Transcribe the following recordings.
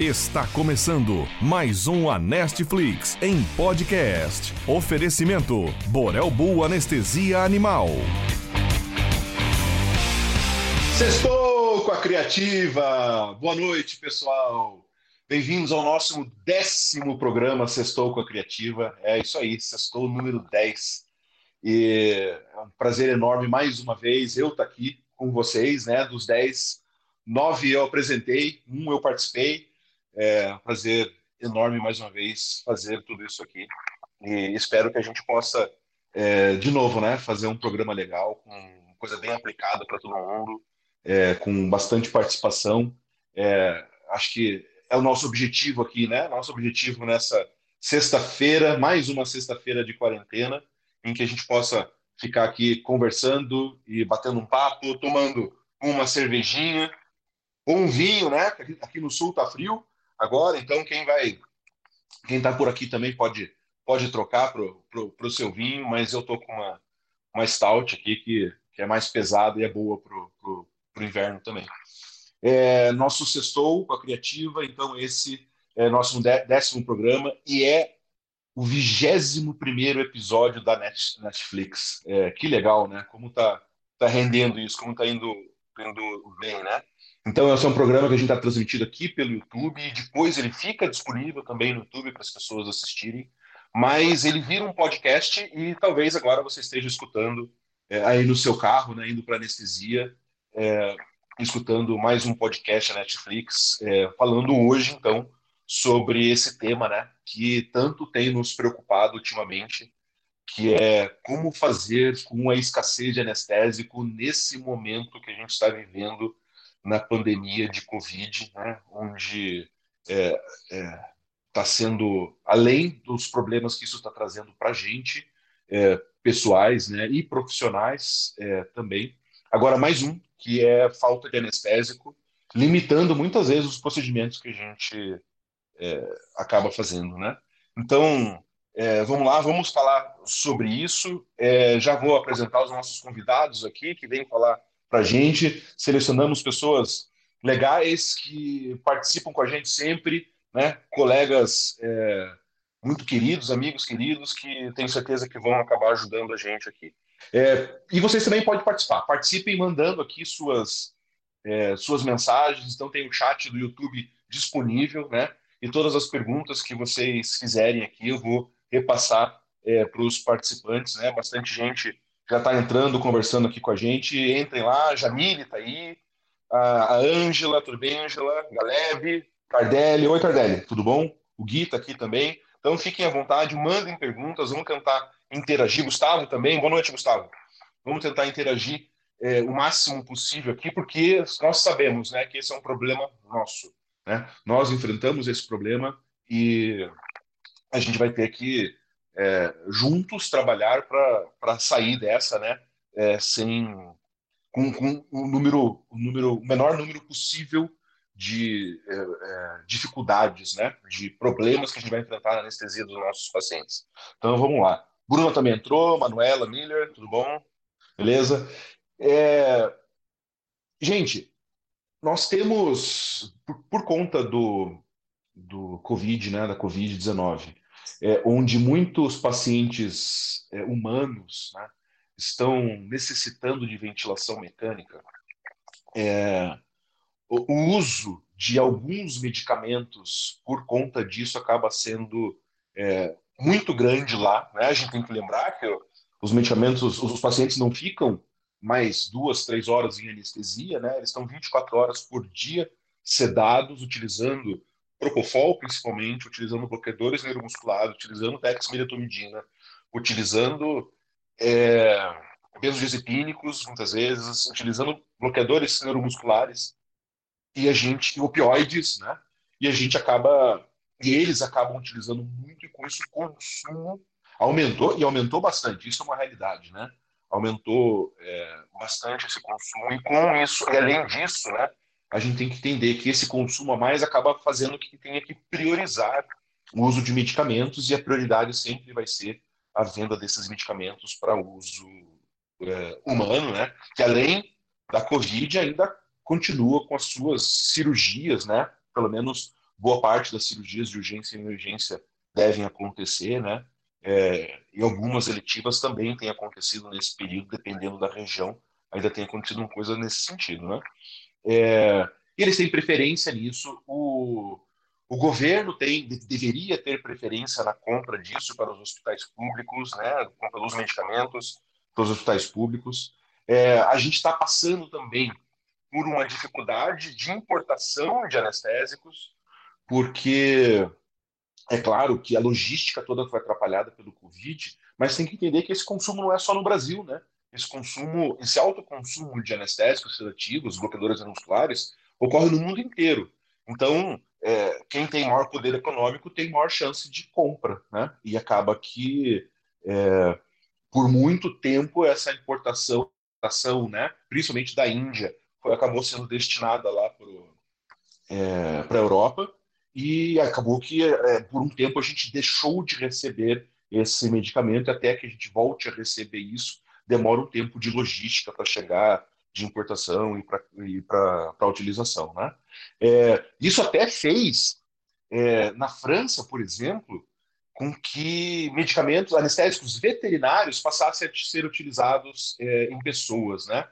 Está começando mais um Anestflix em podcast. Oferecimento Borel Bull Anestesia Animal. Sextou com a Criativa. Boa noite, pessoal. Bem-vindos ao nosso décimo programa Sextou com a Criativa. É isso aí, Sextou número 10. E é um prazer enorme mais uma vez eu estar aqui com vocês, né? Dos 10, nove eu apresentei, um eu participei é prazer enorme mais uma vez fazer tudo isso aqui. E espero que a gente possa, é, de novo, né, fazer um programa legal, com coisa bem aplicada para todo mundo, é, com bastante participação. É, acho que é o nosso objetivo aqui, né? Nosso objetivo nessa sexta-feira, mais uma sexta-feira de quarentena, em que a gente possa ficar aqui conversando e batendo um papo, tomando uma cervejinha ou um vinho, né? Aqui no sul tá frio, agora, então quem vai, quem está por aqui também pode pode trocar pro, pro seu vinho, mas eu tô com uma uma stout aqui que, que é mais pesada e é boa pro, pro inverno também. É, nosso sextou com a Criativa, então esse é nosso décimo programa e é o vigésimo primeiro episódio da Netflix. É, que legal, né? Como tá, tá rendendo isso, como tá indo, indo bem, né? Então, esse é um programa que a gente está transmitido aqui pelo YouTube e depois ele fica disponível também no YouTube para as pessoas assistirem. Mas ele vira um podcast e talvez agora você esteja escutando é, aí no seu carro, né, indo para anestesia, é, escutando mais um podcast na Netflix, é, falando hoje, então, sobre esse tema né, que tanto tem nos preocupado ultimamente, que é como fazer com a escassez de anestésico nesse momento que a gente está vivendo na pandemia de Covid, né, onde está é, é, tá sendo, além dos problemas que isso está trazendo para a gente, é, pessoais né, e profissionais é, também, agora mais um, que é falta de anestésico, limitando muitas vezes os procedimentos que a gente é, acaba fazendo. Né? Então, é, vamos lá, vamos falar sobre isso. já vou apresentar os nossos convidados aqui, que vêm falar para a gente. Selecionamos pessoas legais que participam com a gente sempre, né? colegas é, muito queridos, amigos queridos, que tenho certeza que vão acabar ajudando a gente aqui. É, e vocês também podem participar. Participem mandando aqui suas, é, suas mensagens. Então tem o chat do YouTube disponível, né? E todas as perguntas que vocês fizerem aqui eu vou repassar é, para os participantes, né? Bastante gente já está entrando, conversando aqui com a gente. Entrem lá, Jamile está aí, a Ângela, tudo bem, Ângela? Galeb, Cardelli. Oi, Cardelli, tudo bom? O Gui está aqui também. Então fiquem à vontade, mandem perguntas, vamos tentar interagir. Gustavo também, boa noite, Gustavo. Vamos tentar interagir é, o máximo possível aqui, porque nós sabemos né, que esse é um problema nosso. Né? Nós enfrentamos esse problema e a gente vai ter que é, juntos trabalhar para sair dessa, né, é, sem com, com um número, um número, o menor número possível de é, é, dificuldades, né, de problemas que a gente vai enfrentar na anestesia dos nossos pacientes. Então vamos lá. Bruna também entrou, Manuela Miller, tudo bom? Beleza? É... Gente, nós temos, por, por conta do, do Covid, né, da Covid-19, é, onde muitos pacientes é, humanos né, estão necessitando de ventilação mecânica, é, o, uso de alguns medicamentos por conta disso acaba sendo é, muito grande lá. Né? A gente tem que lembrar que os medicamentos, os, os pacientes não ficam mais duas, três horas em anestesia, né? eles estão 24 horas por dia sedados, utilizando Propofol, principalmente, utilizando bloqueadores neuromusculares, utilizando dexmedetomidina, utilizando é, benzodiazepínicos, muitas vezes, utilizando bloqueadores neuromusculares e a gente, e opioides, né? E a gente acaba, e eles acabam utilizando muito e com isso o consumo aumentou e aumentou bastante. Isso é uma realidade, né? Aumentou é, bastante esse consumo e com isso, e além disso, né? A gente tem que entender que esse consumo a mais acaba fazendo que tenha que priorizar o uso de medicamentos e a prioridade sempre vai ser a venda desses medicamentos para uso é, humano, né? Que além da Covid ainda continua com as suas cirurgias, né? Pelo menos boa parte das cirurgias de urgência e emergência devem acontecer, né? É, e algumas eletivas também têm acontecido nesse período, dependendo da região, ainda tem acontecido uma coisa nesse sentido, né? É, eles têm preferência nisso. O, o governo tem, deveria ter preferência na compra disso para os hospitais públicos, né? Compra dos medicamentos para os hospitais públicos. É, a gente está passando também por uma dificuldade de importação de anestésicos, porque é claro que a logística toda foi atrapalhada pelo Covid, mas tem que entender que esse consumo não é só no Brasil, né? Esse consumo, esse alto consumo de anestésicos sedativos, bloqueadores musculares, ocorre no mundo inteiro. Então, é, quem tem maior poder econômico tem maior chance de compra, né? E acaba que, é, por muito tempo, essa importação, né, principalmente da Índia, foi, acabou sendo destinada lá para é, a Europa e acabou que, é, por um tempo, a gente deixou de receber esse medicamento até que a gente volte a receber isso. Demora um tempo de logística para chegar de importação e para utilização. Né? É, isso até fez, é, na França, por exemplo, com que medicamentos anestésicos veterinários passassem a ser utilizados é, em pessoas, né?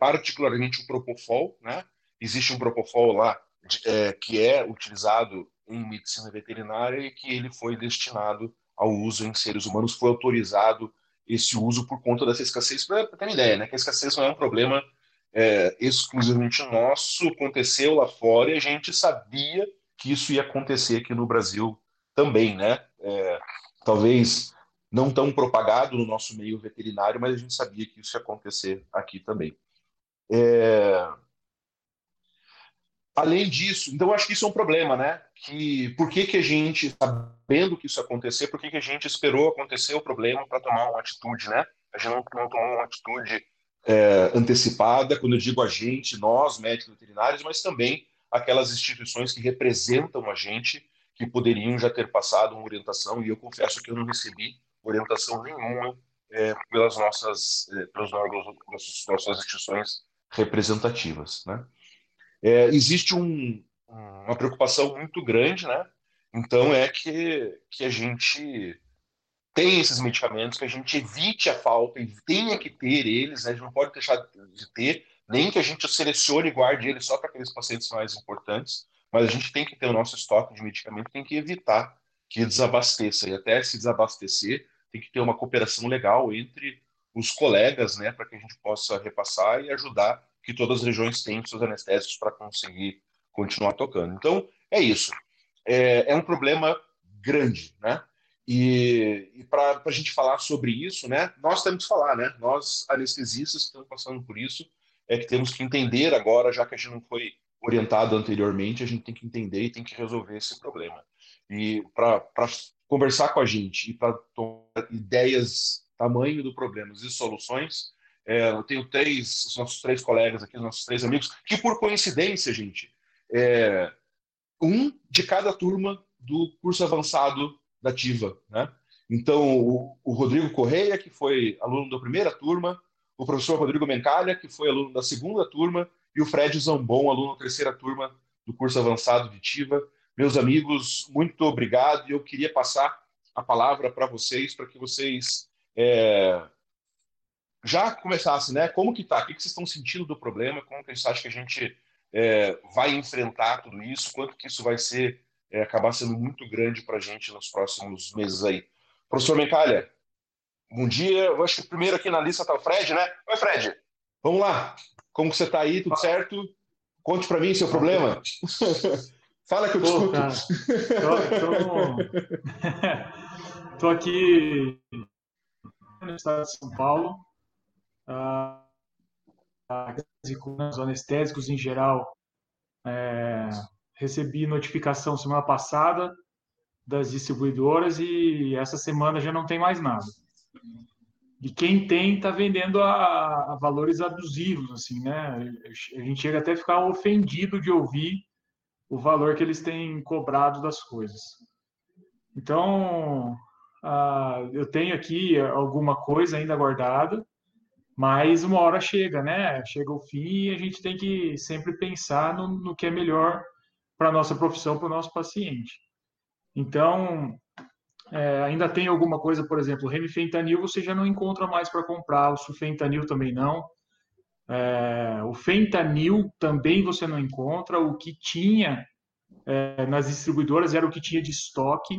particularmente o Propofol. Né? Existe um Propofol lá é, que é utilizado em medicina veterinária e que ele foi destinado ao uso em seres humanos, foi autorizado esse uso por conta dessa escassez. Para ter uma ideia, né, que a escassez não é um problema é, exclusivamente nosso, aconteceu lá fora e a gente sabia que isso ia acontecer aqui no Brasil também, né? É, talvez não tão propagado no nosso meio veterinário, mas a gente sabia que isso ia acontecer aqui também. É, Além disso, então acho que isso é um problema, né? Que por que, que a gente, sabendo que isso ia acontecer, por que, que a gente esperou acontecer o problema para tomar uma atitude, né? A gente não, não tomou uma atitude é, antecipada, quando eu digo a gente, nós, médicos veterinários, mas também aquelas instituições que representam a gente, que poderiam já ter passado uma orientação, e eu confesso que eu não recebi orientação nenhuma é, pelas nossas, é, órgãos, nossas, nossas instituições representativas, né? É, existe um, uma preocupação muito grande, né? Então é que, que a gente tem esses medicamentos, que a gente evite a falta e tenha que ter eles, né? a gente não pode deixar de ter, nem que a gente selecione e guarde eles só para aqueles pacientes mais importantes, mas a gente tem que ter o nosso estoque de medicamento, tem que evitar que desabasteça, e até se desabastecer, tem que ter uma cooperação legal entre os colegas, né, para que a gente possa repassar e ajudar que todas as regiões têm seus anestésicos para conseguir continuar tocando. Então, é isso. É, é um problema grande, né? E, e para a gente falar sobre isso, né, nós temos que falar, né? Nós, anestesistas que estamos passando por isso, é que temos que entender agora, já que a gente não foi orientado anteriormente, a gente tem que entender e tem que resolver esse problema. E para conversar com a gente e para ideias, tamanho do problema e soluções, é, eu tenho três, os nossos três colegas aqui, os nossos três amigos, que por coincidência, gente, é, um de cada turma do curso avançado da Ativa, né? Então, o, o, Rodrigo Correia, que foi aluno da primeira turma, o professor Rodrigo Mencalha, que foi aluno da segunda turma, e o Fred Zambon, aluno da terceira turma do curso avançado de Ativa. Meus amigos, muito obrigado. E eu queria passar a palavra para vocês, para que vocês é, já começasse, né? Como que tá? O que, vocês estão sentindo do problema? Como que vocês acham que a gente é, vai enfrentar tudo isso? Quanto que isso vai ser é, acabar sendo muito grande para a gente nos próximos meses aí? Professor Mencalha, bom dia. Eu acho que primeiro aqui na lista está o Fred, né? Oi, Fred. Vamos lá. Como que você está aí? Tudo certo? Conte para mim seu problema. Fala que eu te escuto. Tô, tô... tô aqui no estado de São Paulo, os anestésicos em geral. É, recebi notificação semana passada das distribuidoras e essa semana já não tem mais nada. E quem tem está vendendo a, a, valores abusivos, assim, né? A gente chega até a ficar ofendido de ouvir o valor que eles têm cobrado das coisas. Então, uh, eu tenho aqui alguma coisa ainda guardada, mas uma hora chega, né? Chega o fim e a gente tem que sempre pensar no, no que é melhor para a nossa profissão, para o nosso paciente. Então, é, ainda tem alguma coisa, por exemplo, o remifentanil você já não encontra mais para comprar, o sulfentanil também não. É, o fentanil também você não encontra. O que tinha é, nas distribuidoras era o que tinha de estoque.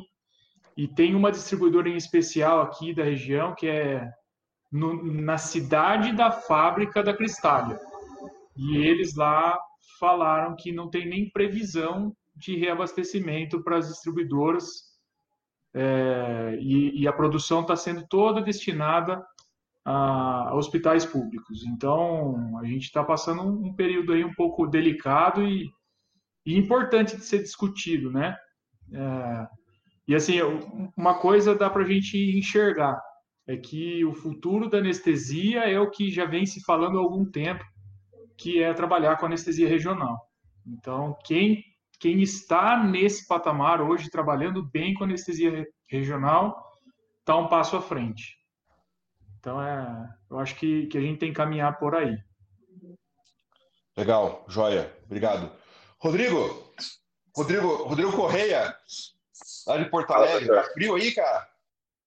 E tem uma distribuidora em especial aqui da região que é no, na cidade da fábrica da Cristália. E eles lá falaram que não tem nem previsão de reabastecimento para as distribuidoras é, e, e, a produção está sendo toda destinada a, a, hospitais públicos. Então, a gente está passando um, um, período aí um pouco delicado e, e importante de ser discutido, né? É, e assim, uma coisa dá para a gente enxergar é que o futuro da anestesia é o que já vem se falando há algum tempo, que é trabalhar com anestesia regional. Então, quem quem está nesse patamar hoje, trabalhando bem com anestesia regional, está um passo à frente. Então, é, eu acho que, que a gente tem que caminhar por aí. Legal, joia. Obrigado. Rodrigo, Rodrigo, Rodrigo Correia, lá de Porto Alegre. Tá frio aí, cara?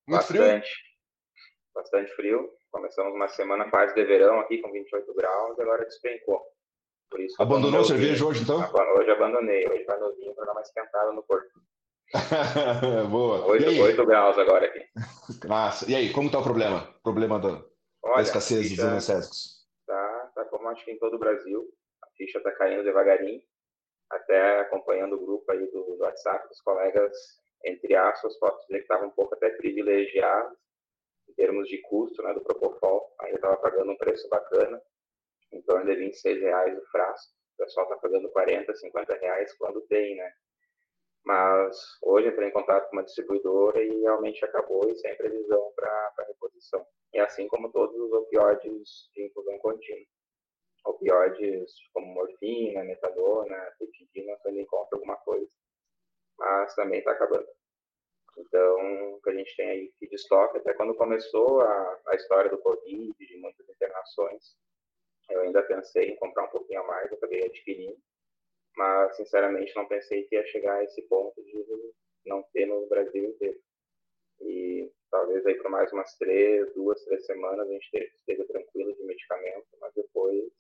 Muito Bastante. frio? Bastante frio. Começamos uma semana quase de verão aqui com 28 graus, agora despencou. Por isso Abandonou a cerveja hoje, então? Hoje abandonei. Hoje vai no vinho para dar uma esquentada no corpo. Boa. 8, 8 graus agora aqui. Massa. E aí, como está o problema? Problema da, Olha, da escassez dos anestésicos? Tá, tá como acho que em todo o Brasil. A ficha está caindo devagarinho. Até acompanhando o grupo aí do, do WhatsApp dos colegas, entre aspas, posso dizer que estava um pouco até privilegiado em termos de custo né, do Propofol. Ainda estava pagando um preço bacana em torno de 26 reais o frasco. O pessoal está pagando 40, 50 reais quando tem, né? Mas hoje entrei em contato com uma distribuidora e realmente acabou e sem previsão para reposição. E assim como todos os opioides de infusão contínua. Opioides como morfina, metadona, petidina, quando encontra alguma coisa. Mas também está acabando. Então, que a gente tem aí de estoque, até quando começou a, a história do Covid, de muitas internações, eu ainda pensei em comprar um pouquinho a mais, acabei adquirindo, mas sinceramente não pensei que ia chegar a esse ponto de não ter no Brasil inteiro. E talvez aí por mais umas três, duas, três semanas a gente esteja tranquilo de medicamento, mas depois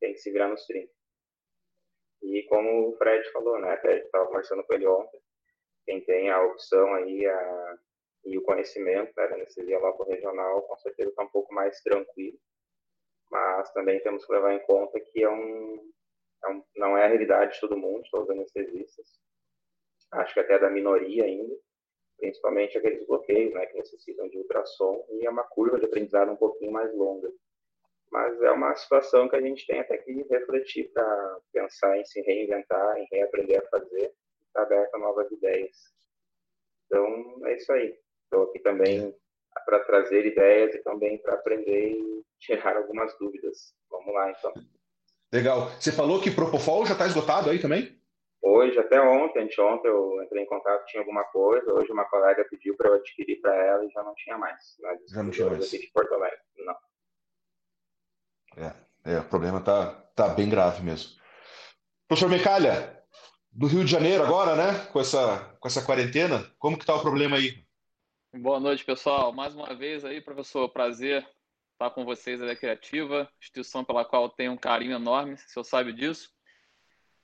tem que se virar nos 30. E como o Fred falou, né, até estava conversando com ele ontem, quem tem a opção aí a, e o conhecimento né, da anestesia local regional, com certeza está um pouco mais tranquilo mas também temos que levar em conta que é um, é um, não é a realidade de todo mundo, de todos os anestesistas. Acho que até da minoria ainda, principalmente aqueles bloqueios né, que necessitam de ultrassom, e é uma curva de aprendizado um pouquinho mais longa. Mas é uma situação que a gente tem até que refletir para pensar em se reinventar, em reaprender a fazer, estar aberto a novas ideias. Então, é isso aí. Estou aqui também para trazer ideias e também para aprender e tirar algumas dúvidas. Vamos lá, então. Legal. Você falou que Propofol já está esgotado aí também? Hoje, até ontem, anteontem, eu entrei em contato, tinha alguma coisa. Hoje, uma colega pediu para eu adquirir para ela e já não tinha mais. já não tinha mais. Aqui de Porto Alegre, não. É, é o problema tá, tá bem grave mesmo. Professor Mecalha, do Rio de Janeiro agora, né? Com essa, com essa quarentena, como que tá o problema aí? Boa noite, pessoal. Mais uma vez aí, professor, prazer estar com vocês da Criativa, instituição pela qual tenho um carinho enorme, se eu sabe disso.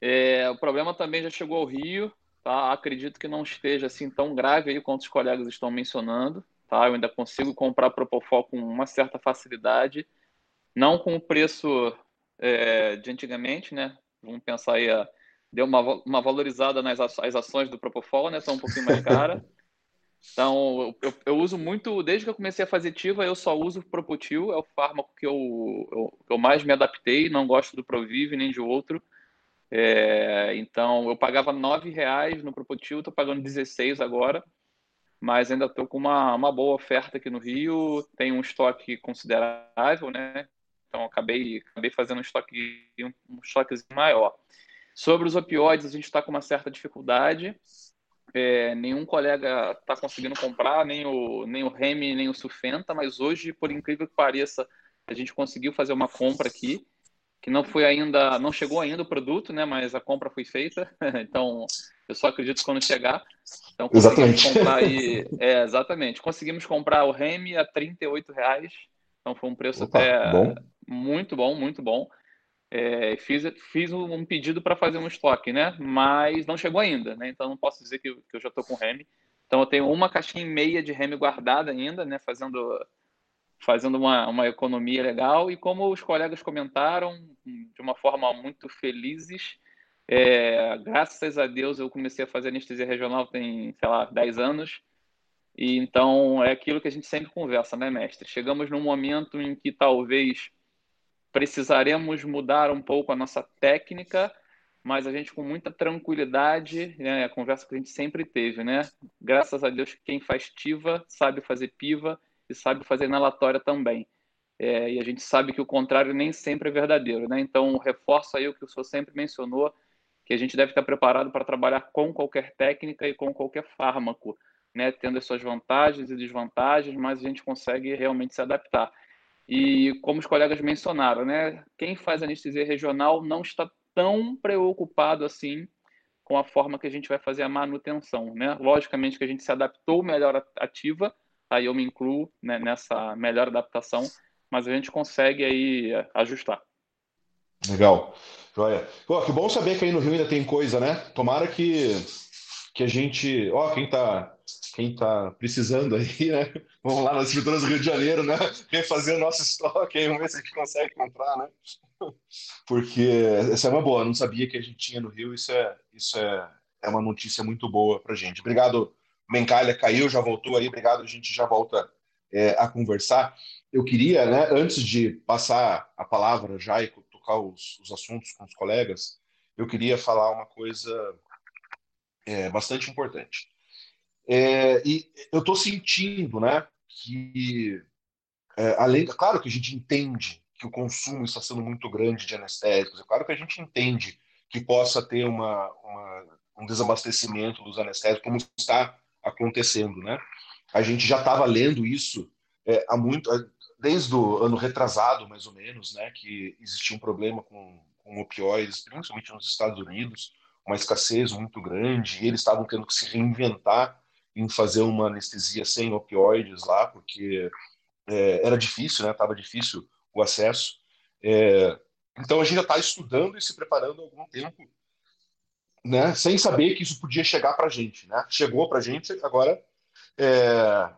É, o problema também já chegou ao Rio, tá? Acredito que não esteja assim tão grave aí quanto os colegas estão mencionando, tá? Eu ainda consigo comprar Propofol com uma certa facilidade, não com o preço é, de antigamente, né? Vamos pensar aí, deu uma, uma valorizada nas ações do Propofol, né? São um pouquinho mais cara. Então, eu, eu, uso muito, desde que eu comecei a fazer TIVA, eu só uso Propotil, é o fármaco que eu, eu, eu mais me adaptei, não gosto do Provive nem de outro. É, então, eu pagava R$ reais no Propotil, estou pagando 16 agora, mas ainda estou com uma, uma boa oferta aqui no Rio, tem um estoque considerável, né? Então, acabei, acabei fazendo um estoque, um estoque maior. Sobre os opioides, a gente está com uma certa dificuldade, é, nenhum colega está conseguindo comprar, nem o, nem o Remy, nem o Sufenta, mas hoje, por incrível que pareça, a gente conseguiu fazer uma compra aqui. que não foi ainda, não chegou ainda o produto, né? Mas a compra foi feita, então eu só acredito quando chegar. Então exatamente. comprar aí, é, exatamente. Conseguimos comprar o Remy a 38 reais, então foi um preço Opa, até bom. muito bom, muito bom. É, fiz, fiz um pedido para fazer um estoque, né? Mas não chegou ainda, né? Então não posso dizer que, que eu já estou com Remy. Então eu tenho uma caixinha e meia de Remy guardada ainda, né? Fazendo fazendo uma, uma economia legal. E como os colegas comentaram, de uma forma muito felizes, é, graças a Deus eu comecei a fazer anestesia regional tem, sei lá, 10 anos. E então é aquilo que a gente sempre conversa, né, mestre? Chegamos num momento em que talvez precisaremos mudar um pouco a nossa técnica, mas a gente com muita tranquilidade, né, a conversa que a gente sempre teve, né? Graças a Deus quem faz TIVA sabe fazer PIVA e sabe fazer inalatória também. É, e a gente sabe que o contrário nem sempre é verdadeiro, né? Então, reforço aí o que o senhor sempre mencionou, que a gente deve estar preparado para trabalhar com qualquer técnica e com qualquer fármaco, né? Tendo as suas vantagens e desvantagens, mas a gente consegue realmente se adaptar. E como os colegas mencionaram, né? Quem faz anestesia regional não está tão preocupado assim com a forma que a gente vai fazer a manutenção, né? Logicamente que a gente se adaptou melhor ativa, aí eu me incluo né, nessa melhor adaptação, mas a gente consegue aí ajustar. Legal. Joia. Pô, que bom saber que aí no Rio ainda tem coisa, né? Tomara que, que a gente. Ó, quem tá, quem tá precisando aí, né? Vamos lá nas estruturas do Rio de Janeiro, né? Refazer o nosso estoque aí, vamos ver se a gente consegue comprar, né? Porque essa é uma boa, eu não sabia que a gente tinha no Rio, isso é, isso é, é uma notícia muito boa pra gente. Obrigado, Mencalha caiu, já voltou aí, obrigado, a gente já volta é, a conversar. Eu queria, né, antes de passar a palavra já e tocar os, os assuntos com os colegas, eu queria falar uma coisa é, bastante importante. É, e eu estou sentindo, né, que é, além, claro que a gente entende que o consumo está sendo muito grande de anestésicos, é claro que a gente entende que possa ter uma, uma um desabastecimento dos anestésicos, como está acontecendo, né? A gente já estava lendo isso é, há muito, desde o ano retrasado, mais ou menos, né? Que existia um problema com, com opioides, principalmente nos Estados Unidos, uma escassez muito grande, e eles estavam tendo que se reinventar em fazer uma anestesia sem opioides lá, porque é, era difícil, né? Tava difícil o acesso. É, então a gente já está estudando e se preparando há algum tempo né, sem saber que isso podia chegar para a gente. Né? Chegou para a gente, agora, é,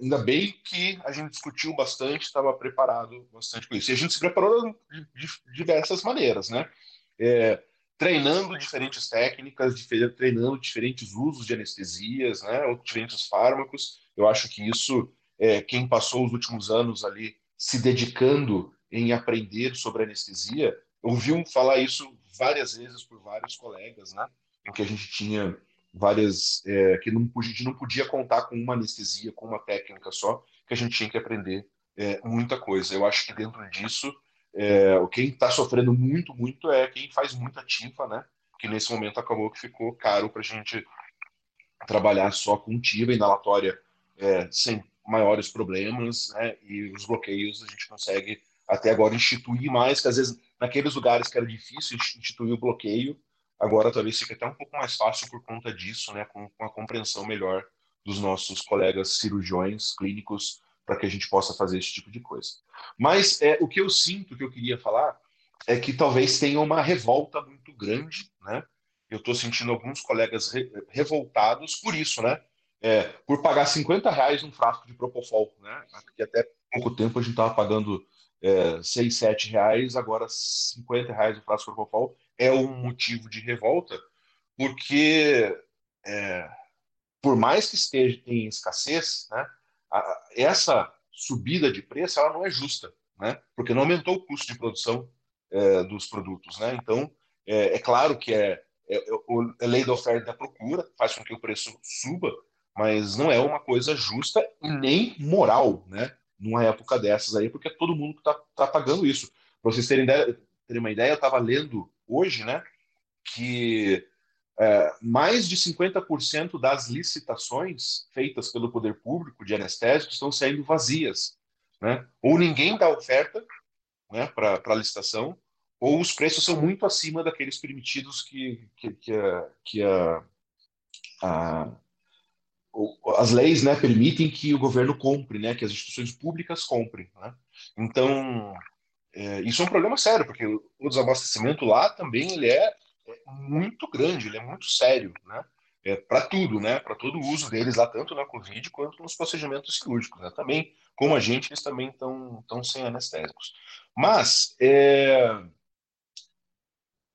ainda bem que a gente discutiu bastante, estava preparado bastante com isso. E a gente se preparou de, diversas maneiras, né? É, treinando diferentes técnicas, treinando diferentes usos de anestesias, né, ou diferentes fármacos. Eu acho que isso, é, quem passou os últimos anos ali se dedicando em aprender sobre anestesia, ouviu falar isso várias vezes por vários colegas, né? Em que a gente tinha várias é, que não a gente não podia contar com uma anestesia, com uma técnica só, que a gente tinha que aprender é, muita coisa. Eu acho que dentro disso, é, quem está sofrendo muito, muito é quem faz muita tinta, né? Que nesse momento acabou que ficou caro para a gente trabalhar só com TIVA inalatória é, sem maiores problemas, né? E os bloqueios a gente consegue até agora instituir mais, que às vezes naqueles lugares que era difícil instituir o bloqueio, agora talvez fique até um pouco mais fácil por conta disso, né, com, com a compreensão melhor dos nossos colegas cirurgiões clínicos para que a gente possa fazer esse tipo de coisa. Mas é, o que eu sinto que eu queria falar é que talvez tenha uma revolta muito grande, né? Eu estou sentindo alguns colegas re, revoltados por isso, né? É, por pagar 50 reais um frasco de Propofol, né? Que até pouco tempo a gente estava pagando é, 6, 7 reais, agora 50 reais o frasco Propofol é um motivo de revolta, porque é, por mais que esteja em escassez, né, a, essa subida de preço ela não é justa, né, porque não aumentou o custo de produção é, dos produtos. Né, então, é, é claro que é, é, é, lei da oferta e da procura, faz com que o preço suba, mas não é uma coisa justa e nem moral, né? numa época dessas aí, porque é todo mundo que está tá pagando isso. Para vocês terem, ideia, terem uma ideia, eu estava lendo hoje, né, que é, mais de 50% das licitações feitas pelo poder público de anestésicos estão saindo vazias, né? Ou ninguém dá oferta, né, para a licitação, ou os preços são muito acima daqueles permitidos que, que, que, a, que a, a, as leis né, permitem que o governo compre, né, que as instituições públicas comprem. Né? Então, é, isso é um problema sério, porque o desabastecimento lá também ele é, é muito grande, ele é muito sério, né? É, para tudo, né? Para todo o uso deles lá, tanto na Covid quanto nos procedimentos cirúrgicos. Né? Também, como a gente, eles também estão sem anestésicos. Mas é,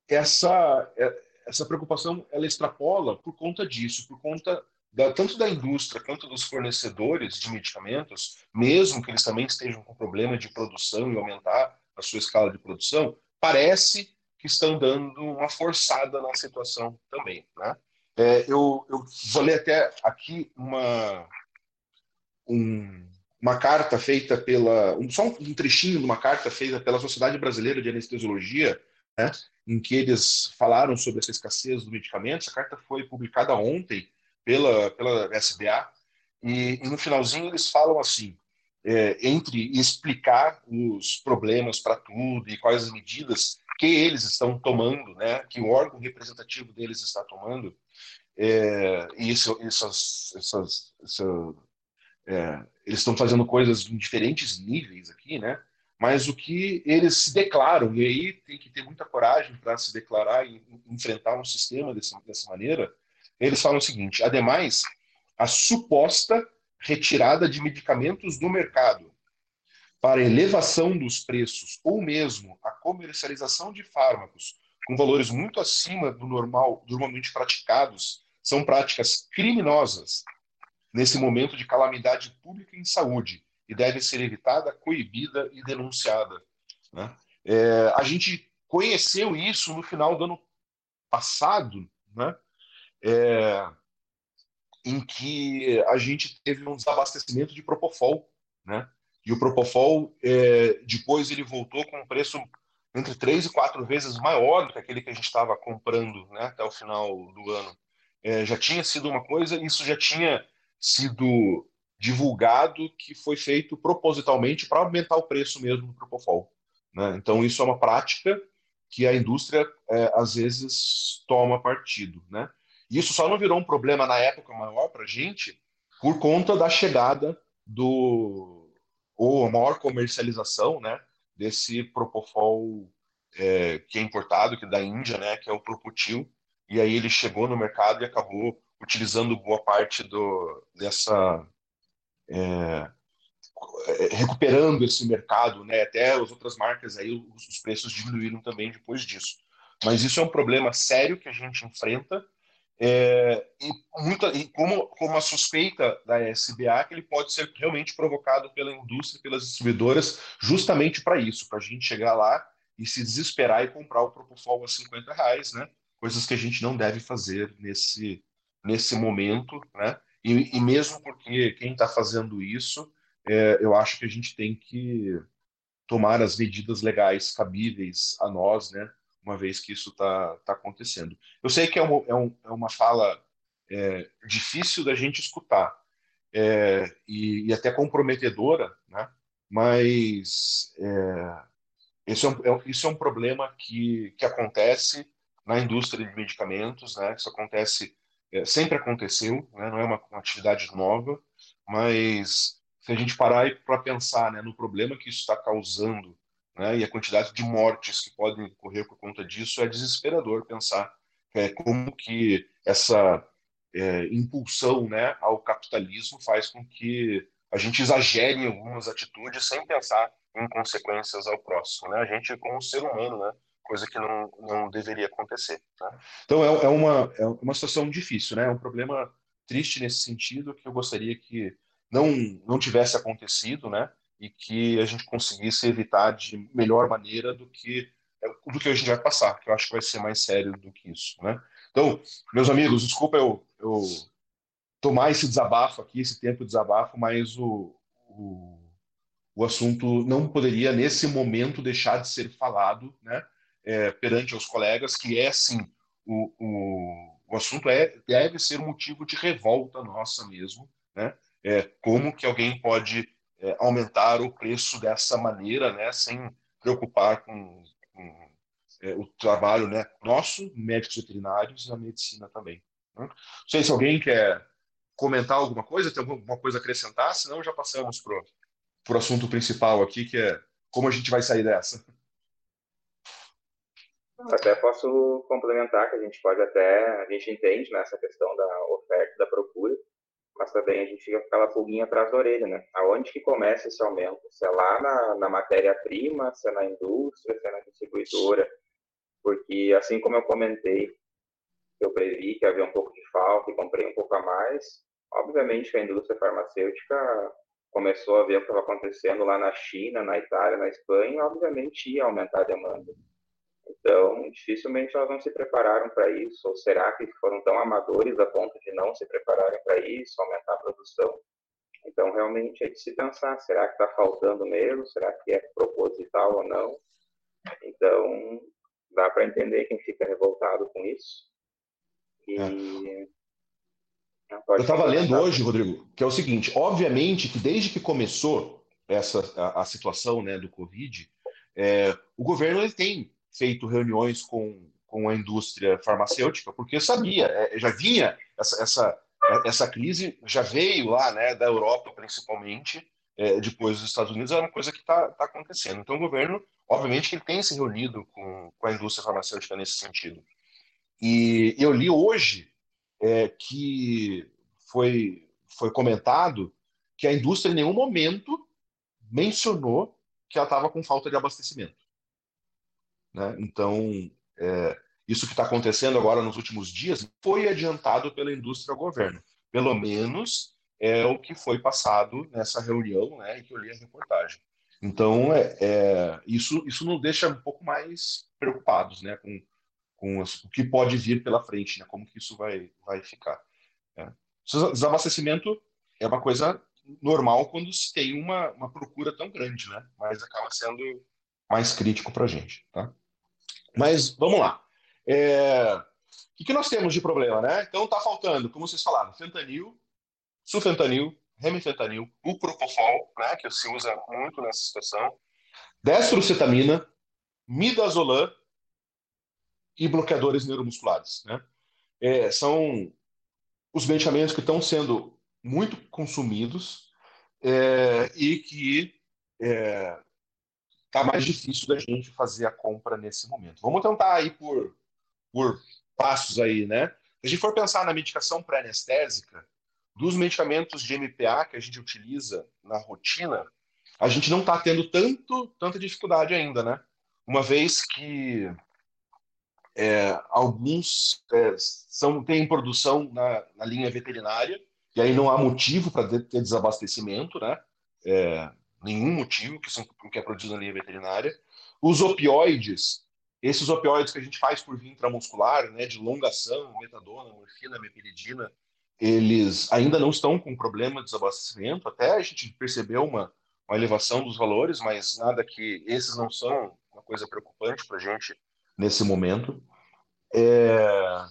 essa, é, essa preocupação ela extrapola por conta disso, por conta da, tanto da indústria quanto dos fornecedores de medicamentos, mesmo que eles também estejam com problema de produção e aumentar a sua escala de produção, parece que estão dando uma forçada na situação também. Né? É, eu, eu vou ler até aqui uma, um, uma carta feita pela. Um, só um trechinho de uma carta feita pela Sociedade Brasileira de Anestesiologia, né, em que eles falaram sobre essa escassez do medicamento. Essa carta foi publicada ontem pela, pela SBA, e, e no finalzinho eles falam assim: é, entre explicar os problemas para tudo e quais as medidas que eles estão tomando, né, que o órgão representativo deles está tomando, é, e isso, essas, essas, é, eles estão fazendo coisas em diferentes níveis aqui, né? Mas o que eles se declaram, e aí tem que ter muita coragem para se declarar e enfrentar um sistema dessa, dessa maneira, eles falam o seguinte: ademais, a suposta retirada de medicamentos do mercado para elevação dos preços ou mesmo a comercialização de fármacos com valores muito acima do normal, normalmente praticados, são práticas criminosas nesse momento de calamidade pública em saúde e deve ser evitada, coibida e denunciada. Né? É, a gente conheceu isso no final do ano passado, né? É, em que a gente teve um desabastecimento de Propofol, né? E o Propofol, é, depois ele voltou com um preço entre três e quatro vezes maior do que aquele que a gente estava comprando né, até o final do ano. É, já tinha sido uma coisa, isso já tinha sido divulgado que foi feito propositalmente para aumentar o preço mesmo do Propofol. Né? Então, isso é uma prática que a indústria, é, às vezes, toma partido. Né? Isso só não virou um problema na época maior para a gente por conta da chegada do ou a maior comercialização né, desse Propofol é, que é importado, que é da Índia, né, que é o Propotil, e aí ele chegou no mercado e acabou utilizando boa parte do, dessa é, é, recuperando esse mercado, né? Até as outras marcas aí os preços diminuíram também depois disso. Mas isso é um problema sério que a gente enfrenta é, e, muita, e como, como a suspeita da SBA que ele pode ser realmente provocado pela indústria, pelas distribuidoras, justamente para isso, para a gente chegar lá e se desesperar e comprar o Propofol a 50 reais, né? Coisas que a gente não deve fazer nesse, nesse momento, né? E, e mesmo porque quem está fazendo isso, é, eu acho que a gente tem que tomar as medidas legais cabíveis a nós, né? Uma vez que isso está tá acontecendo. Eu sei que é, um, é, um, é uma fala é, difícil da gente escutar é, e, e, até comprometedora, né? Mas é, isso, é um, isso é um problema que, que acontece na indústria de medicamentos, né? Isso acontece é, sempre aconteceu, né? não é uma, uma, atividade nova, mas se a gente parar para pensar né, no problema que isso está causando né, e a quantidade de mortes que podem ocorrer por conta disso, é desesperador pensar é, como que essa é, impulsão né, ao capitalismo faz com que a gente exagere em algumas atitudes sem pensar em consequências ao próximo. Né? A gente, como ser humano, né, coisa que não, não deveria acontecer. Né? Então é, é, uma, é uma situação difícil, né? é um problema triste nesse sentido que eu gostaria que não, não tivesse acontecido né? E que a gente conseguisse evitar de melhor maneira do que do que a gente vai passar, que eu acho que vai ser mais sério do que isso. Né? Então, meus amigos, desculpa eu, eu tomar esse desabafo aqui, esse tempo de desabafo, mas o, o, o assunto não poderia, nesse momento, deixar de ser falado, né? é, perante os colegas, que é sim o, o, o assunto é deve ser motivo de revolta nossa mesmo, né? É, como que alguém pode é, aumentar o preço dessa maneira, né? Sem preocupar com, com, é, o trabalho né, nosso, médicos veterinários, e na medicina também. Né? Não sei se alguém quer comentar alguma coisa, tem alguma coisa a acrescentar, senão já passamos para o assunto principal aqui, que é como a gente vai sair dessa. Até posso complementar que a gente pode até, a gente entende nessa né, questão da oferta e da procura, mas também a gente fica com aquela pulguinha atrás da orelha, né? Aonde que começa esse aumento? Se é lá na, na matéria-prima, se é na indústria, se é na distribuidora, porque assim como eu comentei, eu previ que havia um pouco de falta e comprei um pouco a mais, obviamente que a indústria farmacêutica começou a ver o que estava acontecendo lá na China, na Itália, na Espanha, e obviamente ia aumentar a demanda. Então, dificilmente elas não se prepararam para isso, ou será que foram tão amadores a ponto de não se prepararem para isso, aumentar a produção? Então, realmente é de se pensar, será que está faltando mesmo? Será que é proposital ou não? Então, dá para entender quem fica revoltado com isso. E... É. Eu estava lendo hoje, Rodrigo, que é o seguinte: obviamente que desde que começou essa a, a situação né, do Covid, é, o governo ele tem feito reuniões com, com a indústria farmacêutica, porque sabia, é, já vinha essa, essa, essa crise, já veio lá né, da Europa principalmente, é, depois dos Estados Unidos, é uma coisa que está tá acontecendo. Então o governo, obviamente, ele tem se reunido com, com a indústria farmacêutica nesse sentido. E eu li hoje é, que foi, foi comentado que a indústria em nenhum momento mencionou que ela estava com falta de abastecimento. Né? Então, é, isso que está acontecendo agora nos últimos dias foi adiantado pela indústria ao governo. Pelo menos é o que foi passado nessa reunião né, em que eu li a reportagem. Então, é, é, isso, isso nos deixa um pouco mais preocupados né, com, com as, o que pode vir pela frente, né, como que isso vai, vai ficar. Né. Desabastecimento é uma coisa normal quando se tem uma, uma procura tão grande, né, mas acaba sendo mais crítico para a gente. Tá? Mas vamos lá. É... O que, nós temos de problema, né? Então está faltando, como vocês falaram, fentanil, sulfentanil, remifentanil, o propofol, né, que se usa muito nessa situação, destrocetamina, midazolam e bloqueadores neuromusculares, né? É, são os medicamentos que estão sendo muito consumidos é, e que é, tá mais difícil da gente fazer a compra nesse momento. Vamos tentar aí por, por passos aí, né? Se a gente for pensar na medicação pré-anestésica, dos medicamentos de MPA que a gente utiliza na rotina, a gente não está tendo tanto, tanta dificuldade ainda, né? Uma vez que é, alguns é, são, têm produção na, na, linha veterinária, e aí não há motivo para ter desabastecimento, né? É, nenhum motivo que, são, que é produzido na linha veterinária. Os opioides, esses opioides que a gente faz por via intramuscular, né, de longa ação, metadona, morfina, mepiridina, eles ainda não estão com problema de desabastecimento. Até a gente percebeu uma, uma elevação dos valores, mas nada que esses não são uma coisa preocupante para a gente nesse momento. É...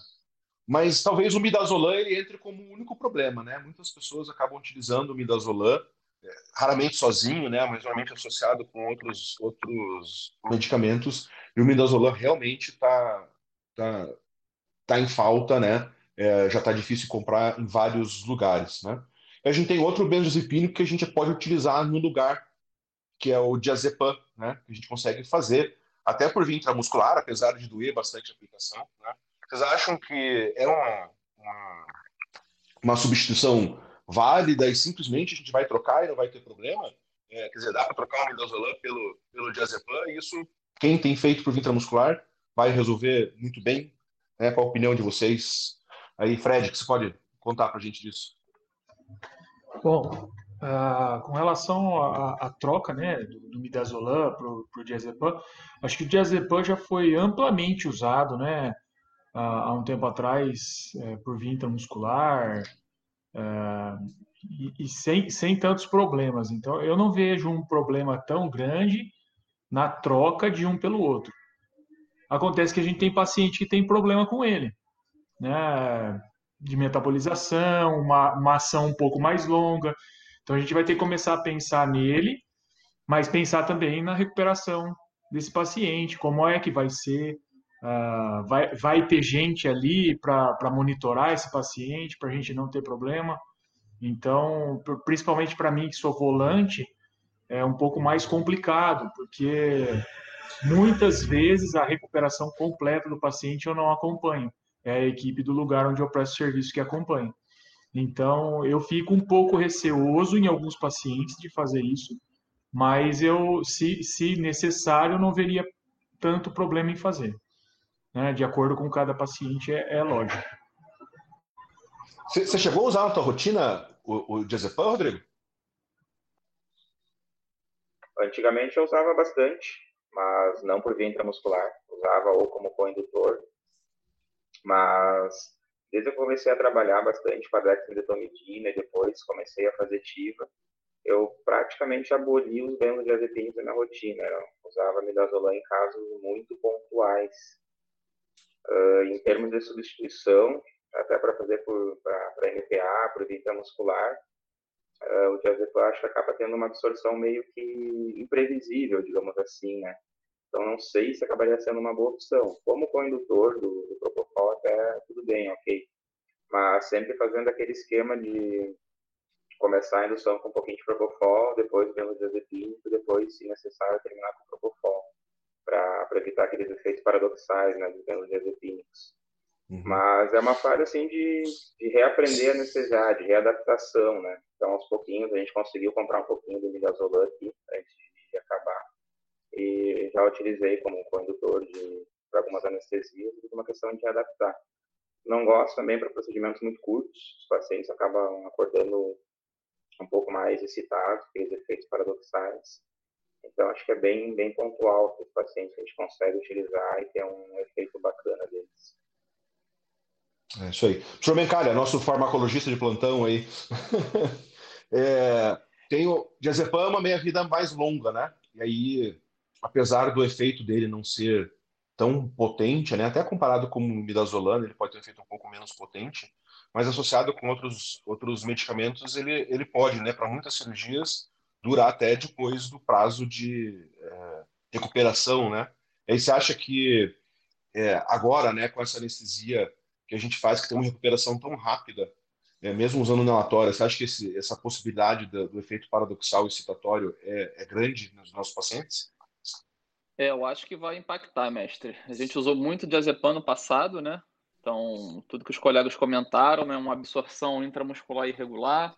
Mas talvez o midazolam ele entre como o único problema, né? Muitas pessoas acabam utilizando o midazolam raramente sozinho, né, mas normalmente associado com outros, outros medicamentos, e o midazolam realmente está tá, tá em falta, né, é, já está difícil comprar em vários lugares, né. E a gente tem outro benzodiazepínico que a gente pode utilizar no lugar, que é o diazepam, né, que a gente consegue fazer, até por via intramuscular, apesar de doer bastante a aplicação, né. Vocês acham que é uma, uma, uma substituição válida e simplesmente a gente vai trocar e não vai ter problema. É, quer dizer, dá para trocar o midazolam pelo, pelo diazepam e isso, quem tem feito por intramuscular, vai resolver muito bem. Né? Qual a opinião de vocês? Aí, Fred, que você pode contar para a gente disso? Bom, uh, com relação à, troca né, do, do midazolam para o diazepam, acho que o diazepam já foi amplamente usado né, há um tempo atrás é, por via intramuscular, Uh, e, e sem, sem tantos problemas. Então, eu não vejo um problema tão grande na troca de um pelo outro. Acontece que a gente tem paciente que tem problema com ele, né? De metabolização, uma, uma ação um pouco mais longa. Então, a gente vai ter que começar a pensar nele, mas pensar também na recuperação desse paciente, como é que vai ser, uh, vai, vai ter gente ali para monitorar esse paciente, para a gente não ter problema. Então, principalmente para mim que sou volante, é um pouco mais complicado, porque muitas vezes a recuperação completa do paciente eu não acompanho. É a equipe do lugar onde eu presto serviço que acompanha. Então, eu fico um pouco receoso em alguns pacientes de fazer isso, mas eu, se, se necessário, não veria tanto problema em fazer. Né? De acordo com cada paciente, é, é lógico. Você chegou a usar na tua rotina o, o diazepam, Rodrigo? Antigamente eu usava bastante, mas não por via intramuscular. Usava ou como co-indutor. Mas desde que eu comecei a trabalhar bastante com a dexmedetomidina, depois comecei a fazer TIVA, eu praticamente aboli os benzodiazepínicos na minha rotina. Eu usava midazolam em casos muito pontuais. Uh, em termos de substituição, até para fazer para NPA, por via intramuscular, uh, o diazepam acaba tendo uma absorção meio que imprevisível, digamos assim, né? Então não sei se acabaria sendo uma boa opção. Como co-indutor do, do Propofol até tudo bem, ok. Mas sempre fazendo aquele esquema de começar a indução com um pouquinho de Propofol, depois vendo o diazepínico, depois, se necessário, terminar com o Propofol, para evitar aqueles efeitos paradoxais né, dos benzodiazepínicos. Uhum. Mas é uma fase assim de, de reaprender a anestesiar, de readaptação, né? Então, aos pouquinhos, a gente conseguiu comprar um pouquinho do midazolam aqui, antes de acabar. E já utilizei como condutor para algumas anestesias, e uma questão de readaptar. Não gosto também para procedimentos muito curtos, os pacientes acabam acordando um pouco mais excitados, aqueles efeitos paradoxais. Então, acho que é bem, bem pontual os pacientes que a gente consegue utilizar e ter um efeito bacana deles. É isso aí. Professor Mencalha, nosso farmacologista de plantão aí. é, tem o diazepam meia-vida mais longa, né? E aí, apesar do efeito dele não ser tão potente, né? Até comparado com o midazolam, ele pode ter um efeito um pouco menos potente, mas associado com outros, outros medicamentos, ele, ele pode, né? Para muitas cirurgias, durar até depois do prazo de é, recuperação, né? Aí você acha que é, agora, né, com essa anestesia que a gente faz, que tem uma recuperação tão rápida, é, mesmo usando nelatória, você acha que esse, essa possibilidade do, do, efeito paradoxal excitatório é, é grande nos nossos pacientes? É, eu acho que vai impactar, mestre. A gente usou muito diazepam no passado, né? Então, tudo que os colegas comentaram, né? Uma absorção intramuscular irregular,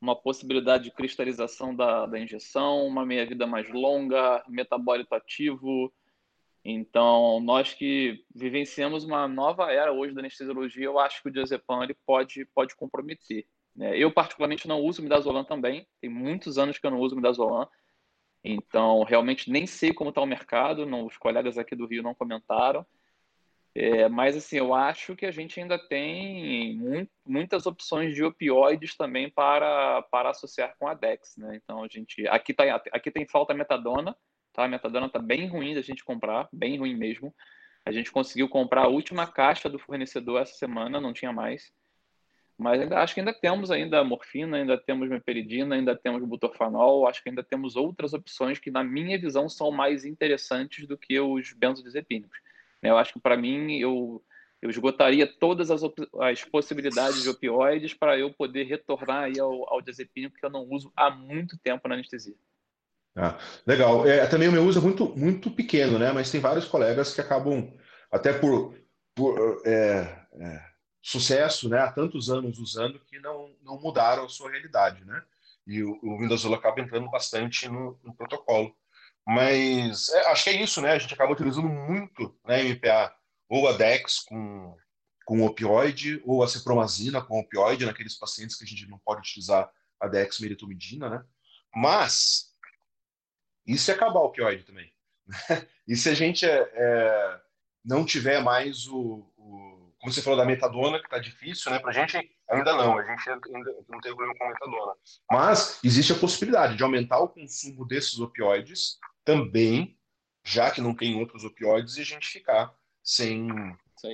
uma possibilidade de cristalização da, da injeção, uma meia-vida mais longa, metabólito ativo, então, nós que vivenciamos uma nova era hoje da anestesiologia, eu acho que o diazepam ele pode, pode comprometer. Né? Eu, particularmente, não uso midazolam também. Tem muitos anos que eu não uso midazolam. Então, realmente nem sei como está o mercado. Não, os colegas aqui do Rio não comentaram. É, mas, assim, eu acho que a gente ainda tem muito, muitas opções de opioides também para, para associar com a DEX. Né? Então, a gente... Aqui, tá, aqui tem falta metadona, tá? A metadona está bem ruim da gente comprar, bem ruim mesmo. A gente conseguiu comprar a última caixa do fornecedor essa semana, não tinha mais. Mas ainda, acho que ainda temos ainda morfina, ainda temos meperidina, ainda temos butorfanol, acho que ainda temos outras opções que, na minha visão, são mais interessantes do que os benzodiazepínicos. Eu acho que, para mim, eu, eu esgotaria todas as, as possibilidades de opioides para eu poder retornar aí ao, ao diazepínico que eu não uso há muito tempo na anestesia. Ah, legal. É, também o meu uso é muito, muito pequeno, né? Mas tem vários colegas que acabam, até por, por é, é, sucesso, né? Há tantos anos usando que não, não mudaram a sua realidade, né? E o, o Windows acaba entrando bastante no, no protocolo. Mas é, acho que é isso, né? A gente acaba utilizando muito né, MPA, ou a DEX com, com opioide, ou a cipromazina com opioide, naqueles pacientes que a gente não pode utilizar a dexmedetomidina, né? Mas e se acabar o opioide também? e se a gente é, é, não tiver mais o, o, Como você falou da metadona, que está difícil, né? Para a gente ainda não, a gente ainda não tem problema com metadona. Mas existe a possibilidade de aumentar o consumo desses opioides também, já que não tem outros opioides, e a gente ficar sem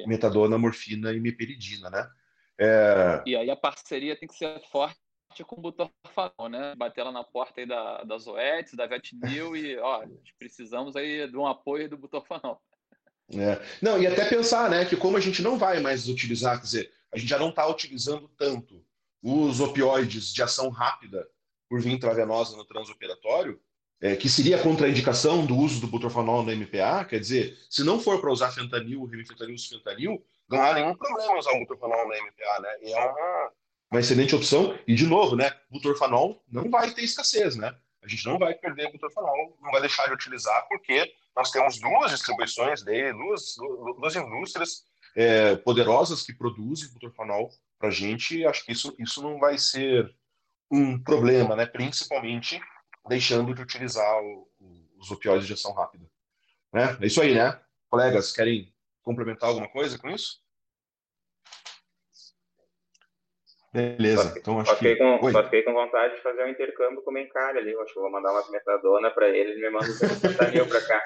metadona, morfina e meperidina, né? É... E aí a parceria tem que ser forte com o butorfanol, né? Bater lá na porta aí da, da Zoetis, da Vetnil e, ó, precisamos aí de um apoio do butorfanol. É. Não, e até pensar, né, que como a gente não vai mais utilizar, quer dizer, a gente já não está utilizando tanto os opioides de ação rápida por via intravenosa no transoperatório, é, que seria a contraindicação do uso do butorfanol no MPA, quer dizer, se não for para usar fentanil, remifentanil, fentanil, não há nenhum problema usar o butorfanol no MPA, né? E é uma, uma excelente opção. E, de novo, né, butorfanol não vai ter escassez, né? A gente não vai perder butorfanol, não vai deixar de utilizar, porque nós temos duas distribuições dele, duas, duas indústrias é, poderosas que produzem butorfanol para a gente. Acho que isso, isso não vai ser um problema, né? principalmente deixando de utilizar o, os opioides de ação rápida. Né? É isso aí, né? Colegas, querem complementar alguma coisa com isso? Beleza, só, então acho só fiquei, que... com, só fiquei com vontade de fazer um intercâmbio com o Mencalha ali. Eu acho que vou mandar umas metadona para ele, ele me manda um centanil para cá.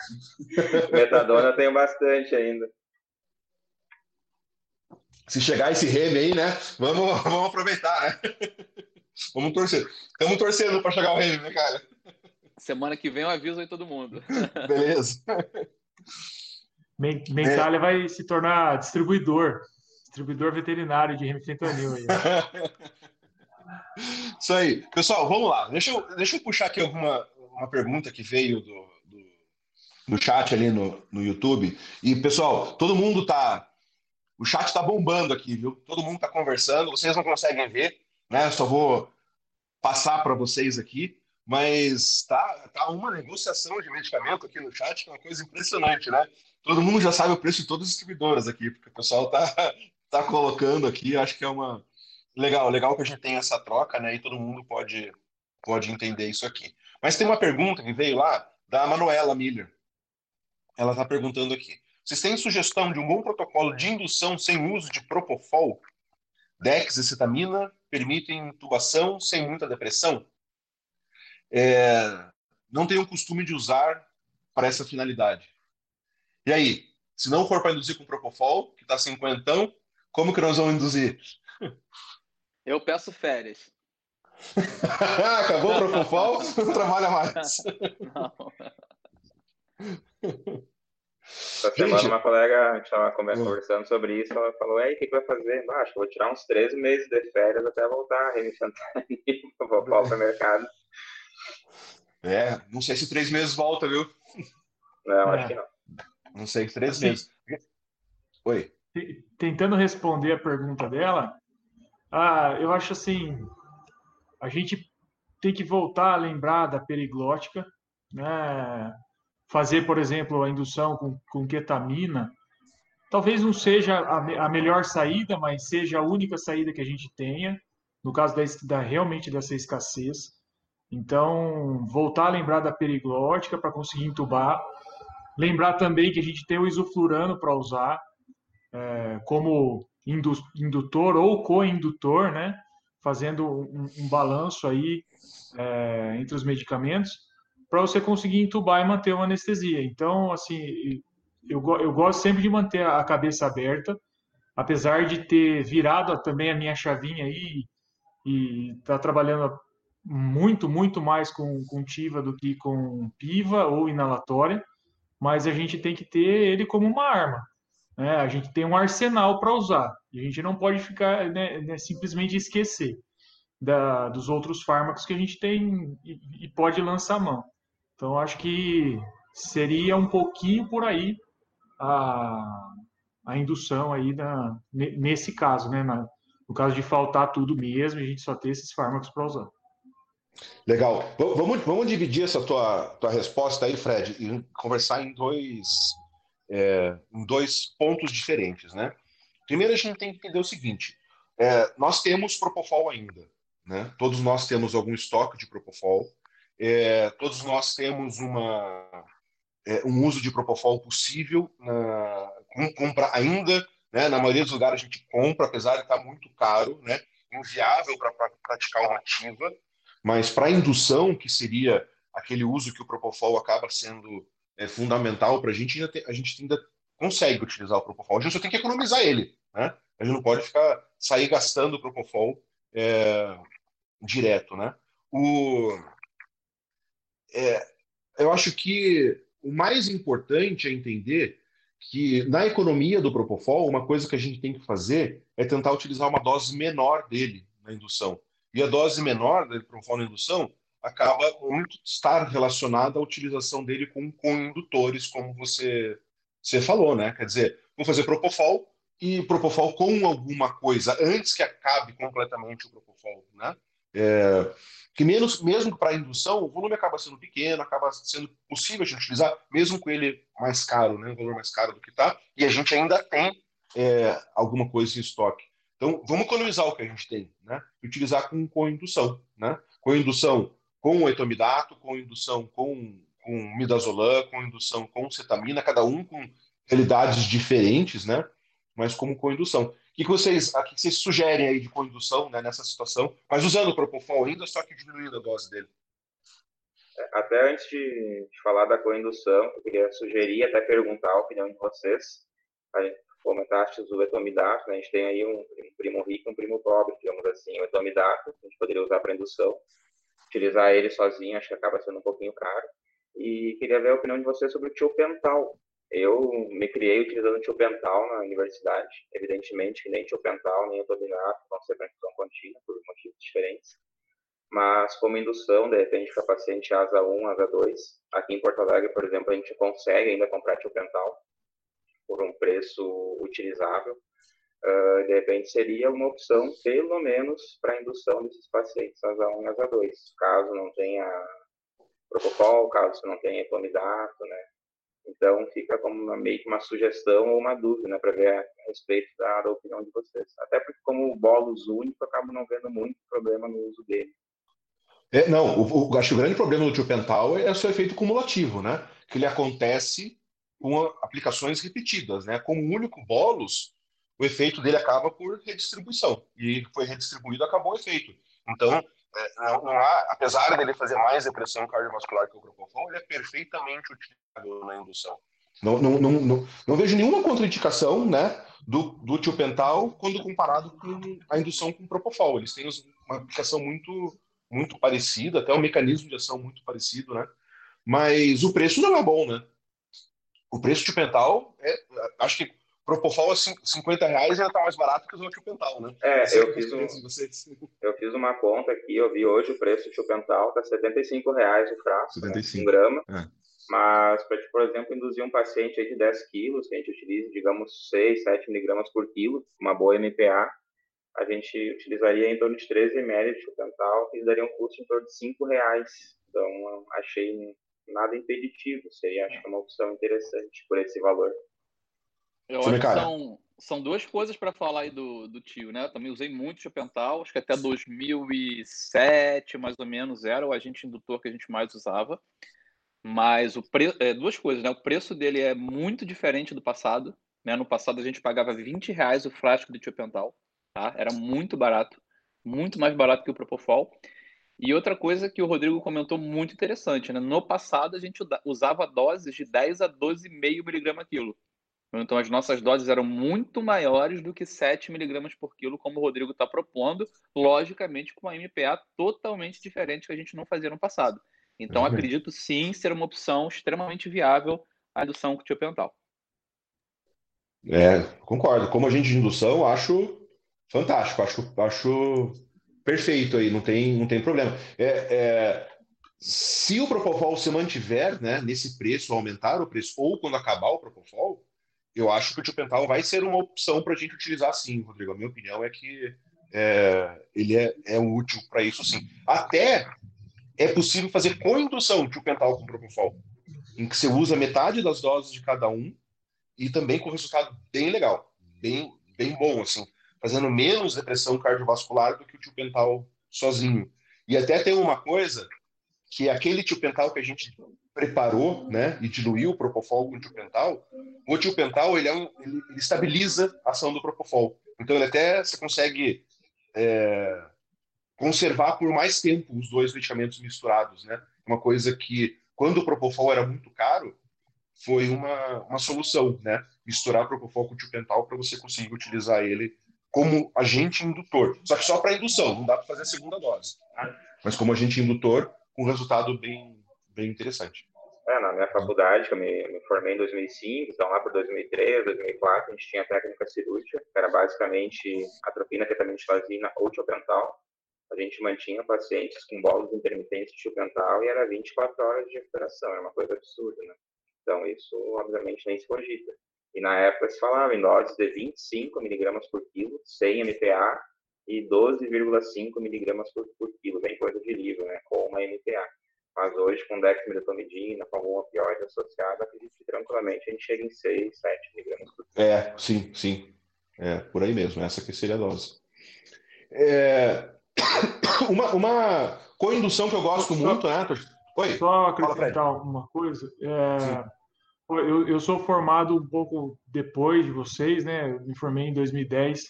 metadona eu tenho bastante ainda. Se chegar esse reme aí, né? Vamos, vamos aproveitar, né? Vamos torcer. Estamos torcendo para chegar o reme, né, cara? Semana que vem eu aviso aí todo mundo. Beleza. Mencalha é. vai se tornar distribuidor distribuidor veterinário de remifentanil aí. Isso aí. Pessoal, vamos lá. Deixa eu, deixa eu puxar aqui alguma uma pergunta que veio do, do, do chat ali no, no YouTube. E, pessoal, todo mundo tá. O chat tá bombando aqui, viu? Todo mundo tá conversando. Vocês não conseguem ver, né? Eu só vou passar para vocês aqui. Mas tá, tá uma negociação de medicamento aqui no chat, que é uma coisa impressionante, né? Todo mundo já sabe o preço de todas as distribuidoras aqui, porque o pessoal tá, tá colocando aqui, acho que é uma legal, legal que a gente tem essa troca, né? E todo mundo pode pode entender isso aqui. Mas tem uma pergunta que veio lá da Manuela Miller. Ela está perguntando aqui: vocês têm sugestão de um bom protocolo de indução sem uso de propofol? Dexacetamina permitem intubação sem muita depressão? É, não tenho o costume de usar para essa finalidade. E aí, se não for para induzir com propofol, que está cinquentão, como que nós vamos induzir? Eu peço férias. Acabou o Propofol? Não trabalha mais. Não. Essa semana uma colega, a gente estava conversando sobre isso, ela falou, aí, o que, que vai fazer? Ah, acho que vou tirar uns três meses de férias até voltar, reiniciando Propofol para o mercado. É, não sei se três meses volta, viu? Não, é. acho que não. Não sei, três assim, meses. Oi tentando responder a pergunta dela, ah, eu acho assim, a gente tem que voltar a lembrar da periglótica, né? Fazer, por exemplo, a indução com, com ketamina, talvez não seja a, a, melhor saída, mas seja a única saída que a gente tenha, no caso da, da realmente dessa escassez. Então, voltar a lembrar da periglótica para conseguir entubar, lembrar também que a gente tem o isoflurano para usar, é, como indutor ou co-indutor, né? Fazendo um, um balanço aí é, entre os medicamentos para você conseguir entubar e manter uma anestesia. Então, assim, eu, eu gosto sempre de manter a cabeça aberta, apesar de ter virado também a minha chavinha aí e tá trabalhando muito, muito mais com, com TIVA do que com PIVA ou inalatória, mas a gente tem que ter ele como uma arma. Né? A gente tem um arsenal para usar. A gente não pode ficar né, né, simplesmente esquecer da, dos outros fármacos que a gente tem e, e pode lançar a mão. Então, acho que seria um pouquinho por aí a, a indução aí na, nesse caso, né? Na, no caso de faltar tudo mesmo, a gente só ter esses fármacos para usar. Legal. Vamos, vamos dividir essa tua, tua resposta aí, Fred, e conversar em dois, é, em dois pontos diferentes, né? Primeiro, a gente tem que entender o seguinte: é, nós temos Propofol ainda, né? Todos nós temos algum estoque de Propofol, é, todos nós temos uma, é, um uso de Propofol possível, na, com, compra ainda, né? Na maioria dos lugares a gente compra, apesar de estar muito caro, né? Inviável para praticar uma ativa, mas para indução, que seria aquele uso que o Propofol acaba sendo é fundamental para a gente, a gente ainda consegue utilizar o Propofol. A gente só tem que economizar ele. Né? A gente não pode ficar sair gastando o Propofol é, direto, né? O, é, eu acho que o mais importante é entender que na economia do Propofol, uma coisa que a gente tem que fazer é tentar utilizar uma dose menor dele na indução. E a dose menor do Propofol na indução acaba muito estar relacionada à utilização dele com indutores, como você, você falou, né? Quer dizer, vou fazer Propofol e Propofol com alguma coisa antes que acabe completamente o Propofol, né? É, que menos, mesmo para indução, o volume acaba sendo pequeno, acaba sendo possível de utilizar, mesmo com ele mais caro, né, um valor mais caro do que está, e a gente ainda tem é, alguma coisa em estoque. Então, vamos economizar o que a gente tem, né, e utilizar com, com indução, né, com indução com etomidato, com indução com, com midazolam, com indução com cetamina, cada um com realidades diferentes, né, mas como com indução que, que vocês, que vocês sugerem aí de condução né, nessa situação, mas usando o Propofol ainda, só que diminuindo a dose dele? É, até antes de, de falar da coindução, eu queria sugerir, até perguntar a opinião de vocês. A gente comentaste o etomidato, né? a gente tem aí um, um primo rico e um primo pobre, digamos assim. O etomidato, a gente poderia usar para indução. Utilizar ele sozinho, acho que acaba sendo um pouquinho caro. E queria ver a opinião de vocês sobre o tiopental. Eu me criei utilizando tiopental na universidade. Evidentemente que nem tiopental, nem etominato vão ser para infusão contínua, por motivos diferentes. Mas como indução, de repente, para paciente asa 1, asa 2, aqui em Porto Alegre, por exemplo, a gente consegue ainda comprar tiopental por um preço utilizável. Uh, de repente seria uma opção, pelo menos, para indução desses pacientes asa 1 e asa 2, caso não tenha propofol, caso não tenha etomidato, né? Então, fica como uma, meio que uma sugestão ou uma dúvida, né, para ver a, respeito da, da, opinião de vocês. Até porque, como o bolos único, acabo não vendo muito problema no uso dele. É, não, o, o, acho que o grande problema do tiopental é o seu efeito cumulativo, né? Que ele acontece com aplicações repetidas, né? Como um único bolos, o efeito dele acaba por redistribuição. E foi redistribuído, acabou o efeito. Então, é, não, não há, apesar dele fazer mais depressão cardiovascular que o Propofol, ele é perfeitamente na indução. Não, não, não, não, não vejo nenhuma contraindicação né, do, do tiopental quando comparado com a indução com o Propofol. Eles têm uma aplicação muito, muito parecida, até um mecanismo de ação muito parecido, né? Mas o preço não é bom, né? O preço tiopental, é, acho que Propofol a 50 reais já está mais barato que o Zotipental, né? É, eu fiz, um, eu fiz uma conta aqui, eu vi hoje o preço do Tiopental, está 75 reais o frasco, 75. Né, um grama. É. Mas, para, por exemplo, induzir um paciente aí de 10 quilos, que a gente utiliza, digamos, 6, 7 miligramas por quilo, uma boa MPA, a gente utilizaria em torno de 13 ml de Tiopental e daria um custo em torno de 5 reais. Então, achei nada impeditivo, seria, acho que uma opção interessante por esse valor. Eu acho que são, são duas coisas para falar aí do, do tio, né? Eu também usei muito Chopental, acho que até 2007, mais ou menos, era o agente indutor que a gente mais usava. Mas o pre... É, duas coisas, né? O preço dele é muito diferente do passado. Né? No passado a gente pagava 20 reais o frasco de Chopental, tá? Era muito barato, muito mais barato que o Propofol. E outra coisa que o Rodrigo comentou muito interessante, né? No passado a gente usava doses de 10 a 12,5 miligrama quilo. Então, as nossas doses eram muito maiores do que 7 miligramas por quilo, como o Rodrigo está propondo, logicamente com uma MPA totalmente diferente que a gente não fazia no passado. Então, uhum. acredito sim ser uma opção extremamente viável a indução cutiopental. É, concordo. Como agente de indução, acho fantástico, acho, acho perfeito aí, não tem, não tem problema. É, é, se o Propofol se mantiver né, nesse preço, aumentar o preço, ou quando acabar o Propofol, eu acho que o tiopental vai ser uma opção para a gente utilizar sim, Rodrigo. A minha opinião é que é, ele é, é útil para isso sim. Até é possível fazer com indução tiopental com propofol, em que você usa metade das doses de cada um e também com resultado bem legal, bem, bem bom, assim, fazendo menos depressão cardiovascular do que o tiopental sozinho. E até tem uma coisa que aquele tiopental que a gente preparou, né, e diluiu o propofol com o o tiopental ele, é um, ele, ele, estabiliza a ação do propofol. Então ele até você consegue é, conservar por mais tempo os dois medicamentos misturados, né? Uma coisa que quando o propofol era muito caro foi uma, uma solução, né? Misturar propofol com tiopental para você conseguir utilizar ele como agente indutor. Só que só para indução, não dá para fazer a segunda dose. Né? Mas como agente indutor, um resultado bem, bem interessante. É, na minha faculdade, que eu me, me, formei em 2005, então lá por 2003, 2004, a gente tinha técnica cirúrgica, que era basicamente atropina, ketamina, ou tiopental. A gente mantinha pacientes com bolos intermitentes de tiopental e era 24 horas de recuperação, era uma coisa absurda, né? Então isso, obviamente, nem se cogita. E na época se falava em doses de 25 miligramas por quilo, 100 MPA e 12,5 miligramas por, por quilo, bem coisa de livro, né? Com uma MPA. Mas hoje, com dexmedetomidina, com algum opioide associado, acredito que tranquilamente a gente chega em 6, 7 miligramas por quilo. É, sim, sim. É, por aí mesmo, essa que seria a dose. É... Uma, uma coindução que eu gosto só, muito, né? Oi, só acrescentar uma coisa. É, eu, eu sou formado um pouco depois de vocês, né? Eu me formei em 2010,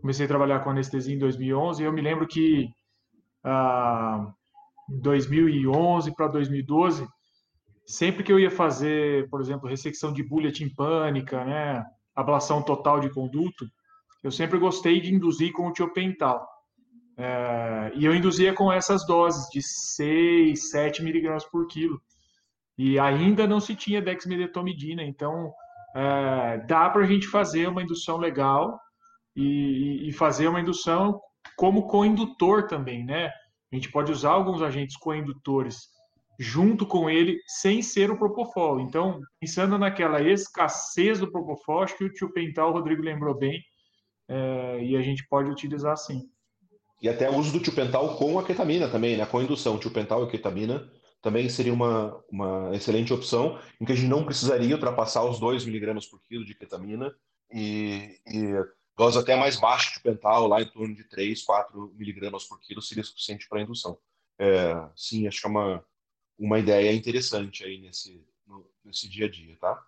comecei a trabalhar com anestesia em 2011, e eu me lembro que ah, 2011 para 2012, sempre que eu ia fazer, por exemplo, ressecção de bulha timpânica, né, ablação total de conduto, eu sempre gostei de induzir com o tiopental. É, e eu induzia com essas doses de 6, 7 miligramas por quilo. E ainda não se tinha dexmedetomidina, então é, dá para a gente fazer uma indução legal e, e fazer uma indução como coindutor também, né? A gente pode usar alguns agentes coindutores junto com ele sem ser o propofol. Então, pensando naquela escassez do propofol, acho que o tio Pental, o Rodrigo lembrou bem, é, e a gente pode utilizar assim. E até o uso do tio Pental com a ketamina também, né? Com indução, tio Pental e ketamina também seria uma, uma excelente opção, em que a gente não precisaria ultrapassar os 2 miligramas por quilo de ketamina e, e dose até mais baixa de pental, lá em torno de 3, 4 miligramas por quilo, seria suficiente para indução. É, sim, acho que é uma, uma ideia interessante aí nesse, no, nesse dia a dia, tá?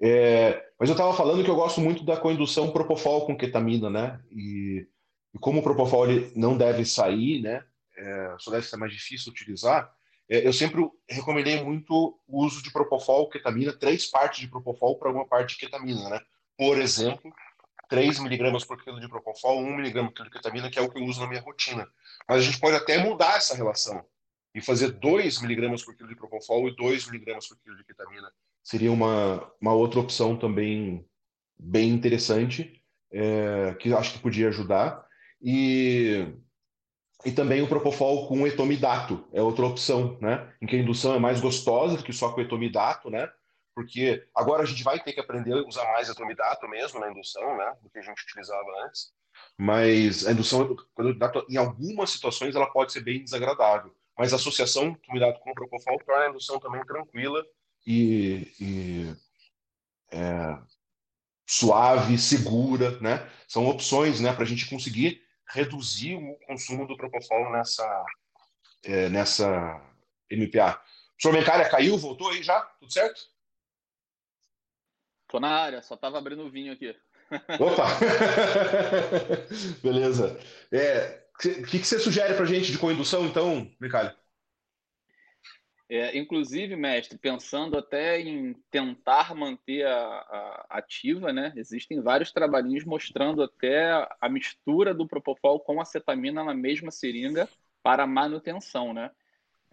É, mas eu estava falando que eu gosto muito da coindução propofol com ketamina, né? E, e como o propofol não deve sair, né? É, só deve ser mais difícil utilizar. É, eu sempre recomendei muito o uso de propofol, ketamina, três partes de propofol para uma parte de ketamina, né? Por exemplo, 3 miligramas por quilo de propofol, 1 miligrama por quilo de ketamina, que é o que eu uso na minha rotina. Mas a gente pode até mudar essa relação e fazer 2 miligramas por quilo de propofol e 2 miligramas por quilo de ketamina. Seria uma, uma outra opção também bem interessante, é, que acho que podia ajudar. E, e também o propofol com etomidato é outra opção, né? Em que a indução é mais gostosa do que só com etomidato, né? porque agora a gente vai ter que aprender a usar mais atomidato mesmo na indução, né, do que a gente utilizava antes. Mas a indução, em algumas situações, ela pode ser bem desagradável. Mas a associação atomidato com o propofol torna a indução também tranquila e, e é, suave, segura, né? São opções, né, para a gente conseguir reduzir o consumo do propofol nessa é, nessa MPA. O senhor Mencária caiu, voltou aí já? Tudo certo? Tô na área, só tava abrindo o vinho aqui. Opa! Beleza. É, o que, que você sugere para gente de coindução, então, Micalho? É, inclusive, mestre, pensando até em tentar manter a, a, ativa, né? Existem vários trabalhinhos mostrando até a mistura do propofol com acetamina na mesma seringa para manutenção, né?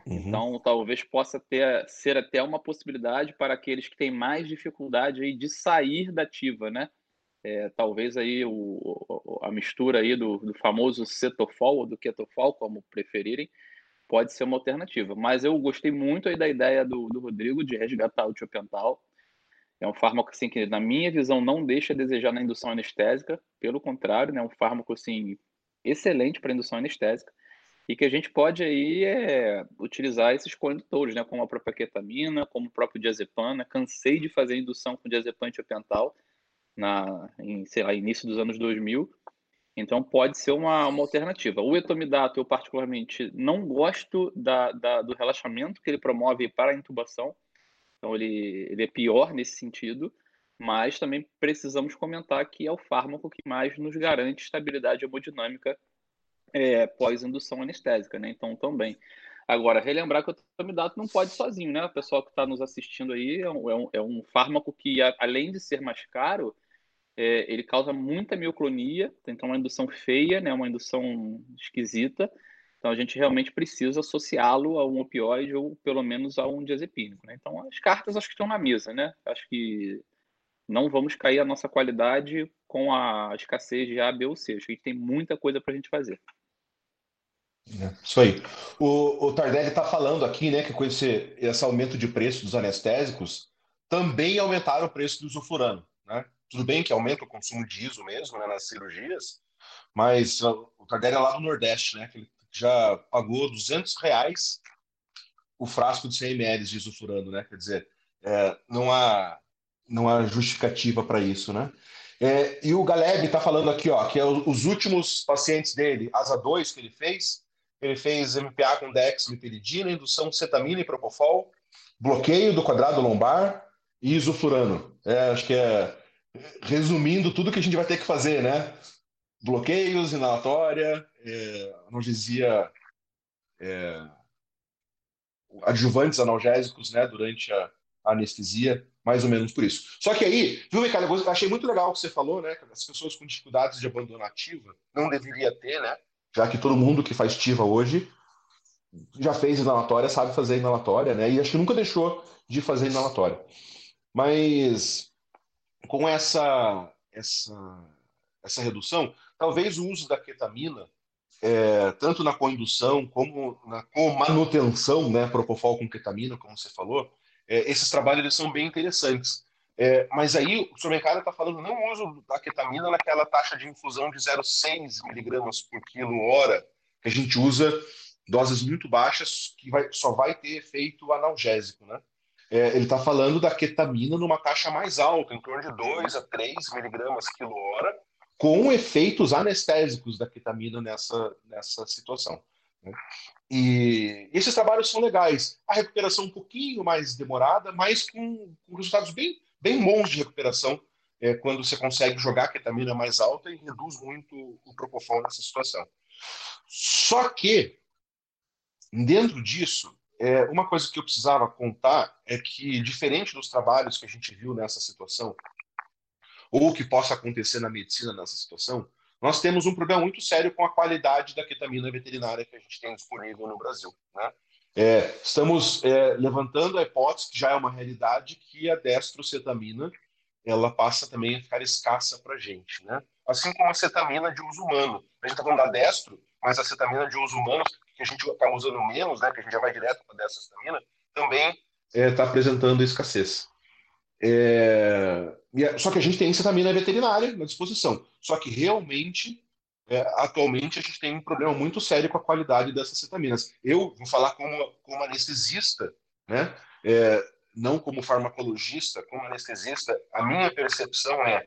Uhum. Então, talvez possa ter, ser até uma possibilidade para aqueles que têm mais dificuldade aí de sair da ativa, né? É, talvez aí o, a mistura aí do, do famoso cetofol ou do ketofol, como preferirem, pode ser uma alternativa. Mas eu gostei muito aí da ideia do, do Rodrigo de resgatar o tiopental. É um fármaco assim, que, na minha visão, não deixa a desejar na indução anestésica. Pelo contrário, né, é um fármaco assim, excelente para indução anestésica e que a gente pode aí é, utilizar esses condutores, né, como a própria ketamina, como o próprio diazepam. Né? Cansei de fazer indução com diazepam tiopental na, em, sei lá, início dos anos 2000. Então pode ser uma, uma alternativa. O etomidato eu particularmente não gosto da, da, do relaxamento que ele promove para a intubação. Então ele, ele é pior nesse sentido, mas também precisamos comentar que é o fármaco que mais nos garante estabilidade hemodinâmica é, pós-indução anestésica, né? Então, também. Agora, relembrar que o tamidato não pode sozinho, né? O pessoal que está nos assistindo aí é um, é um, é um fármaco que, além de ser mais caro, é, ele causa muita mioclonia, então uma indução feia, né, uma indução esquisita. Então a gente realmente precisa associá-lo a um opioide ou pelo menos a um diazepínico. Né? Então as cartas acho que estão na mesa, né? Acho que não vamos cair a nossa qualidade com a escassez de A, B ou C. Acho que a gente tem muita coisa para a gente fazer. É, isso aí. O, o Tardelli está falando aqui, né, que com esse, esse aumento de preço dos anestésicos, também aumentaram o preço do sulfurano, né? Tudo bem que aumenta o consumo de ISO mesmo, né, nas cirurgias, mas o Tardelli é lá do Nordeste, né, que ele já pagou 200 reais o frasco de 100 ml de isofurano, né? Quer dizer, é, não há não há justificativa para isso, né? É, e o Galeb está falando aqui, ó, que é os últimos pacientes dele, asa 2 que ele fez, ele fez MPA com dexmetilidina, indução de cetamina e propofol, bloqueio do quadrado lombar e isofurano. É, acho que é resumindo tudo que a gente vai ter que fazer, né? Bloqueios, inalatória, é, analgesia, é, adjuvantes analgésicos, né? Durante a, anestesia, mais ou menos por isso. Só que aí, viu, Ricardo, eu achei muito legal o que você falou, né? As pessoas com dificuldades de abandono ativa não deveria ter, né? Já que todo mundo que faz TIVA hoje já fez inalatória, sabe fazer inalatória, né? E acho que nunca deixou de fazer inalatória. Mas com essa, essa, essa redução, talvez o uso da ketamina, é, tanto na coindução como na com manutenção, né, propofol com ketamina, como você falou, é, esses trabalhos eles são bem interessantes. É, mas aí o supermercado está falando não uso da ketamina naquela taxa de infusão de 0,6 miligramas por quilo hora, que a gente usa doses muito baixas, que vai, só vai ter efeito analgésico, né? É, ele está falando da ketamina numa taxa mais alta, em torno de 2 a 3 miligramas quilo hora, com efeitos anestésicos da ketamina nessa, nessa situação. Né? E esses trabalhos são legais. A recuperação um pouquinho mais demorada, mas com, com resultados bem, bem bons de recuperação é, quando você consegue jogar a ketamina mais alta e reduz muito o propofol nessa situação. Só que, dentro disso, é, uma coisa que eu precisava contar é que, diferente dos trabalhos que a gente viu nessa situação, ou que possa acontecer na medicina nessa situação, nós temos um problema muito sério com a qualidade da ketamina veterinária que a gente tem disponível no Brasil. Né? É, estamos é, levantando a hipótese, que já é uma realidade, que a destrocetamina ela passa também a ficar escassa para a gente. Né? Assim como a cetamina de uso humano. A gente está falando da destro, mas a cetamina de uso humano, que a gente está usando menos, né, que a gente já vai direto para a destrocetamina, também está é, tá apresentando escassez. É, só que a gente tem cetamina veterinária na disposição. Só que realmente, é, atualmente, a gente tem um problema muito sério com a qualidade dessas cetaminas. Eu vou falar como, como anestesista, né? É, não como farmacologista, como anestesista, a minha percepção é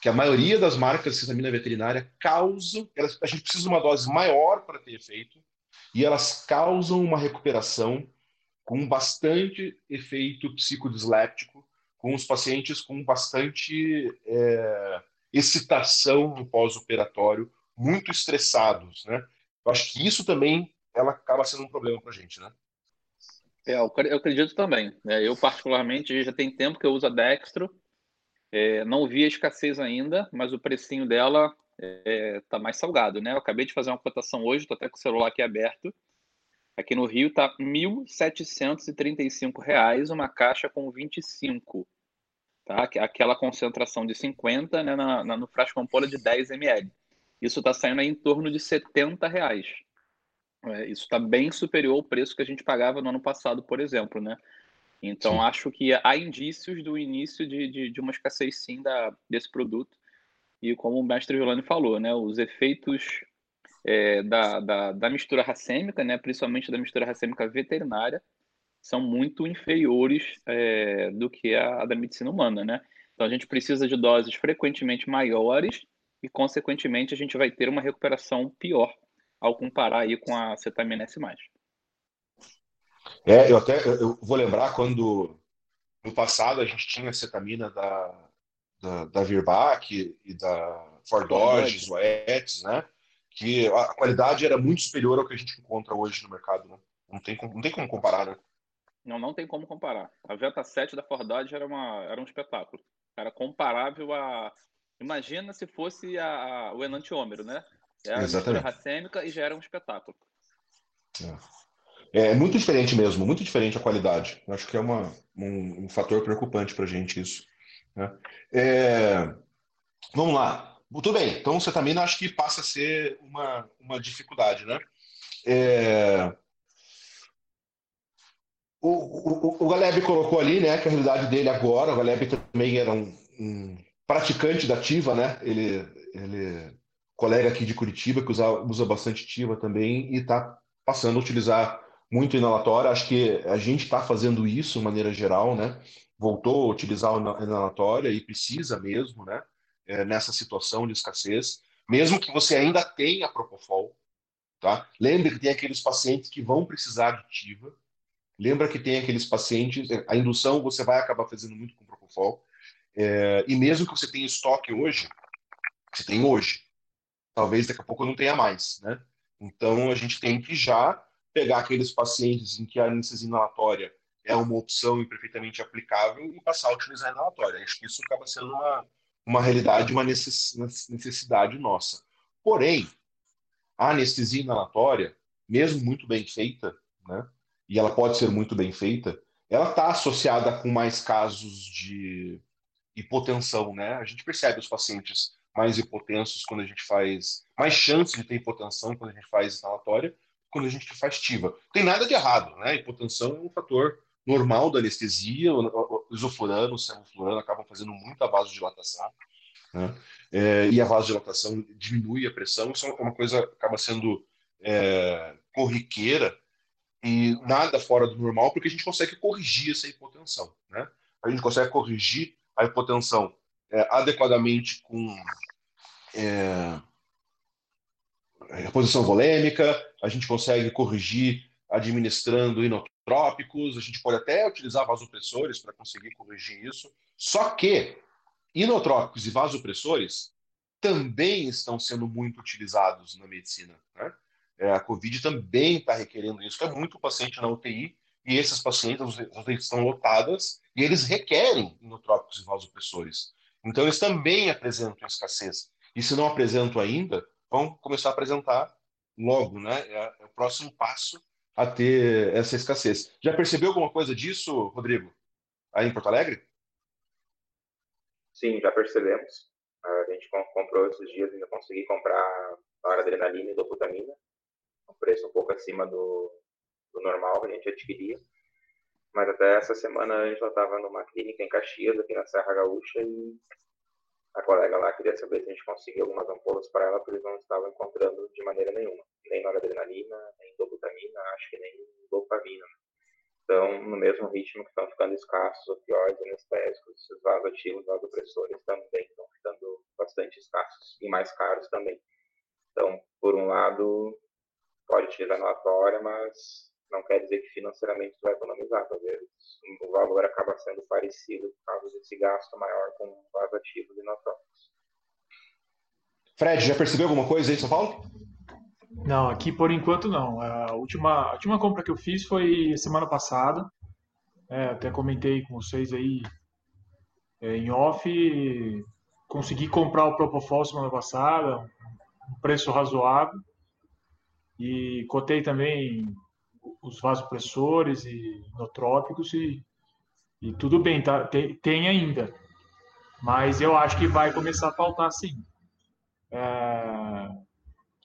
que a maioria das marcas de cetamina veterinária causam, elas, a gente precisa de uma dose maior para ter efeito, e elas causam uma recuperação com bastante efeito psicodisléptico com os pacientes com bastante é, excitação no pós-operatório, muito estressados, né? Eu acho que isso também ela acaba sendo um problema para a gente, né? É, eu acredito também. Né? Eu, particularmente, já tem tempo que eu uso a Dextro. É, não vi a escassez ainda, mas o precinho dela é, tá mais salgado, né? Eu acabei de fazer uma cotação hoje, estou até com o celular aqui aberto. Aqui no Rio tá R$ 1.735, uma caixa com 25, tá? Aquela concentração de 50 né, na, na, no frasco ampola de 10 ml. Isso está saindo em torno de 70 reais. É, isso está bem superior ao preço que a gente pagava no ano passado, por exemplo, né? Então, sim. acho que há indícios do início de, de, de uma escassez, sim, da, desse produto. E como o mestre Violani falou, né, os efeitos é, da, da, da, mistura racêmica, né, principalmente da mistura racêmica veterinária, são muito inferiores é, do que a, a, da medicina humana, né? Então a gente precisa de doses frequentemente maiores e, consequentemente, a gente vai ter uma recuperação pior ao comparar aí com a cetamina S+. É, eu até eu vou lembrar quando no passado a gente tinha a cetamina da, da, da Virbac e da Fordog, Zoetis, né? que a qualidade era muito superior ao que a gente encontra hoje no mercado, né? Não tem, não tem como comparar, né? Não, não tem como comparar. A Veta 7 da Ford Dodge era, uma, era um espetáculo. Era comparável a, Imagina se fosse a, a, o enantiômero, né? É a mistura racêmica e já era um espetáculo. É. é. muito diferente mesmo, muito diferente a qualidade. Acho que é uma, um, um fator preocupante para a gente isso. Né? É, vamos lá. Tudo bem, então você também acho que passa a ser uma, uma dificuldade, né? É, o, o, o Galeb colocou ali, né, que a realidade dele agora, o Galeb também era um, um praticante da Tiva, né? Ele, ele colega aqui de Curitiba que usa, usa bastante Tiva também e está passando a utilizar muito inalatório. Acho que a gente está fazendo isso de maneira geral, né? Voltou a utilizar o inalatório e precisa mesmo, né? É, nessa situação de escassez, mesmo que você ainda tenha Propofol, tá? Lembre que tem aqueles pacientes que vão precisar de Tiva. Lembra que tem aqueles pacientes, a indução você vai acabar fazendo muito com Propofol. É, e mesmo que você tenha estoque hoje, você tem hoje, talvez daqui a pouco não tenha mais, né? Então a gente tem que já pegar aqueles pacientes em que a anestesia inalatória é uma opção e perfeitamente aplicável e passar a utilizar a inalatória. Acho que isso acaba sendo uma, uma realidade, uma necessidade nossa. Porém, a anestesia inalatória, mesmo muito bem feita, né? E ela pode ser muito bem feita, ela está associada com mais casos de hipotensão, né? A gente percebe os pacientes mais hipotensos quando a gente faz, mais chance de ter hipotensão quando a gente faz inalatória, quando a gente faz TIVA. Tem nada de errado, né? Hipotensão é um fator normal da anestesia, isoflurano, o semiflurano acabam fazendo muita vasodilatação, né? É, e a vasodilatação diminui a pressão, isso é uma coisa que acaba sendo é, corriqueira e nada fora do normal, porque a gente consegue corrigir essa hipotensão, né? A gente consegue corrigir a hipotensão é, adequadamente com é, a posição volêmica, a gente consegue corrigir administrando inotrópicos, a gente pode até utilizar vasopressores para conseguir corrigir isso. Só que inotrópicos e vasopressores também estão sendo muito utilizados na medicina. Né? É, a Covid também está requerendo isso, que é muito paciente na UTI e esses pacientes, as UTIs estão lotadas e eles requerem inotrópicos e vasopressores. Então, eles também apresentam escassez. E se não apresentam ainda, vão começar a apresentar logo, né? É, é o próximo passo a ter essa escassez. Já percebeu alguma coisa disso, Rodrigo, aí em Porto Alegre? Sim, já percebemos. A gente comprou esses dias, ainda consegui comprar adrenalina e dobutamina, um preço um pouco acima do, do normal que a gente adquiria. Mas até essa semana a gente já estava numa clínica em Caxias, aqui na Serra Gaúcha, e a colega lá queria saber se a gente conseguia algumas ampolas para ela, porque eles não estavam encontrando de maneira nenhuma. Nem noradrenalina, nem dobutamina, acho que nem dopamina. Então, no mesmo ritmo que estão ficando escassos opioides, anestésicos, esses vasoativos, vasopressores também estão ficando bastante escassos e mais caros também. Então, por um lado, pode utilizar na tória, mas não quer dizer que financeiramente tu vai economizar. Às vezes o valor acaba sendo parecido por causa desse gasto maior com os ativos e inotrópicos. Fred, já percebeu alguma coisa aí em São Paulo? Não, aqui por enquanto não. A última, a última compra que eu fiz foi semana passada. É, até comentei com vocês aí é, em off. Consegui comprar o Propofol semana passada, um preço razoável. E cotei também os vasopressores e inotrópicos e, e tudo bem, tá, tem, tem, ainda. Mas eu acho que vai começar a faltar sim. É,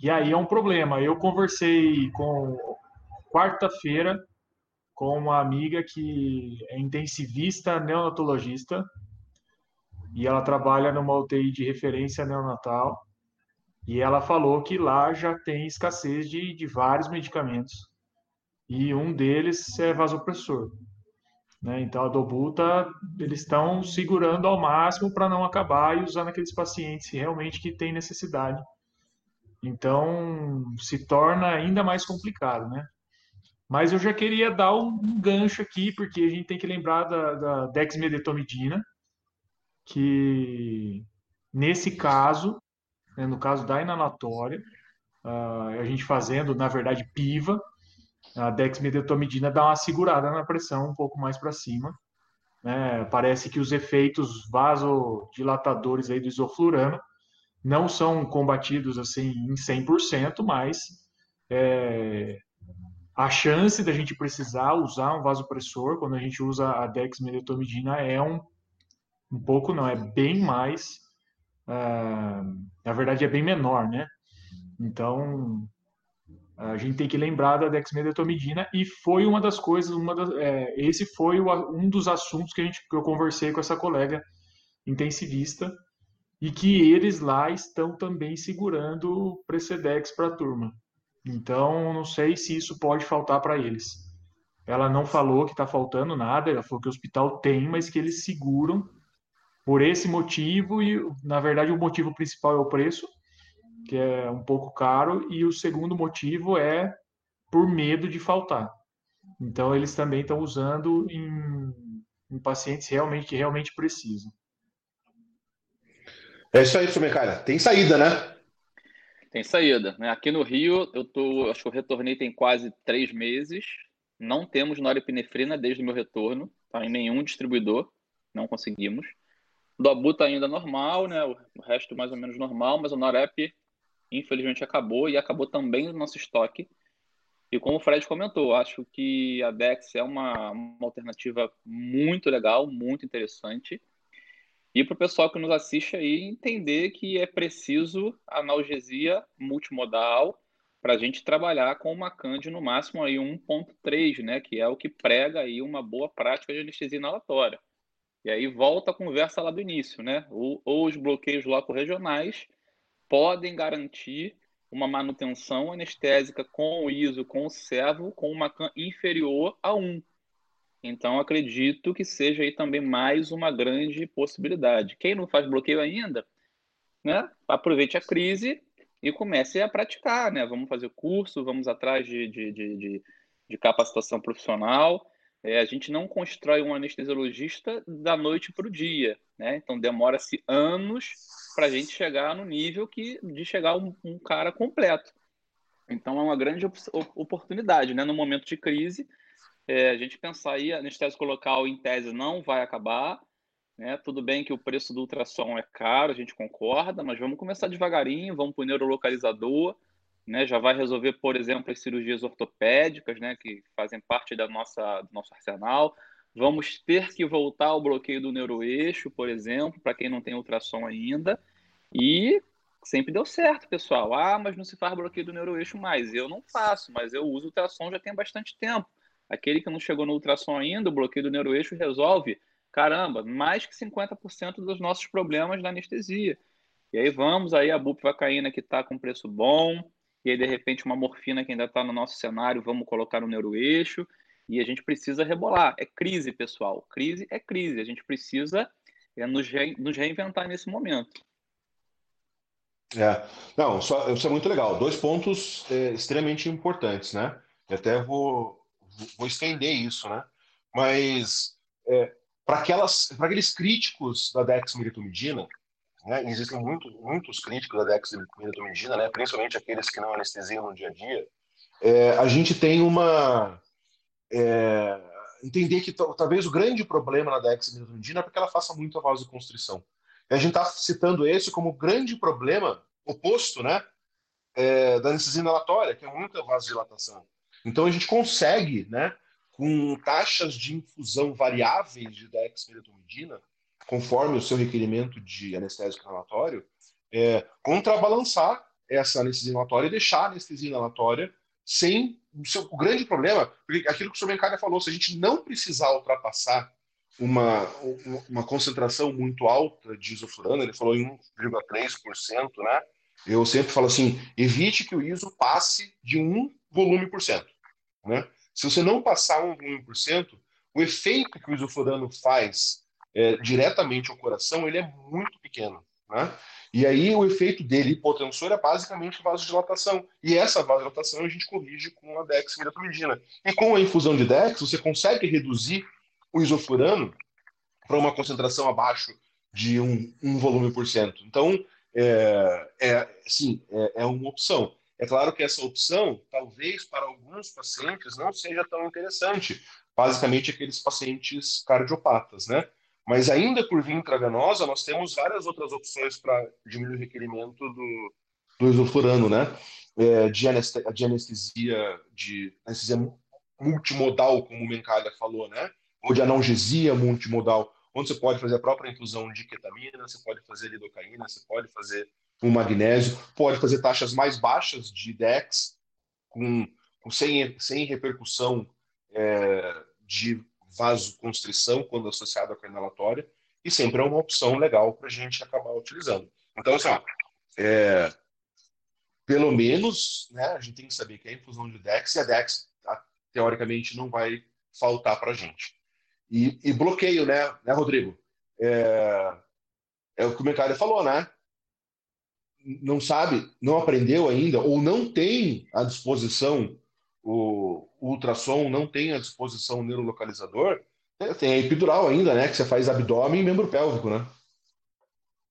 e aí é um problema. Eu conversei com quarta-feira com uma amiga que é intensivista neonatologista e ela trabalha numa UTI de referência neonatal e ela falou que lá já tem escassez de, de vários medicamentos e um deles é vasopressor. Né? Então, a Dobuta, eles estão segurando ao máximo para não acabar e usando aqueles pacientes realmente que têm necessidade. Então, se torna ainda mais complicado, né? Mas eu já queria dar um, gancho aqui, porque a gente tem que lembrar da, da dexmedetomidina, que nesse caso, né, no caso da inalatória, uh, a gente fazendo, na verdade, PIVA, a dexmedetomidina dá uma segurada na pressão um pouco mais para cima. Né? Parece que os efeitos vasodilatadores aí do isoflurano não são combatidos assim em 100%, mas é, a chance da gente precisar usar um vasopressor quando a gente usa a dexmedetomidina é um, um pouco, não, é bem mais, uh, na verdade é bem menor, né? Então, a gente tem que lembrar da dexmedetomidina e foi uma das coisas, uma das, é, esse foi o, um dos assuntos que, a gente, que eu conversei com essa colega intensivista e que eles lá estão também segurando Precedex para a turma. Então, não sei se isso pode faltar para eles. Ela não falou que está faltando nada, ela falou que o hospital tem, mas que eles seguram por esse motivo e, na verdade, o motivo principal é o preço, que é um pouco caro, e o segundo motivo é por medo de faltar. Então, eles também estão usando em, em pacientes realmente que realmente precisam. É isso aí, Sumecalha. Tem saída, né? Tem saída. Né? Aqui no Rio, eu tô, acho que eu retornei tem quase três meses. Não temos norepinefrina desde o meu retorno, tá? Em nenhum distribuidor, não conseguimos. Do Abu tá ainda normal, né? O resto mais ou menos normal, mas o Norep infelizmente acabou e acabou também no nosso estoque. E como o Fred comentou, acho que a Dex é uma, uma alternativa muito legal, muito interessante. E para o pessoal que nos assiste aí entender que é preciso analgesia multimodal para a gente trabalhar com uma CAND no máximo aí 1.3, né, que é o que prega aí uma boa prática de anestesia inalatória. E aí volta a conversa lá do início, né? Ou, ou os bloqueios loco-regionais podem garantir uma manutenção anestésica com o ISO, com o servo, com uma CAN inferior a 1. Então, acredito que seja aí também mais uma grande possibilidade. Quem não faz bloqueio ainda, né, aproveite a crise e comece a praticar, né? Vamos fazer curso, vamos atrás de, de, de, de capacitação profissional. É, a gente não constrói um anestesiologista da noite para o dia, né? Então, demora-se anos para a gente chegar no nível que de chegar um, um cara completo. Então, é uma grande oportunidade, né? No momento de crise, é, a gente pensar aí, anestésico local em tese não vai acabar, né? Tudo bem que o preço do ultrassom é caro, a gente concorda, mas vamos começar devagarinho, vamos para o neurolocalizador, né? Já vai resolver, por exemplo, as cirurgias ortopédicas, né? Que fazem parte da nossa, do nosso arsenal. Vamos ter que voltar ao bloqueio do neuroeixo, por exemplo, para quem não tem ultrassom ainda. E sempre deu certo, pessoal. Ah, mas não se faz bloqueio do neuroeixo mais. Eu não faço, mas eu uso ultrassom já tem bastante tempo. Aquele que não chegou no ultrassom ainda, o bloqueio do neuroeixo resolve, caramba, mais que 50% dos nossos problemas da anestesia. E aí vamos, aí a bupivacaína que está com preço bom, e aí de repente uma morfina que ainda está no nosso cenário, vamos colocar no neuroeixo, e a gente precisa rebolar. É crise, pessoal. Crise é crise. A gente precisa é, nos, re... nos reinventar nesse momento. É, não, só, isso é muito legal. Dois pontos é, extremamente importantes, né? Eu até vou, vou estender isso, né? Mas é, para aqueles críticos da dexmedetomidina, né, existem muito, muitos críticos da dexmedetomidina, né, principalmente aqueles que não anestesiam no dia a dia, é, a gente tem uma... É, entender que talvez o grande problema na dexmedetomidina é porque ela faça muito a vasoconstrição. E a gente está citando esse como grande problema oposto, né, é, da anestesia inalatória, que é muita vasodilatação. Então a gente consegue, né, com taxas de infusão variáveis de dexmedetomidina, conforme o seu requerimento de anestésico inalatório, é, contrabalançar essa anestesia inalatória e deixar a anestesia inalatória sem o seu o grande problema, aquilo que o Sr. Bencada falou, se a gente não precisar ultrapassar uma, uma concentração muito alta de isoflurano, ele falou em 1,3%, né? Eu sempre falo assim, evite que o ISO passe de 1 volume por cento. Né? Se você não passar um 1%, o efeito que o isoflurano faz é, diretamente ao coração, ele é muito pequeno. Né? E aí o efeito dele hipotensor é basicamente vasodilatação. E essa vasodilatação a gente corrige com a dexmedetomidina. E com a infusão de dex, você consegue reduzir o isoflurano para uma concentração abaixo de um, um volume por cento. Então, é, é, sim, é, é uma opção. É claro que essa opção, talvez para alguns pacientes, não seja tão interessante, basicamente aqueles pacientes cardiopatas, né? Mas ainda por via intravenosa, nós temos várias outras opções para diminuir o requerimento do, do isoflurano, né? É, de, anestesia, de anestesia, de anestesia multimodal, como o Mencalha falou, né? Ou de analgesia multimodal, onde você pode fazer a própria infusão de ketamina, você pode fazer lidocaína, você pode fazer um magnésio, pode fazer taxas mais baixas de DEX, com, com sem, sem repercussão é, de vasoconstrição quando associada com a inalatória, e sempre é uma opção legal para a gente acabar utilizando. Então, assim, é, pelo menos, né, a gente tem que saber que é a infusão de DEX, e a DEX, teoricamente, não vai faltar para a gente. E, e, bloqueio, né, né Rodrigo? É, é o que o mercado falou, né? Não sabe, não aprendeu ainda, ou não tem à disposição o, o ultrassom, não tem à disposição o neurolocalizador, tem a epidural ainda, né? Que você faz abdômen e membro pélvico, né?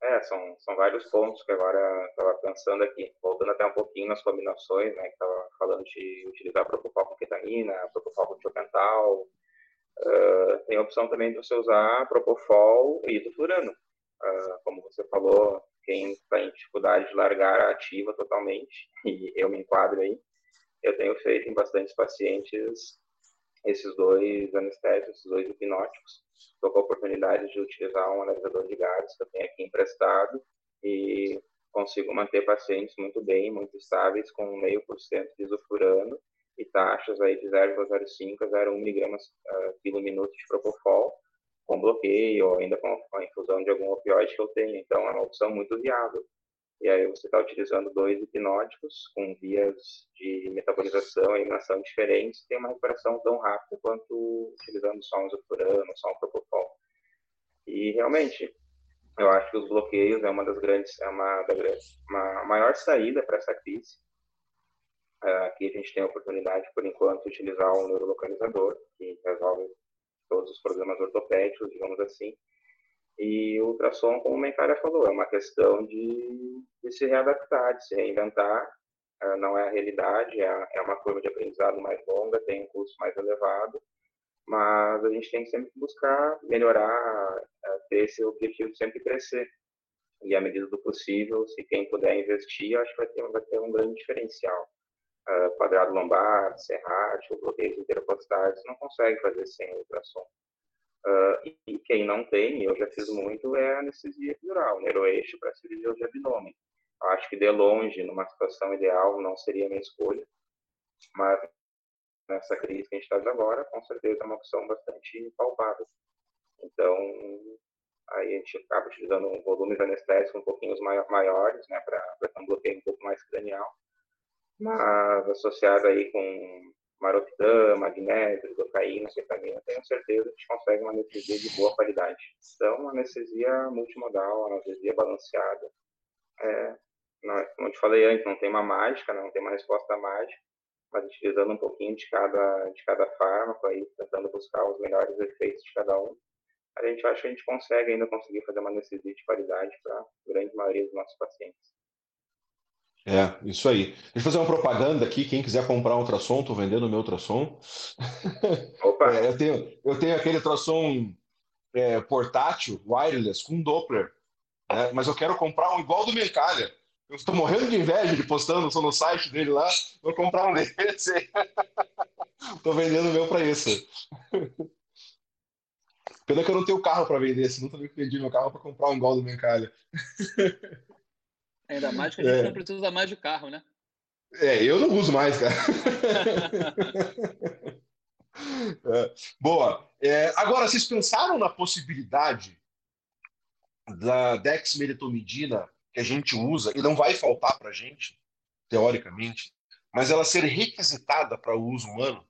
É, são, são vários pontos que agora estava pensando aqui, voltando até um pouquinho nas combinações, né, que estava falando de utilizar propofol com ketamina, propofol com tiopental, uh, tem a opção também de você usar propofol e isoflurano. Uh, como você falou, quem está em dificuldade de largar ativa totalmente, e eu me enquadro aí, eu tenho feito em bastantes pacientes esses dois anestésicos, esses dois hipnóticos. Estou com a oportunidade de utilizar um analisador de gases que eu tenho aqui emprestado e consigo manter pacientes muito bem, muito estáveis, com meio por cento de isofurano e taxas aí de 0,05 a 0,1 miligramas uh, minuto de propofol, com bloqueio ou ainda com a infusão de algum opioide que eu tenho. Então, é uma opção muito viável. E aí você está utilizando dois hipnóticos com vias de metabolização e eliminação diferentes, tem uma recuperação tão rápida quanto utilizando só um zofurano, só um propofol. E realmente, eu acho que os bloqueios é uma das grandes, é uma, uma maior saída para essa crise. Uh, aqui a gente tem a oportunidade, por enquanto, de utilizar um neurolocalizador, que resolve todos os problemas ortopédicos, digamos assim, e o ultrassom, como o Mencária falou, é uma questão de, de, se readaptar, de se reinventar. Uh, não é a realidade, é, é, uma curva de aprendizado mais longa, tem um custo mais elevado, mas a gente tem que sempre buscar melhorar, uh, ter esse objetivo de sempre crescer. E à medida do possível, se quem puder investir, acho que vai ter, vai ter um grande diferencial. Uh, quadrado lombar, serrátil, bloqueios intercostais, não consegue fazer sem ultrassom. Uh, e quem não tem, eu já fiz muito, é anestesia epidural, neuroeixo para cirurgia de abdômen. Acho que de longe, numa situação ideal, não seria a minha escolha, mas nessa crise que a gente está agora, com certeza é uma opção bastante palpável. Então, aí a gente acaba utilizando volumes anestésicos um pouquinho maiores, né, para ter um bloqueio um pouco mais cranial, mas associado aí com maropidã, magnésio, cocaína, cetamina, tenho certeza que consegue uma anestesia de boa qualidade. Então, uma anestesia multimodal, uma anestesia balanceada. É, não, como eu te falei antes, não tem uma mágica, não tem uma resposta mágica, mas utilizando um pouquinho de cada, de cada fármaco, aí, tentando buscar os melhores efeitos de cada um, a gente acha que a gente consegue ainda conseguir fazer uma anestesia de qualidade para a grande maioria dos nossos pacientes. É, isso aí. Deixa eu fazer uma propaganda aqui. Quem quiser comprar um ultrassom, estou vendendo o meu ultrassom. Opa! é, eu, tenho, eu tenho aquele ultrassom é, portátil, wireless, com Doppler. Né? Mas eu quero comprar um igual do Mercalha. Eu estou morrendo de inveja de postando só no site dele lá. Vou comprar um desse. Estou vendendo o meu para isso. Pena que eu não tenho carro para vender, senão também vendi meu carro para comprar um igual do Mercalha. Ainda mais que a gente é. não precisa mais de carro, né? É, eu não uso mais, cara. é. Boa. É, agora, vocês pensaram na possibilidade da dexmedetomidina que a gente usa, e não vai faltar para a gente, teoricamente, mas ela ser requisitada para o uso humano?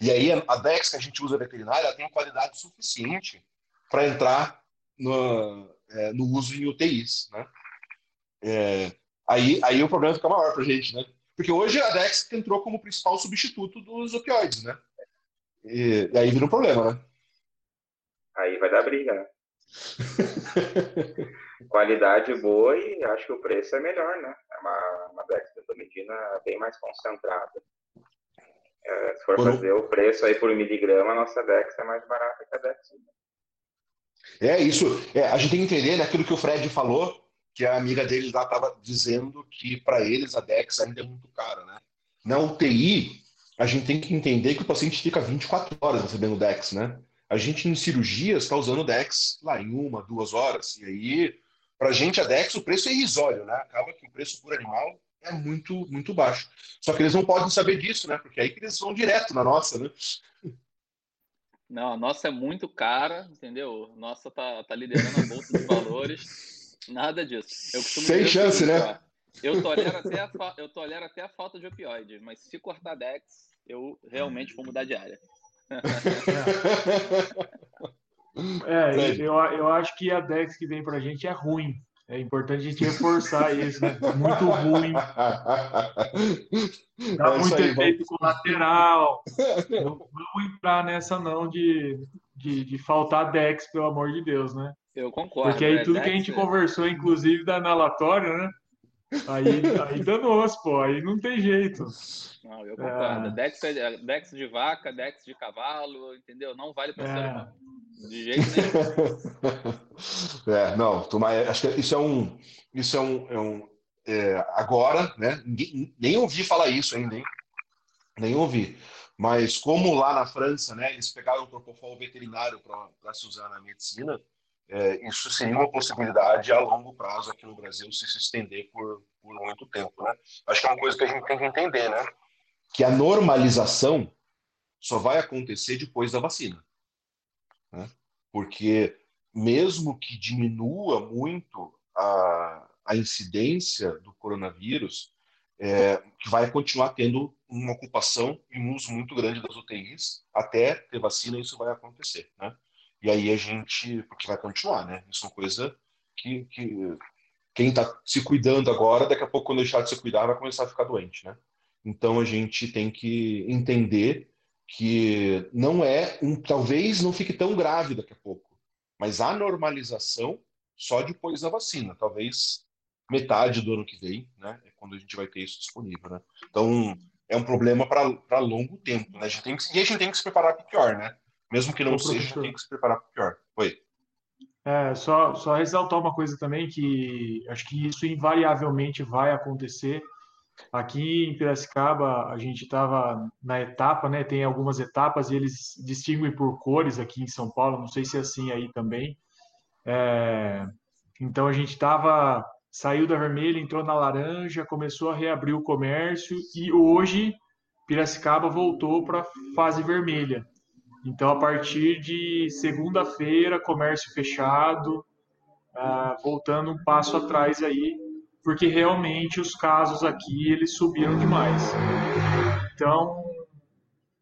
E aí a Dex que a gente usa veterinária tem qualidade suficiente para entrar no, é, no uso em UTIs, né? É, aí, aí o problema fica maior para a gente, né? Porque hoje a Dex entrou como principal substituto dos opioides, né? E, e aí vira um problema, né? Aí vai dar briga, né? Qualidade boa e acho que o preço é melhor, né? É uma, uma Dexmedetomidina bem mais concentrada. É, se for Quando... fazer o preço aí por miligrama, a nossa Dex é mais barata que a Dex. É isso. É, a gente tem que entender né, aquilo que o Fred falou, que a amiga dele lá estava dizendo que para eles a Dex ainda é muito cara, né? Na UTI, a gente tem que entender que o paciente fica 24 horas recebendo Dex, né? A gente em cirurgias está usando Dex lá em uma, duas horas. E aí, para a gente, a Dex, o preço é irrisório, né? Acaba que o preço por animal é muito, muito baixo. Só que eles não podem saber disso, né? Porque aí que eles vão direto na nossa, né? Não, a nossa é muito cara, entendeu? Nossa tá, tá liderando a bolsa de valores. Nada disso. Sem chance, né? Eu tolero, até a, eu tolero até a falta de opioide, mas se cortar Dex, eu realmente vou mudar de área. É, eu, eu acho que a Dex que vem pra gente é ruim. É importante a gente reforçar isso, né? Muito ruim. Dá é muito aí, efeito vamos... colateral. Não vamos entrar nessa não de, de, de faltar Dex, pelo amor de Deus, né? Eu concordo. Porque aí né? tudo que a gente é... conversou, inclusive da analatória, né? Aí, aí danou pô, aí não tem jeito. Não, eu concordo. É... Dex, Dex de vaca, Dex de cavalo, entendeu? Não vale para é... ser humano. De jeito nenhum. é, não, tomar, acho que isso é um. Isso é um. É um é, agora, né? Ninguém, nem ouvi falar isso ainda, hein? Nem ouvi. Mas como lá na França, né, eles pegaram o propofol veterinário para se usar na medicina, é, isso seria uma possibilidade a longo prazo aqui no Brasil se se estender por, por muito tempo, né? Acho que é uma coisa que a gente tem que entender, né? Que a normalização só vai acontecer depois da vacina. Né? Porque mesmo que diminua muito a, a incidência do coronavírus, é, vai continuar tendo uma ocupação e um uso muito grande das UTIs, até ter vacina isso vai acontecer, né? E aí a gente, porque vai continuar, né? Isso é uma coisa que, que quem está se cuidando agora, daqui a pouco quando deixar de se cuidar, vai começar a ficar doente, né? Então a gente tem que entender que não é um, talvez não fique tão grave daqui a pouco, mas a normalização só depois da vacina, talvez metade do ano que vem, né? É quando a gente vai ter isso disponível, né? Então é um problema para longo tempo, né? A gente tem que, e a gente tem que se preparar para pior, né? Mesmo que não seja, a gente tem que se preparar para o pior. Oi. É, só, só ressaltar uma coisa também que acho que isso invariavelmente vai acontecer Aqui em Piracicaba, a gente estava na etapa, né? Tem algumas etapas e eles distinguem por cores aqui em São Paulo, não sei se é assim aí também. É, então a gente estava, saiu da vermelha, entrou na laranja, começou a reabrir o comércio e hoje Piracicaba voltou para a fase vermelha. Então a partir de segunda-feira, comércio fechado, ah, voltando um passo atrás aí porque realmente os casos aqui eles subiram demais. Então,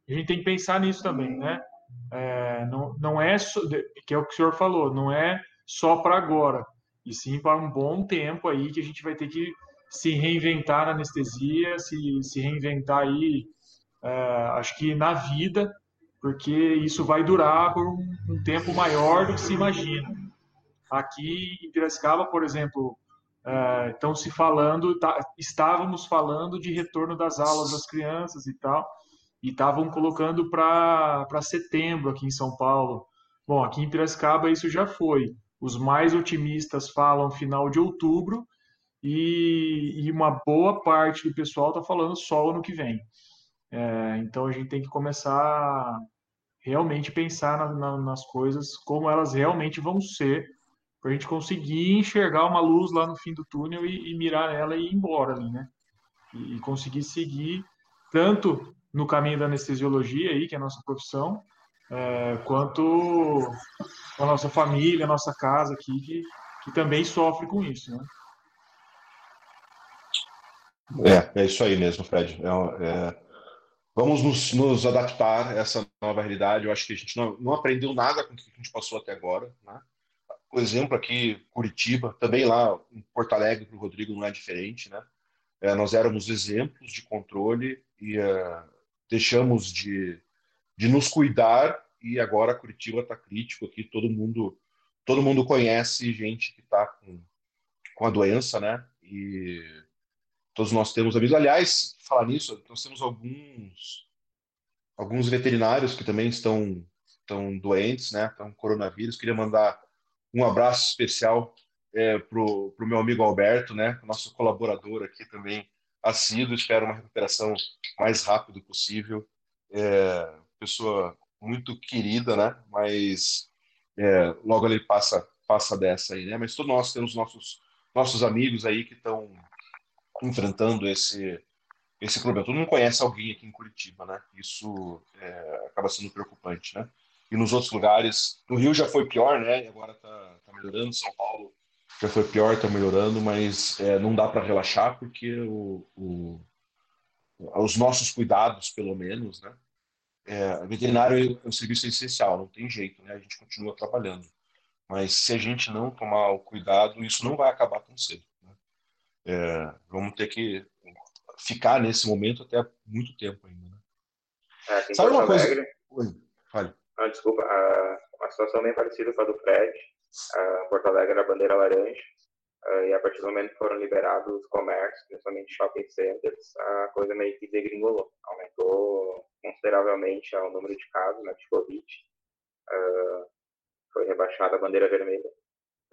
a gente tem que pensar nisso também, né? É, não, não é, que é o que o senhor falou, não é só para agora, e sim para um bom tempo aí que a gente vai ter que se reinventar na anestesia, se, se reinventar aí, é, acho que na vida, porque isso vai durar por um, tempo maior do que se imagina. Aqui em Piracicaba, por exemplo, estão se falando, tá, estávamos falando de retorno das aulas das crianças e tal, e estavam colocando para setembro aqui em São Paulo. Bom, aqui em Piracicaba isso já foi. Os mais otimistas falam final de outubro e, e uma boa parte do pessoal está falando só ano que vem. É, então a gente tem que começar realmente pensar na, na, nas coisas como elas realmente vão ser para a gente conseguir enxergar uma luz lá no fim do túnel e, e mirar ela e ir embora ali, né? E, e, conseguir seguir tanto no caminho da anestesiologia aí, que é a nossa profissão, é, quanto a nossa família, a nossa casa aqui, que, que também sofre com isso, né? É, é isso aí mesmo, Fred. É, é, vamos nos, nos, adaptar a essa nova realidade. Eu acho que a gente não, não aprendeu nada com o que a gente passou até agora, né? exemplo aqui, Curitiba, também lá em Porto Alegre, para o Rodrigo não é diferente, né? É, nós éramos exemplos de controle e uh, deixamos de, de nos cuidar e agora Curitiba está crítico aqui, todo mundo todo mundo conhece gente que está com, com a doença, né? E todos nós temos amigos. Aliás, falar nisso, nós temos alguns alguns veterinários que também estão, estão doentes, né? Estão com coronavírus. Queria mandar um abraço especial é, para o meu amigo Alberto, né? Nosso colaborador aqui também assíduo. Espero uma recuperação mais rápido possível. É, pessoa muito querida, né? Mas é, logo ele passa passa dessa aí, né? Mas todos nós temos nossos nossos amigos aí que estão enfrentando esse esse problema. Todo mundo conhece alguém aqui em Curitiba, né? Isso é, acaba sendo preocupante, né? E nos outros lugares, no Rio já foi pior, né? Agora tá, tá melhorando. São Paulo já foi pior, tá melhorando, mas é, não dá para relaxar porque o, o, os nossos cuidados, pelo menos, né? É, veterinário é um serviço essencial, não tem jeito, né? A gente continua trabalhando. Mas se a gente não tomar o cuidado, isso não vai acabar tão cedo. É, vamos ter que ficar nesse momento até muito tempo ainda. Né? É, Sabe uma coisa? Oi, fale. Ah, desculpa, a, uma situação bem parecida com a do Fred. A Porto Alegre era a bandeira laranja. Uh, e a partir do momento que foram liberados os comércios, principalmente shopping centers, a coisa meio que degringolou. Aumentou consideravelmente o número de casos né, de Covid. Uh, foi rebaixada a bandeira vermelha.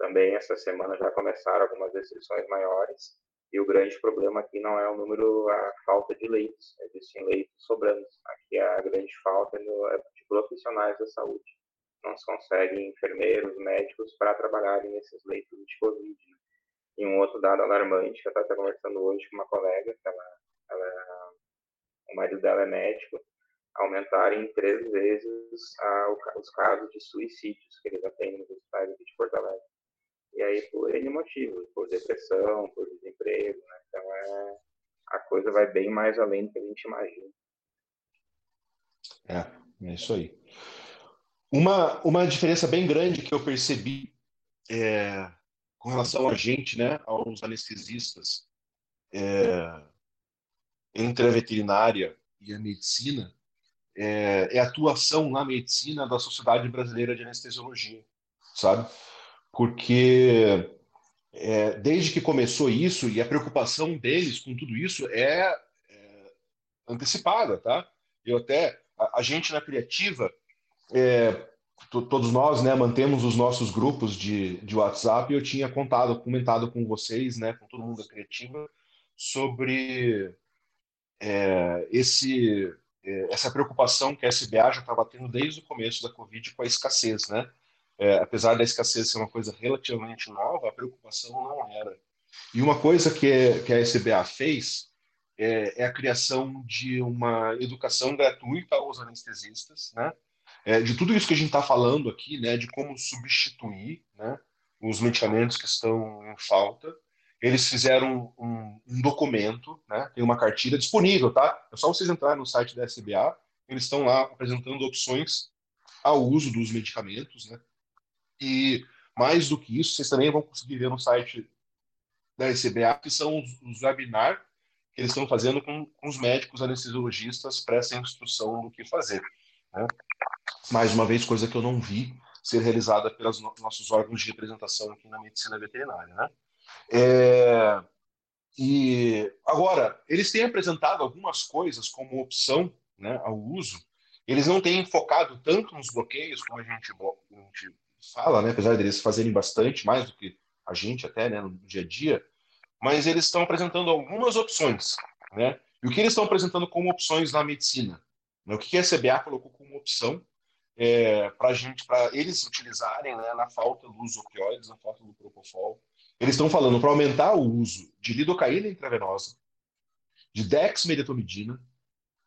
Também essa semana já começaram algumas restrições maiores. E o grande problema aqui não é o número, a falta de leitos. Existem leitos sobrando. Aqui a grande falta é de profissionais da saúde. Não se consegue enfermeiros, médicos para trabalharem nesses leitos de Covid. Né? E um outro dado alarmante, que eu estava conversando hoje com uma colega, que ela, ela, o marido dela é médico, aumentarem em três vezes a, os casos de suicídios que eles atendem nos hospitais aqui de Porto Alegre. E aí por N motivos, por depressão, por desemprego, né? Então é, a coisa vai bem mais além do que a gente imagina. É, é isso aí. Uma, uma diferença bem grande que eu percebi é, com relação a gente, né, aos anestesistas, é, entre a veterinária e a medicina, é, é, a atuação na medicina da Sociedade Brasileira de Anestesiologia, sabe? Porque é, desde que começou isso, e a preocupação deles com tudo isso é, é antecipada, tá? Eu até, a, a gente na Criativa, é, todos nós, né, mantemos os nossos grupos de, de WhatsApp e eu tinha contado, comentado com vocês, né, com todo mundo da Criativa, sobre é, esse, é, essa preocupação que a SBA já estava tendo desde o começo da Covid com a escassez, né? É, apesar da escassez ser uma coisa relativamente nova, a preocupação não era. E uma coisa que, que a SBA fez é, é a criação de uma educação gratuita aos anestesistas, né? é, de tudo isso que a gente está falando aqui, né, de como substituir né, os medicamentos que estão em falta. Eles fizeram um, um documento, né, tem uma cartilha disponível, tá? É só vocês entrarem no site da SBA, eles estão lá apresentando opções ao uso dos medicamentos, né? E mais do que isso, vocês também vão conseguir ver no site da SBA, que são os, os webinars que eles estão fazendo com, com os médicos anestesiologistas para essa instrução do que fazer. Né? mais uma vez, coisa que eu não vi ser realizada pelos nossos órgãos de representação aqui na medicina veterinária. Né? É, e agora, eles têm apresentado algumas coisas como opção né, ao uso, eles não têm focado tanto nos bloqueios, como a gente, a gente fala, né, apesar deles fazerem bastante, mais do que a gente até né, no dia a dia, mas eles estão apresentando algumas opções. Né? E o que eles estão apresentando como opções na medicina? O que a CBA colocou como opção é, para gente, para eles utilizarem né, na falta dos opioides, na falta do propofol. Eles estão falando para aumentar o uso de lidocaína intravenosa, de dexmedetomidina,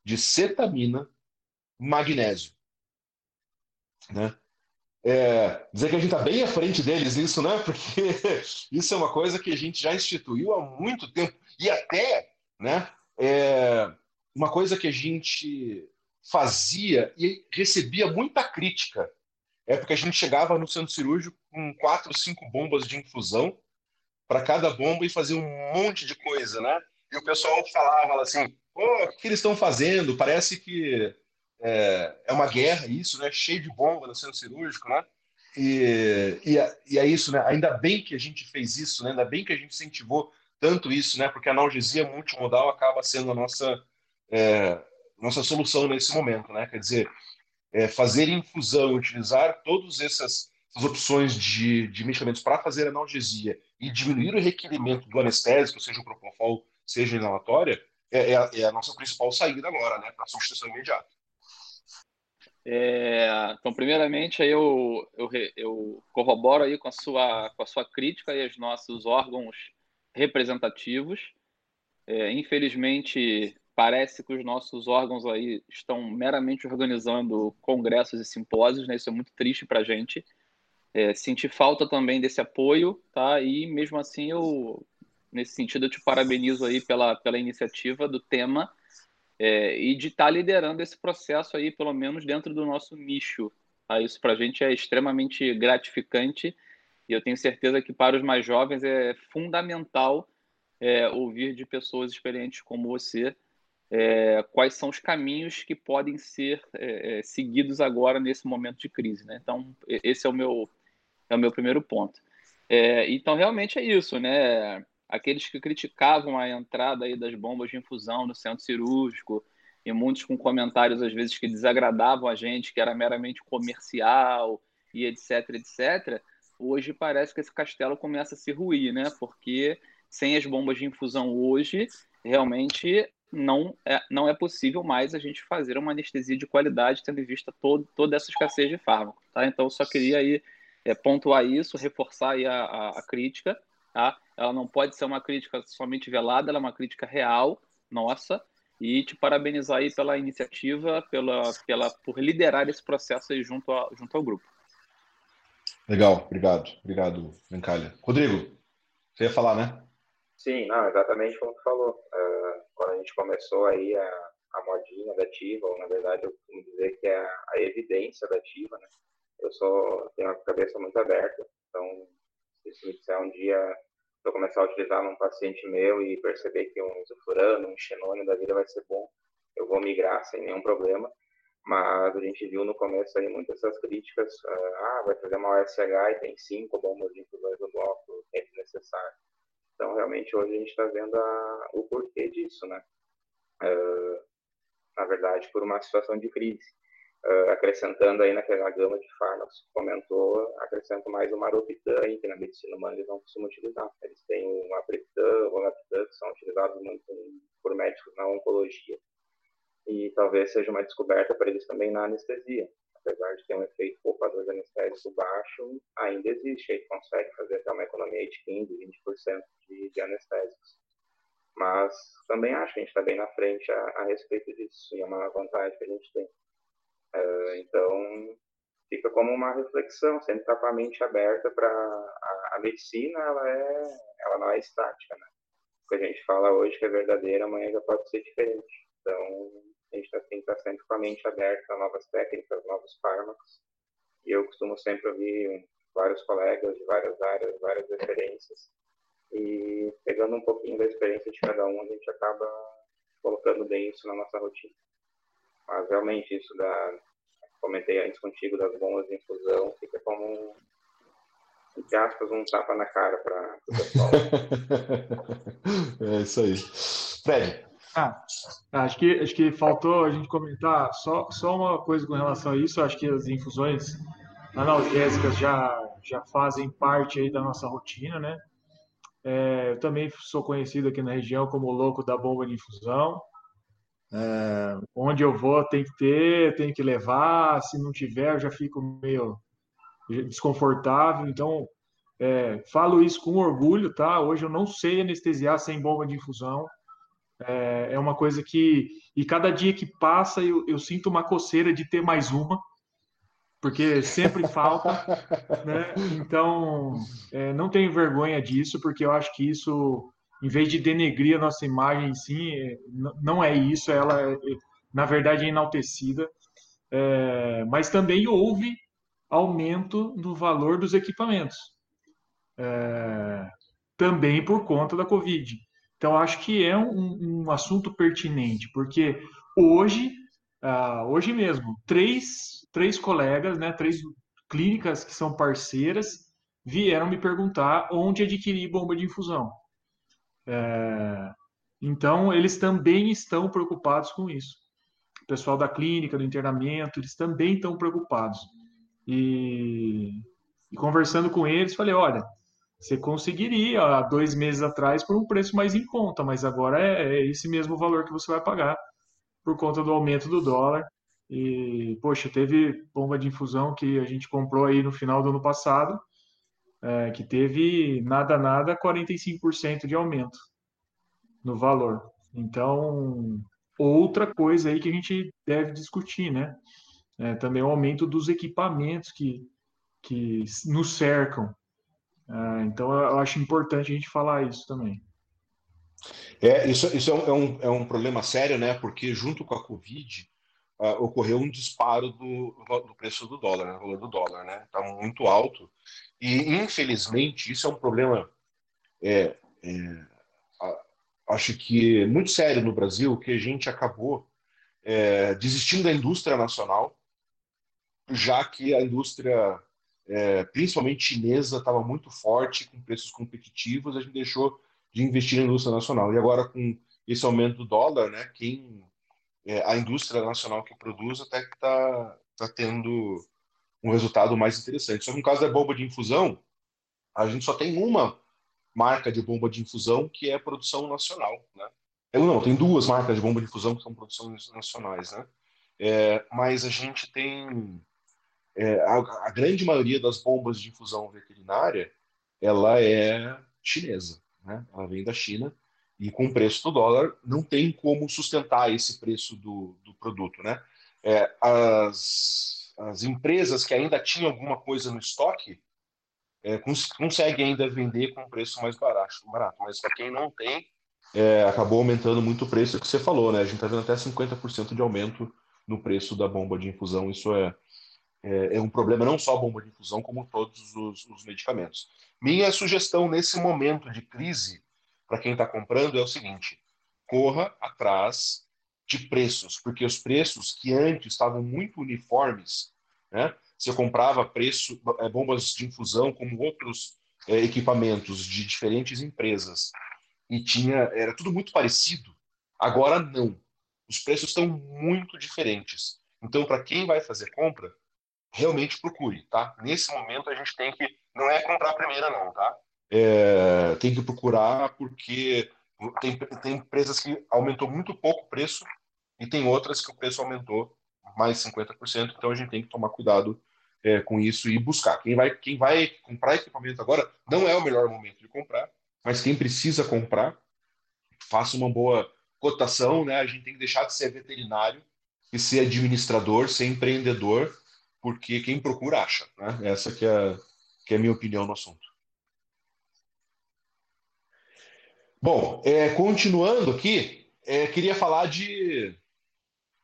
de cetamina, magnésio. Né? É, dizer que a gente está bem à frente deles nisso, né? Porque isso é uma coisa que a gente já instituiu há muito tempo. E até, né? É, uma coisa que a gente fazia e recebia muita crítica. É porque a gente chegava no centro cirúrgico com quatro, cinco bombas de infusão para cada bomba e fazia um monte de coisa, né? E o pessoal falava assim: oh, o que eles estão fazendo? Parece que é, é, uma guerra isso, né? Cheio de bomba no centro cirúrgico, né? E, e, é, e, é isso, né? Ainda bem que a gente fez isso, né? Ainda bem que a gente incentivou tanto isso, né? Porque a analgesia multimodal acaba sendo a nossa é, nossa solução nesse momento, né? Quer dizer, é, fazer infusão, utilizar todas essas, essas opções de, de medicamentos para fazer analgesia e diminuir o requerimento do anestésico, seja o propofol, seja a inalatória, é, é, a, é a nossa principal saída agora, né? Para substituição imediata. É, então, primeiramente, eu, eu, eu, corroboro aí com a, sua, com a sua crítica e os nossos órgãos representativos. É, infelizmente, parece que os nossos órgãos aí estão meramente organizando congressos e simpósios, né? Isso é muito triste para a gente. É, senti falta também desse apoio, tá? E mesmo assim, eu, nesse sentido, eu te parabenizo aí pela, pela iniciativa do tema é, e de estar tá liderando esse processo aí, pelo menos dentro do nosso nicho. Tá? Isso para a gente é extremamente gratificante e eu tenho certeza que para os mais jovens é fundamental é, ouvir de pessoas experientes como você é, quais são os caminhos que podem ser é, é, seguidos agora nesse momento de crise. Né? Então, esse é o meu, é o meu primeiro ponto. É, então, realmente é isso, né? Aqueles que criticavam a entrada aí das bombas de infusão no centro cirúrgico, e muitos com comentários às vezes que desagradavam a gente, que era meramente comercial e etc, etc. Hoje parece que esse castelo começa a se ruir, né? Porque sem as bombas de infusão hoje, realmente não é, não é possível mais a gente fazer uma anestesia de qualidade, tendo em vista todo, toda essa escassez de fármaco. Tá? Então, só queria aí, é, pontuar isso, reforçar aí a, a, a crítica Tá? Ela não pode ser uma crítica somente velada, ela é uma crítica real, nossa, e te parabenizar aí pela iniciativa, pela, pela, por liderar esse processo aí junto, a, junto ao grupo. Legal, obrigado, obrigado, Mencalha. Rodrigo, você ia falar, né? Sim, não, exatamente como tu falou. Uh, quando a gente começou aí a, a modinha da ativa, ou na verdade eu costumo dizer que é a, a evidência da ativa, né? Eu só tenho a cabeça muito aberta, então se me disser um dia eu começar a utilizar num paciente meu e perceber que um isofurano, um xenônio da vida vai ser bom, eu vou migrar sem nenhum problema. Mas a gente viu no começo aí muitas essas críticas, ah, vai fazer uma OSH e tem cinco bombas de infusões no bloco, é desnecessário. Então, realmente, hoje a gente está vendo a, o porquê disso, né? Uh, na verdade, por uma situação de crise. Uh, acrescentando aí naquela gama de fármacos que comentou, acrescento mais o maropitan, que na medicina humana eles não costumam utilizar. Eles têm o aprepitan, o olapitan, que são utilizados muito por médicos na oncologia. E talvez seja uma descoberta para eles também na anestesia. Apesar de ter um efeito poupador de anestésico baixo, ainda existe. Ele consegue fazer até uma economia de 15%, 20% de, de anestésicos. Mas também acho que a gente está bem na frente a, a respeito disso. E é uma vantagem que a gente tem. Uh, então, fica como uma reflexão, sempre estar com a mente aberta para a, a, medicina, ela, é, ela não é estática, né? O que a gente fala hoje que é verdadeiro, amanhã já pode ser diferente. Então, a gente tá, tem que estar sempre com a mente aberta a novas técnicas, novos fármacos. E eu costumo sempre ouvir vários colegas de várias áreas, várias referências. E pegando um pouquinho da experiência de cada um, a gente acaba colocando bem isso na nossa rotina. Mas realmente isso da comentei antes contigo das bombas de infusão fica como um, entre aspas, um tapa na cara para o pessoal. é isso aí. Fred. Ah, acho que acho que faltou a gente comentar só, só uma coisa com relação a isso. Acho que as infusões analgésicas já já fazem parte aí da nossa rotina, né? É, eu também sou conhecido aqui na região como o louco da bomba de infusão. É, onde eu vou tem que ter, tem que levar. Se não tiver, eu já fico meio desconfortável. Então, é, falo isso com orgulho, tá? Hoje eu não sei anestesiar sem bomba de infusão. É, é uma coisa que, e cada dia que passa, eu, eu sinto uma coceira de ter mais uma, porque sempre falta, né? Então, é, não tenho vergonha disso, porque eu acho que isso em vez de denegrir a nossa imagem sim, é, não é isso, ela é, na verdade é enaltecida, é, mas também houve aumento no valor dos equipamentos, é, também por conta da Covid. Então acho que é um, um assunto pertinente, porque hoje, ah, hoje mesmo, três, três colegas, né, três clínicas que são parceiras, vieram me perguntar onde adquirir bomba de infusão. É, então, eles também estão preocupados com isso. o pessoal da clínica, do internamento, eles também estão preocupados. E, e conversando com eles, falei, olha, você conseguiria há dois meses atrás por um preço mais em conta, mas agora é, é esse mesmo valor que você vai pagar por conta do aumento do dólar. E, poxa, teve bomba de infusão que a gente comprou aí no final do ano passado, é, que teve nada, nada, 45% de aumento no valor. Então, outra coisa aí que a gente deve discutir, né? É, também o aumento dos equipamentos que, que nos cercam. É, então, eu acho importante a gente falar isso também. É, isso, isso é, um, é um, é um problema sério, né? Porque junto com a Covid uh, ocorreu um disparo do, do preço do dólar, né? o valor do dólar, né? Está muito alto. E, infelizmente, isso é um problema é, é, acho que muito sério no Brasil, que a gente acabou é, desistindo da indústria nacional, já que a indústria, é, principalmente chinesa, estava muito forte, com preços competitivos, a gente deixou de investir na indústria nacional. E agora, com esse aumento do dólar, né, quem, é, a indústria nacional que produz até que está tá tendo um resultado mais interessante. Só que no caso da bomba de infusão, a gente só tem uma marca de bomba de infusão que é produção nacional, né? Eu não, tem duas marcas de bomba de infusão que são produções nacionais, né? É, mas a gente tem é, a, a, grande maioria das bombas de infusão veterinária ela é chinesa, né? Ela vem da China e com o preço do dólar não tem como sustentar esse preço do, do produto, né? É, as, as empresas que ainda tinham alguma coisa no estoque é, cons consegue ainda vender com um preço mais barato, barato mas para quem não tem, é, acabou aumentando muito o preço que você falou, né? A gente está vendo até 50% de aumento no preço da bomba de infusão. Isso é, é, é, um problema não só a bomba de infusão, como todos os, os medicamentos. Minha sugestão nesse momento de crise, para quem está comprando, é o seguinte: corra atrás de preços, porque os preços que antes estavam muito uniformes, né? você comprava preço é, bombas de infusão como outros é, equipamentos de diferentes empresas e tinha era tudo muito parecido. Agora não. Os preços estão muito diferentes. Então, para quem vai fazer compra, realmente procure, tá? Nesse momento a gente tem que não é comprar a primeira não, tá? É, tem que procurar porque tem, tem empresas que aumentou muito pouco o preço e tem outras que o preço aumentou mais 50%, então a gente tem que tomar cuidado é, com isso e buscar. Quem vai, quem vai comprar equipamento agora não é o melhor momento de comprar, mas quem precisa comprar, faça uma boa cotação, né? A gente tem que deixar de ser veterinário e ser administrador, ser empreendedor, porque quem procura acha, né? Essa que é, que é a minha opinião no assunto. Bom, é, continuando aqui, é, queria falar de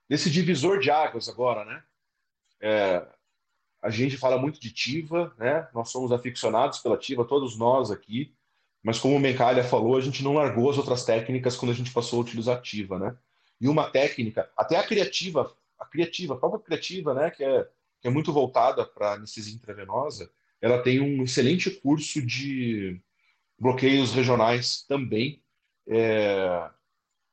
desse divisor de águas agora, né? É, a gente fala muito de Tiva, né? Nós somos aficionados pela Tiva, todos nós aqui. Mas como o Mencalha falou, a gente não largou as outras técnicas quando a gente passou a utilizar a Tiva, né? E uma técnica, até a criativa, a criativa, a própria criativa, né? Que é, que é muito voltada para anestesia intravenosa, ela tem um excelente curso de bloqueios regionais também. É,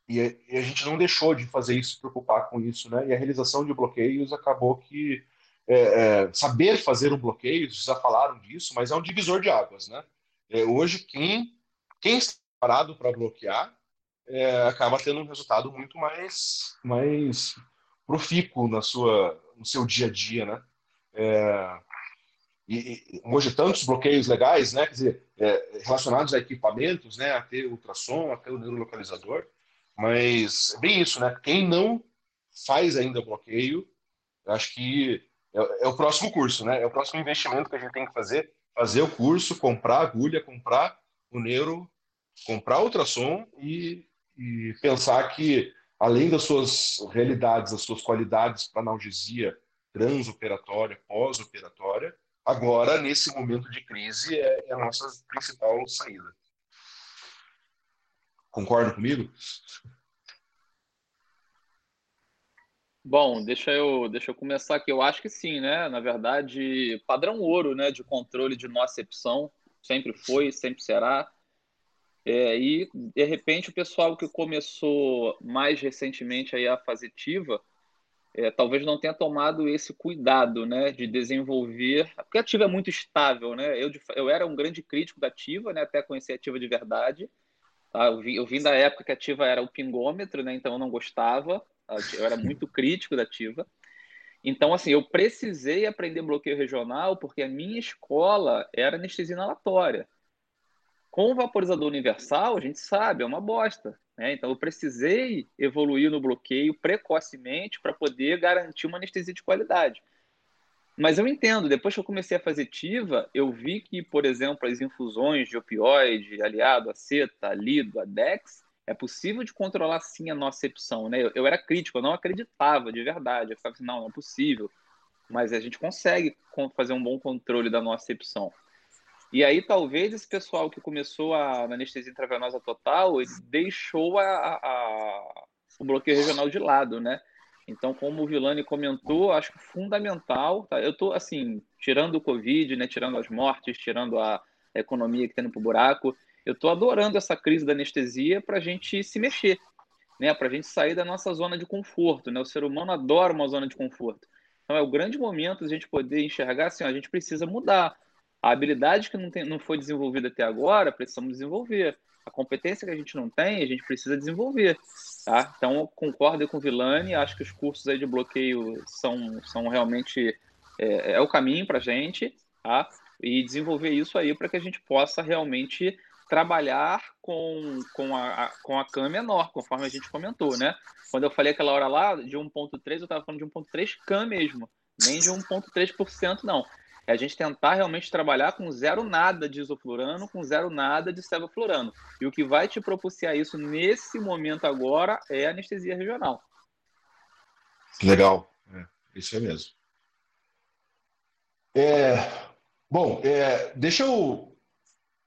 e, a gente não deixou de fazer isso, se preocupar com isso, né? E a realização de bloqueios acabou que é, é, saber fazer um bloqueio, vocês já falaram disso, mas é um divisor de águas, né? É, hoje, quem, quem está parado para bloquear é, acaba tendo um resultado muito mais, mais profícuo na sua, no seu dia a dia, né? E, e, hoje tantos bloqueios legais, né? Quer dizer, é, relacionados a equipamentos, né? A ter ultrassom, a ter o neurolocalizador, mas é bem isso, né? Quem não faz ainda bloqueio, acho que é, é, o próximo curso, né? É o próximo investimento que a gente tem que fazer. Fazer o curso, comprar agulha, comprar o neuro, comprar ultrassom e, e pensar que, além das suas realidades, das suas qualidades para analgesia transoperatória, pós-operatória, agora, nesse momento de crise, é, é a nossa principal saída. Concorda comigo? Bom, deixa eu, deixa eu começar aqui. Eu acho que sim, né? Na verdade, padrão ouro, né, de controle de nocepção, sempre foi, sempre será. É, e de repente o pessoal que começou mais recentemente aí a fazer TIVA é, talvez não tenha tomado esse cuidado, né, de desenvolver, porque a ativa é muito estável, né? Eu, eu era um grande crítico da ativa, né, até conhecer a ativa de verdade. Tá? Eu, vim, eu vim da época que a ativa era o pingômetro, né, então eu não gostava, eu era muito crítico da ativa. Então, assim, eu precisei aprender bloqueio regional porque a minha escola era anestesia inalatória. Com o vaporizador universal, a gente sabe, é uma bosta. Né? Então, eu precisei evoluir no bloqueio precocemente para poder garantir uma anestesia de qualidade. Mas eu entendo, depois que eu comecei a fazer TIVA, eu vi que, por exemplo, as infusões de opioide, aliado a CETA, lido, a DEX, é possível de controlar sim a nocepção, né? Eu, eu, era crítico, eu não acreditava de verdade. Eu ficava assim, não, não é possível. Mas a gente consegue fazer um bom controle da nocepção. E aí, talvez esse pessoal que começou a, anestesia intravenosa total, ele deixou a, a, o bloqueio regional de lado, né? Então, como o Vilani comentou, acho que fundamental. Tá? Eu estou, assim, tirando o Covid, né? tirando as mortes, tirando a economia que está indo para o buraco, eu estou adorando essa crise da anestesia para a gente se mexer, né? para a gente sair da nossa zona de conforto. Né? O ser humano adora uma zona de conforto. Então, é o grande momento de a gente poder enxergar assim: ó, a gente precisa mudar a habilidade que não, tem, não foi desenvolvida até agora, precisamos desenvolver. A competência que a gente não tem, a gente precisa desenvolver. Tá? Então, concordo com o Vilani, acho que os cursos aí de bloqueio são, são realmente é, é o caminho para a gente, tá? e desenvolver isso aí para que a gente possa realmente trabalhar com, com, a, com a CAM menor, conforme a gente comentou, né? Quando eu falei aquela hora lá de 1.3, eu estava falando de 1.3 CAM mesmo, nem de 1.3%, não é a gente tentar realmente trabalhar com zero nada de isoflurano, com zero nada de sevoflurano. E o que vai te propiciar isso nesse momento agora é anestesia regional. Legal, é, isso é mesmo. É, bom, é, deixa eu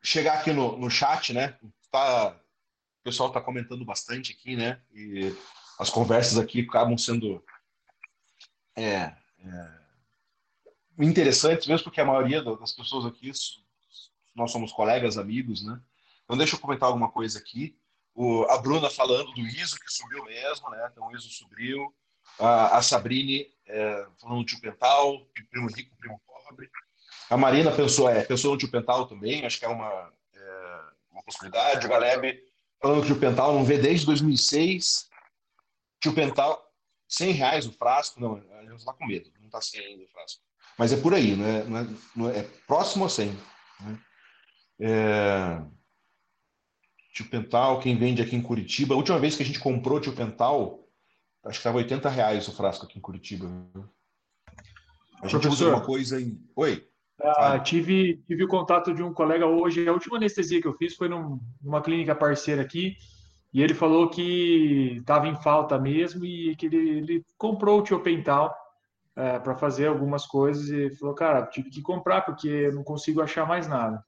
chegar aqui no, no chat, né? Tá, o pessoal está comentando bastante aqui, né? E as conversas aqui acabam sendo é, é interessantes, mesmo porque a maioria das pessoas aqui, nós somos colegas, amigos, né? Então, deixa eu comentar alguma coisa aqui. O, a Bruna falando do ISO, que subiu mesmo, né? Então, o ISO subiu. A, a Sabrine é, falando do tio Pental, primo rico, primo pobre. A Marina pensou, é, pensou no tio Pental também, acho que é uma, é, uma possibilidade. O Galeb falando que o tio Pental não vê desde 2006. Tio Pental, 100 reais o frasco, não, a gente está com medo, não está 100 ainda o frasco. Mas é por aí, não é, não é, não é, é próximo a 100. Né? É... Tio Pental, quem vende aqui em Curitiba. A última vez que a gente comprou Tio Pental, acho que estava 80 reais o frasco aqui em Curitiba. A gente Professor, usa uma coisa em. Oi. Ah, tive, tive o contato de um colega hoje. A última anestesia que eu fiz foi num, numa clínica parceira aqui. E ele falou que estava em falta mesmo e que ele, ele comprou o Tiopental é, para fazer algumas coisas e falou, cara, tive que comprar porque não consigo achar mais nada.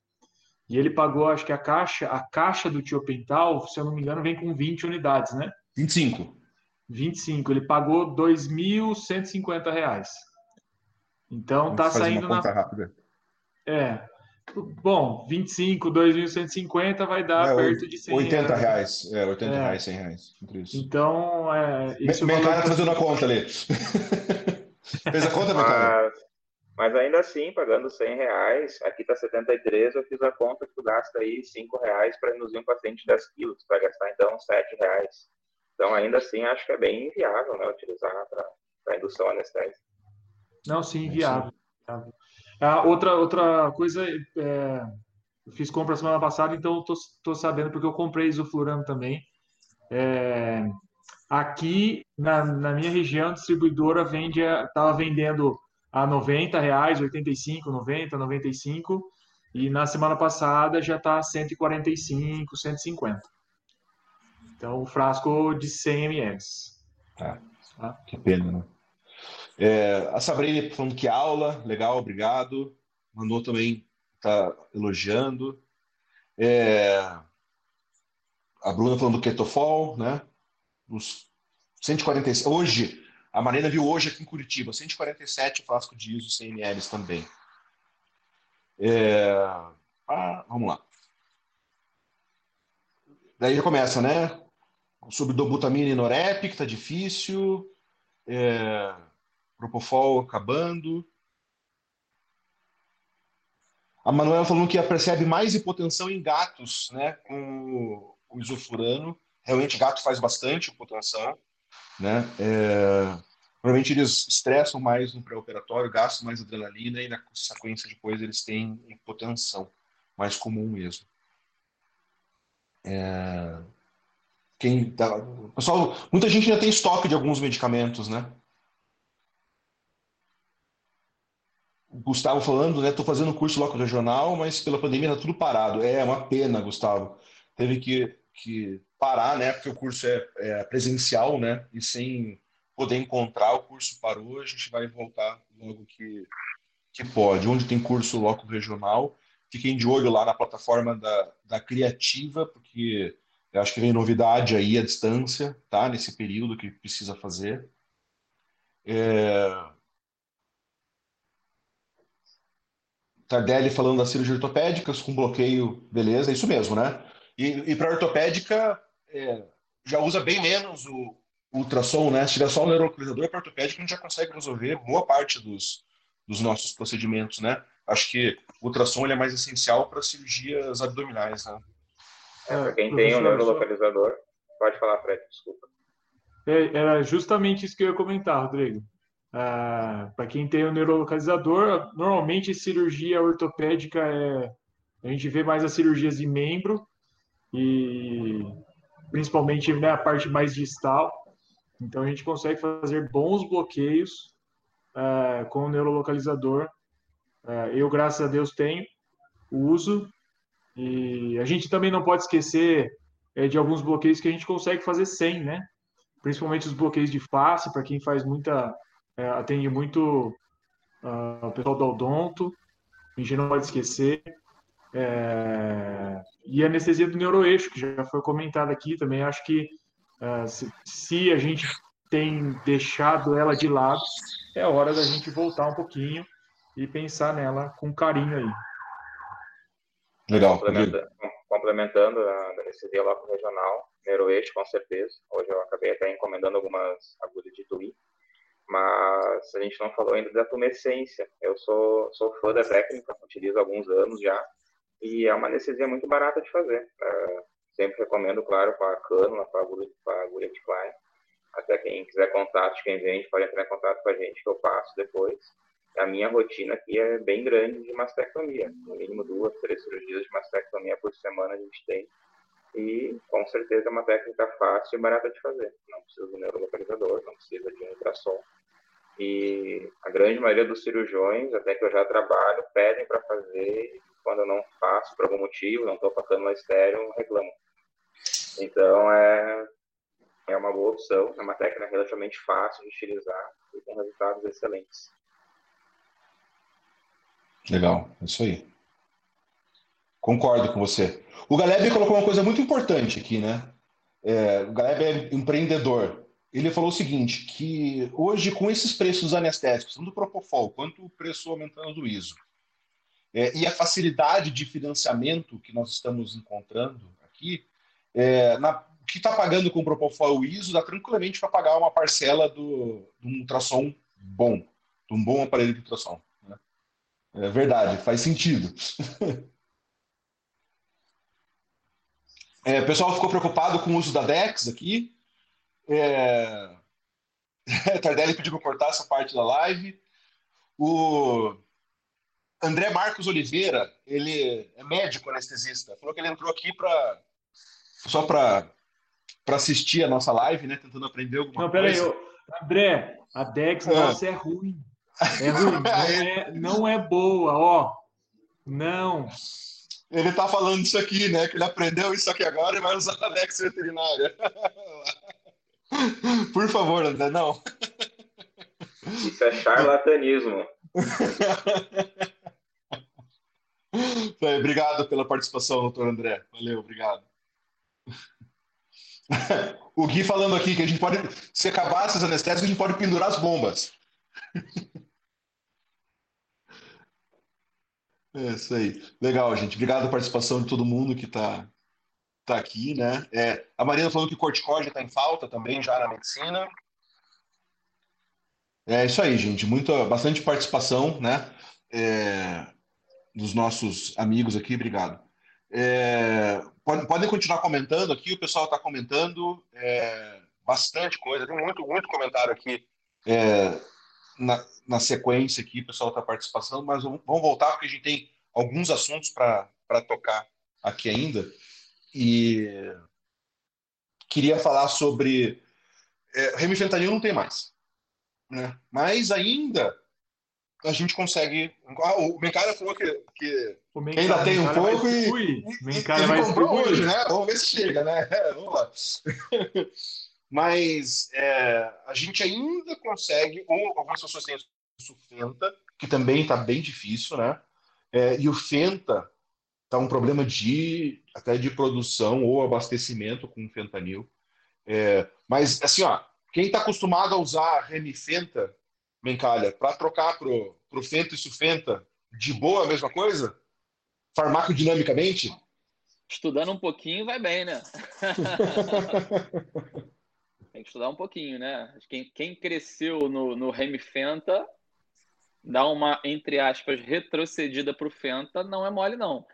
E ele pagou, acho que a caixa, a caixa do Tio Pental, se eu não me engano, vem com 20 unidades, né? 25. 25. Ele pagou R$ 2.150. Então tá saindo na rápida. É. Bom, 25, 2.150 vai dar é, perto de 100 80 reais. reais. É, 80 é. reais, 100 reais. Então, é. Isso Me, valor... fazendo a conta ali. Fez a conta, mas, mas ainda assim, pagando 100 reais, aqui tá 73, eu fiz a conta que tu gasta aí 5 reais para induzir um paciente 10 quilos, vai gastar então 7 reais. Então, ainda assim, acho que é bem inviável, né, utilizar para indução anestésica. Não, sim, inviável. Ah, outra, outra coisa, é, eu fiz compra semana passada, então eu tô, tô sabendo porque eu comprei isoflurano também. É, Aqui na, na minha região, a distribuidora vende, estava vendendo a 90 reais, 85, 90, 95, e na semana passada já está 145, 150. Então, o frasco de 100 ml. Tá. tá? Que pena, né? É, a Sabrina falando que aula, legal, obrigado. Mandou também, tá elogiando. É, a Bruna falando do Ketofol, né? Nos 147. Hoje, a Marina viu hoje aqui em Curitiba, 147 frasco de ISO 100 ml também. É... Ah, vamos lá. Daí já começa, né? Sobre dobutamina e norep, que tá difícil. É, Propofol acabando. A Manuela falando que percebe mais hipotensão em gatos, né, com o isofurano. Realmente, gato faz bastante hipotensão, né? É, provavelmente eles estressam mais no pré-operatório, gastam mais adrenalina e na sequência depois eles têm hipotensão, mais comum mesmo. É, quem tá, pessoal, muita gente ainda tem estoque de alguns medicamentos, né? Gustavo falando, né? Estou fazendo curso local regional, mas pela pandemia está tudo parado. É uma pena, Gustavo. Teve que, que parar, né? Porque o curso é, é, presencial, né? E sem poder encontrar, o curso parou. A gente vai voltar logo que, que pode. Onde tem curso local regional, fiquem de olho lá na plataforma da, da Criativa, porque eu acho que vem novidade aí à distância, tá? Nesse período que precisa fazer. É Tardelli falando da cirurgia ortopédica, com bloqueio, beleza, é isso mesmo, né? E, e para ortopédica, é, já usa bem menos o, o ultrassom, né? Se tiver só o neurolocalizador para ortopédica, a gente já consegue resolver boa parte dos, dos nossos procedimentos, né? Acho que o ultrassom é mais essencial para cirurgias abdominais, né? É, para quem tem o neurolocalizador, pode falar, Fred, desculpa. É, era justamente isso que eu ia comentar, Rodrigo. Ah, para quem tem o neurolocalizador, normalmente cirurgia ortopédica é. A gente vê mais as cirurgias de membro e principalmente né, a parte mais distal. Então a gente consegue fazer bons bloqueios ah, com o neurolocalizador. Ah, eu, graças a Deus, tenho uso. E a gente também não pode esquecer é, de alguns bloqueios que a gente consegue fazer sem, né? Principalmente os bloqueios de face, para quem faz muita é, atende muito uh, o pessoal do odonto, a gente não pode esquecer. É, e a anestesia do neuroeixo, que já foi comentado aqui também, acho que uh, se, se, a gente tem deixado ela de lado, é hora da gente voltar um pouquinho e pensar nela com carinho aí. Legal. Complementando, complementando a anestesia local regional, neuroeixo com certeza. Hoje eu acabei até encomendando algumas agulhas de Tui mas a gente não falou ainda da tumescência. Eu sou, sou fã da técnica, utilizo há alguns anos já, e é uma anestesia muito barata de fazer. Uh, sempre recomendo, claro, com a cânula, com a agulha, com a agulha de Klein. Até quem quiser contato, quem vende, pode entrar em contato com a gente, que eu passo depois. A minha rotina aqui é bem grande de mastectomia. No mínimo duas, três cirurgias de mastectomia por semana a gente tem. E, com certeza, é uma técnica fácil e barata de fazer. Não precisa de neurolocalizador, não precisa de um ultrassom e a grande maioria dos cirurgiões, até que eu já trabalho, pedem para fazer. Quando eu não faço por algum motivo, não estou passando cânula estéreo, reclamam. Então é, é uma boa opção, é uma técnica relativamente fácil de utilizar e com resultados excelentes. Legal, é isso aí. Concordo com você. O Galeb colocou uma coisa muito importante aqui, né? É, o Galeb é empreendedor ele falou o seguinte, que hoje com esses preços anestésicos, tanto do Propofol quanto o preço aumentando do ISO, é, e a facilidade de financiamento que nós estamos encontrando aqui, é, na, que está pagando com o Propofol e o ISO dá tranquilamente para pagar uma parcela do, de um ultrassom bom, de um bom aparelho de ultrassom. Né? É verdade, faz sentido. é, o pessoal ficou preocupado com o uso da DEX aqui, é... Tardelli pediu para cortar essa parte da live. O André Marcos Oliveira, ele é médico anestesista, falou que ele entrou aqui para só para assistir a nossa live, né? Tentando aprender alguma não, coisa. Não, peraí, André, a Dex ah. nossa é ruim. É ruim, não é, não é boa, ó. Não. Ele tá falando isso aqui, né? Que ele aprendeu isso aqui agora e vai usar a Dex veterinária. Por favor, André, não. Isso é charlatanismo. obrigado pela participação, doutor André. Valeu, obrigado. O Gui falando aqui que a gente pode, se acabar essas anestésicos, a gente pode pendurar as bombas. É isso aí. Legal, gente. Obrigado pela participação de todo mundo que está tá aqui, né? É, a Marina falou que o corticóide está em falta também já na medicina. É isso aí, gente. Muito, bastante participação, né? É, dos nossos amigos aqui, obrigado. É, podem, podem continuar comentando aqui, o pessoal está comentando é, bastante coisa, tem muito, muito comentário aqui é, na, na sequência aqui, o pessoal está participando, mas vamos voltar porque a gente tem alguns assuntos para tocar aqui ainda. E queria falar sobre. É, remifentanil não tem mais. Né? Mas ainda a gente consegue. Ah, o Mencalha falou que, que ainda tem um pouco e, e, e ele comprou hoje, né? Vamos ver se chega, né? vamos lá. Mas é, a gente ainda consegue, ou algumas pessoas têm o Fenta, que também está bem difícil, né? É, e o Fenta está um problema de até de produção ou abastecimento com fentanil. É, mas assim, ó, quem está acostumado a usar remifenta, Mencalha, para trocar pro, pro Fenta e Sufenta, de boa a mesma coisa? Farmacodinamicamente? Estudando um pouquinho vai bem, né? Tem que estudar um pouquinho, né? Quem, quem cresceu no, no Remifenta dá uma, entre aspas, retrocedida para o Fenta, não é mole, não.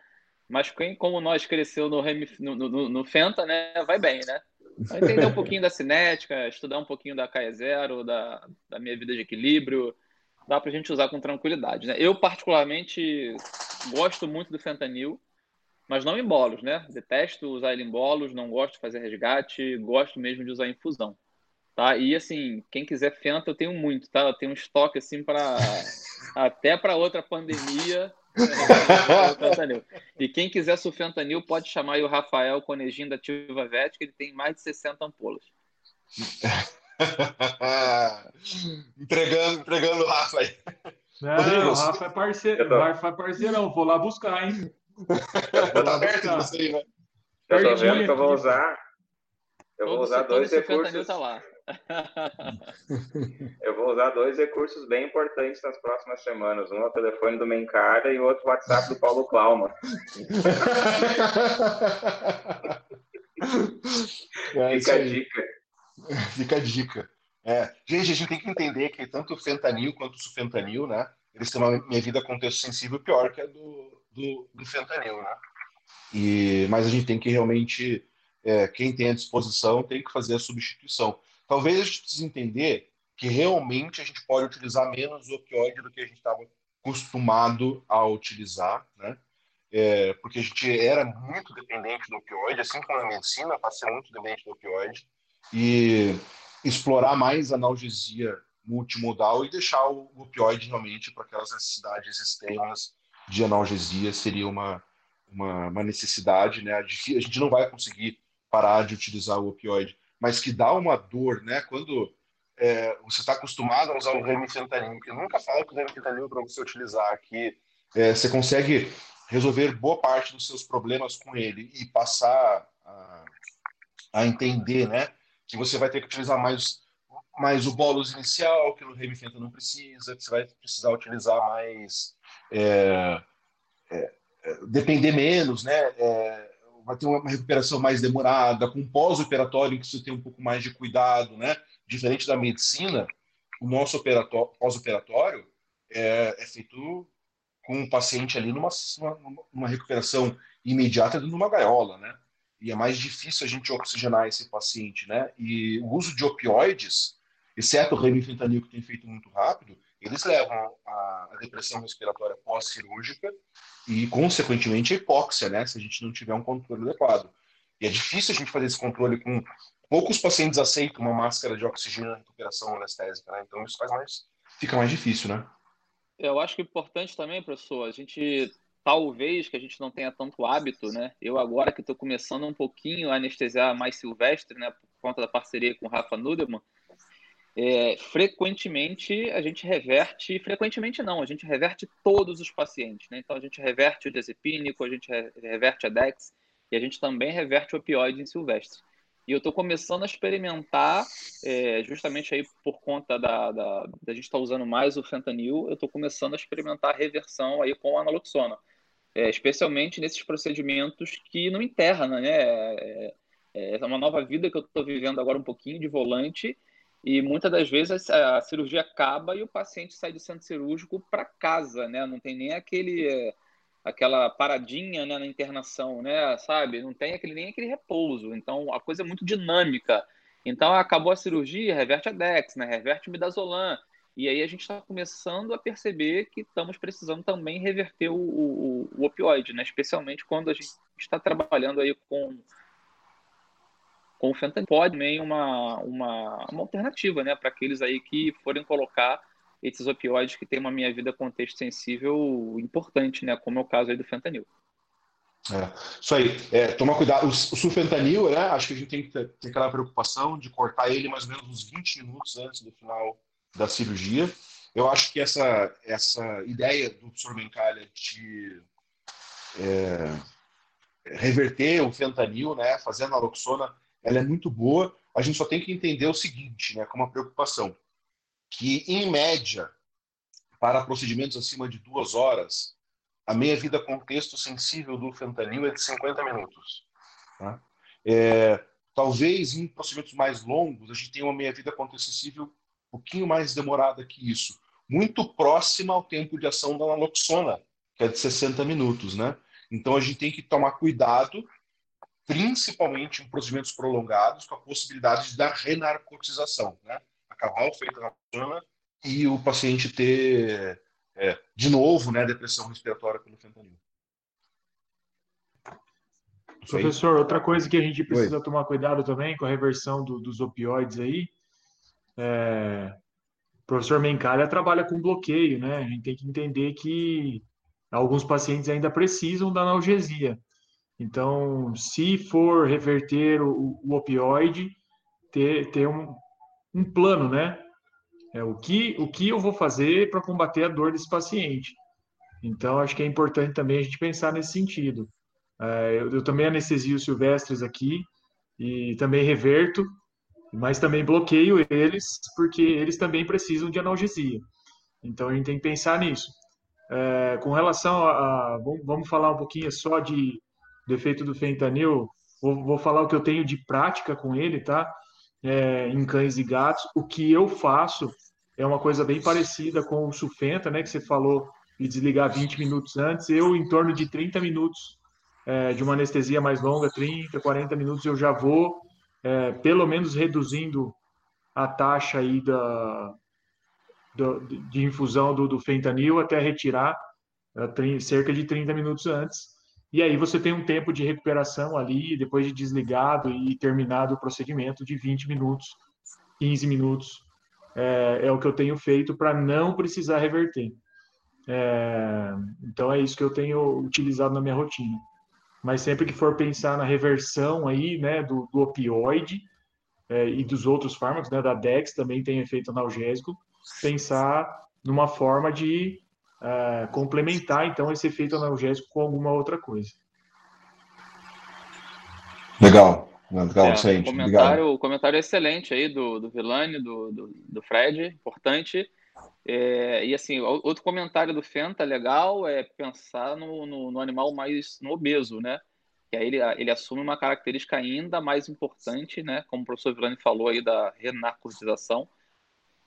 Mas quem, como nós cresceu no, no, no, no Fenta, né, vai bem, né? Entender um pouquinho da cinética, estudar um pouquinho da KE Zero, da, da minha vida de equilíbrio, dá para a gente usar com tranquilidade. Né? Eu, particularmente, gosto muito do fentanil, mas não em bolos, né? Detesto usar ele em bolos, não gosto de fazer resgate, gosto mesmo de usar infusão. Tá? E assim, quem quiser Fenta, eu tenho muito, tá? Eu tenho um estoque assim para até para outra pandemia. e quem quiser sufentanil pode chamar aí o Rafael Conejinho da Ativa Vet, que ele tem mais de 60 ampolas. entregando, entregando o Rafa aí. Não, Rodrigo, o Rafa é parceiro, Rafa é parceirão, vou lá buscar, hein? tá aberto isso aí, né? Eu tô vendo que eu vou usar. Eu vou usar dois recursos. Tá lá. eu vou usar dois recursos bem importantes nas próximas semanas. Um é o telefone do Mencara e o outro o WhatsApp do Paulo Clauma. É, Fica a dica. Fica a dica. É. Gente, a gente tem que entender que tanto o fentanil quanto o sufentanil, né? Eles têm uma medida contexto sensível pior que a do, do, do fentanil, né? E, mas a gente tem que realmente, é, quem tem a disposição, tem que fazer a substituição. Talvez a gente precise entender que realmente a gente pode utilizar menos opioide do que a gente estava acostumado a utilizar, né? É, porque a gente era muito dependente do opioide, assim como a medicina ser muito dependente do opioide, e explorar mais a analgesia multimodal e deixar o opioide realmente para aquelas necessidades extremas de analgesia seria uma, uma, uma necessidade, né? A gente não vai conseguir parar de utilizar o opioide, mas que dá uma dor, né? Quando é, você está acostumado a usar o remifentanil, eu nunca falo que o remifentanil para você utilizar que é, você consegue resolver boa parte dos seus problemas com ele e passar a, a entender, né? Que você vai ter que utilizar mais mais o bolos inicial, que no remifenta não precisa, que você vai precisar utilizar mais é, é, é, depender menos, né? É, vai ter uma recuperação mais demorada, com pós-operatório que você tem um pouco mais de cuidado, né? Diferente da medicina, o nosso pós-operatório é, é, feito com o paciente ali numa, numa recuperação imediata dentro de uma gaiola, né? E é mais difícil a gente oxigenar esse paciente, né? E o uso de opioides, exceto o remifentanil que tem feito muito rápido, eles levam a, depressão respiratória pós-cirúrgica e, consequentemente, a hipóxia, né? Se a gente não tiver um controle adequado. E é difícil a gente fazer esse controle com poucos pacientes aceitam uma máscara de oxigênio na recuperação anestésica, né? Então isso faz mais, fica mais difícil, né? Eu acho que é importante também, professor, a gente talvez que a gente não tenha tanto hábito, né? Eu agora que estou começando um pouquinho a anestesiar mais silvestre, né? Por conta da parceria com o Rafa Nudelman, é, frequentemente a gente reverte, frequentemente não, a gente reverte todos os pacientes, né? Então a gente reverte o diazepínico, a gente reverte a Dex e a gente também reverte o opioide em silvestre. E eu estou começando a experimentar, é, justamente aí por conta da, da, da gente estar tá usando mais o fentanil, eu estou começando a experimentar a reversão aí com a naloxona, é, especialmente nesses procedimentos que não enterram, né? É, é, é uma nova vida que eu estou vivendo agora um pouquinho de volante e muitas das vezes a, cirurgia acaba e o paciente sai do centro cirúrgico para casa, né? Não tem nem aquele aquela paradinha né, na internação, né? Sabe? Não tem aquele, nem aquele repouso. Então a coisa é muito dinâmica. Então acabou a cirurgia, reverte a Dex, né? Reverte o midazolam. E aí a gente está começando a perceber que estamos precisando também reverter o, o, o opioide, né? Especialmente quando a gente está trabalhando aí com com o fentanil pode também uma, uma, uma alternativa, né, para aqueles aí que forem colocar esses opioides que têm uma minha vida contexto sensível importante, né, como é o caso aí do fentanil. É, isso aí, é, tomar cuidado. O, o sulfentanil, né, acho que a gente tem que ter, ter, aquela preocupação de cortar ele mais ou menos uns 20 minutos antes do final da cirurgia. Eu acho que essa, essa ideia do professor Mencalha de é, reverter o fentanil, né, fazendo a naloxona, ela é muito boa. A gente só tem que entender o seguinte, né, como uma preocupação, que em média, para procedimentos acima de duas horas, a meia-vida contexto sensível do fentanil é de 50 minutos. Tá? É, talvez em procedimentos mais longos a gente tenha uma meia-vida contexto sensível um pouquinho mais demorada que isso, muito próxima ao tempo de ação da naloxona, que é de 60 minutos, né? Então a gente tem que tomar cuidado principalmente em procedimentos prolongados, com a possibilidade de dar renarcotização, né? acabar o efeito na zona e o paciente ter, é, de novo, né, depressão respiratória pelo fentanil. Professor, outra coisa que a gente precisa Oi. tomar cuidado também com a reversão do, dos opioides aí, é, o professor Mencalha trabalha com bloqueio, né? A gente tem que entender que alguns pacientes ainda precisam da analgesia. Então, se for reverter o, o opioide, ter, ter um, um plano, né? É, o, que, o que eu vou fazer para combater a dor desse paciente? Então, acho que é importante também a gente pensar nesse sentido. É, eu, eu também anestesio silvestres aqui e também reverto, mas também bloqueio eles, porque eles também precisam de analgesia. Então, a gente tem que pensar nisso. É, com relação a, a vamos falar um pouquinho só de do efeito do fentanil, vou, vou falar o que eu tenho de prática com ele, tá? É, em cães e gatos. O que eu faço é uma coisa bem parecida com o sulfenta, né? Que você falou de desligar 20 minutos antes. Eu, em torno de 30 minutos é, de uma anestesia mais longa, 30, 40 minutos, eu já vou, é, pelo menos, reduzindo a taxa aí da, de infusão do, do fentanil até retirar é, cerca de 30 minutos antes. E aí você tem um tempo de recuperação ali, depois de desligado e terminado o procedimento, de 20 minutos, 15 minutos. É, é o que eu tenho feito para não precisar reverter. É, então é isso que eu tenho utilizado na minha rotina. Mas sempre que for pensar na reversão aí, né, do, do opioide é, e dos outros fármacos, né, da Dex também tem efeito analgésico, pensar numa forma de uh, complementar então esse efeito analgésico com alguma outra coisa. Legal, legal, é, excelente. Comentário, o comentário excelente aí do, do Vilani, do, do, do Fred, importante. É, e assim, outro comentário do Fenta legal é pensar no, no, no, animal mais no obeso, né? Que aí ele, ele assume uma característica ainda mais importante, né? Como o professor Vilani falou aí da renarcotização,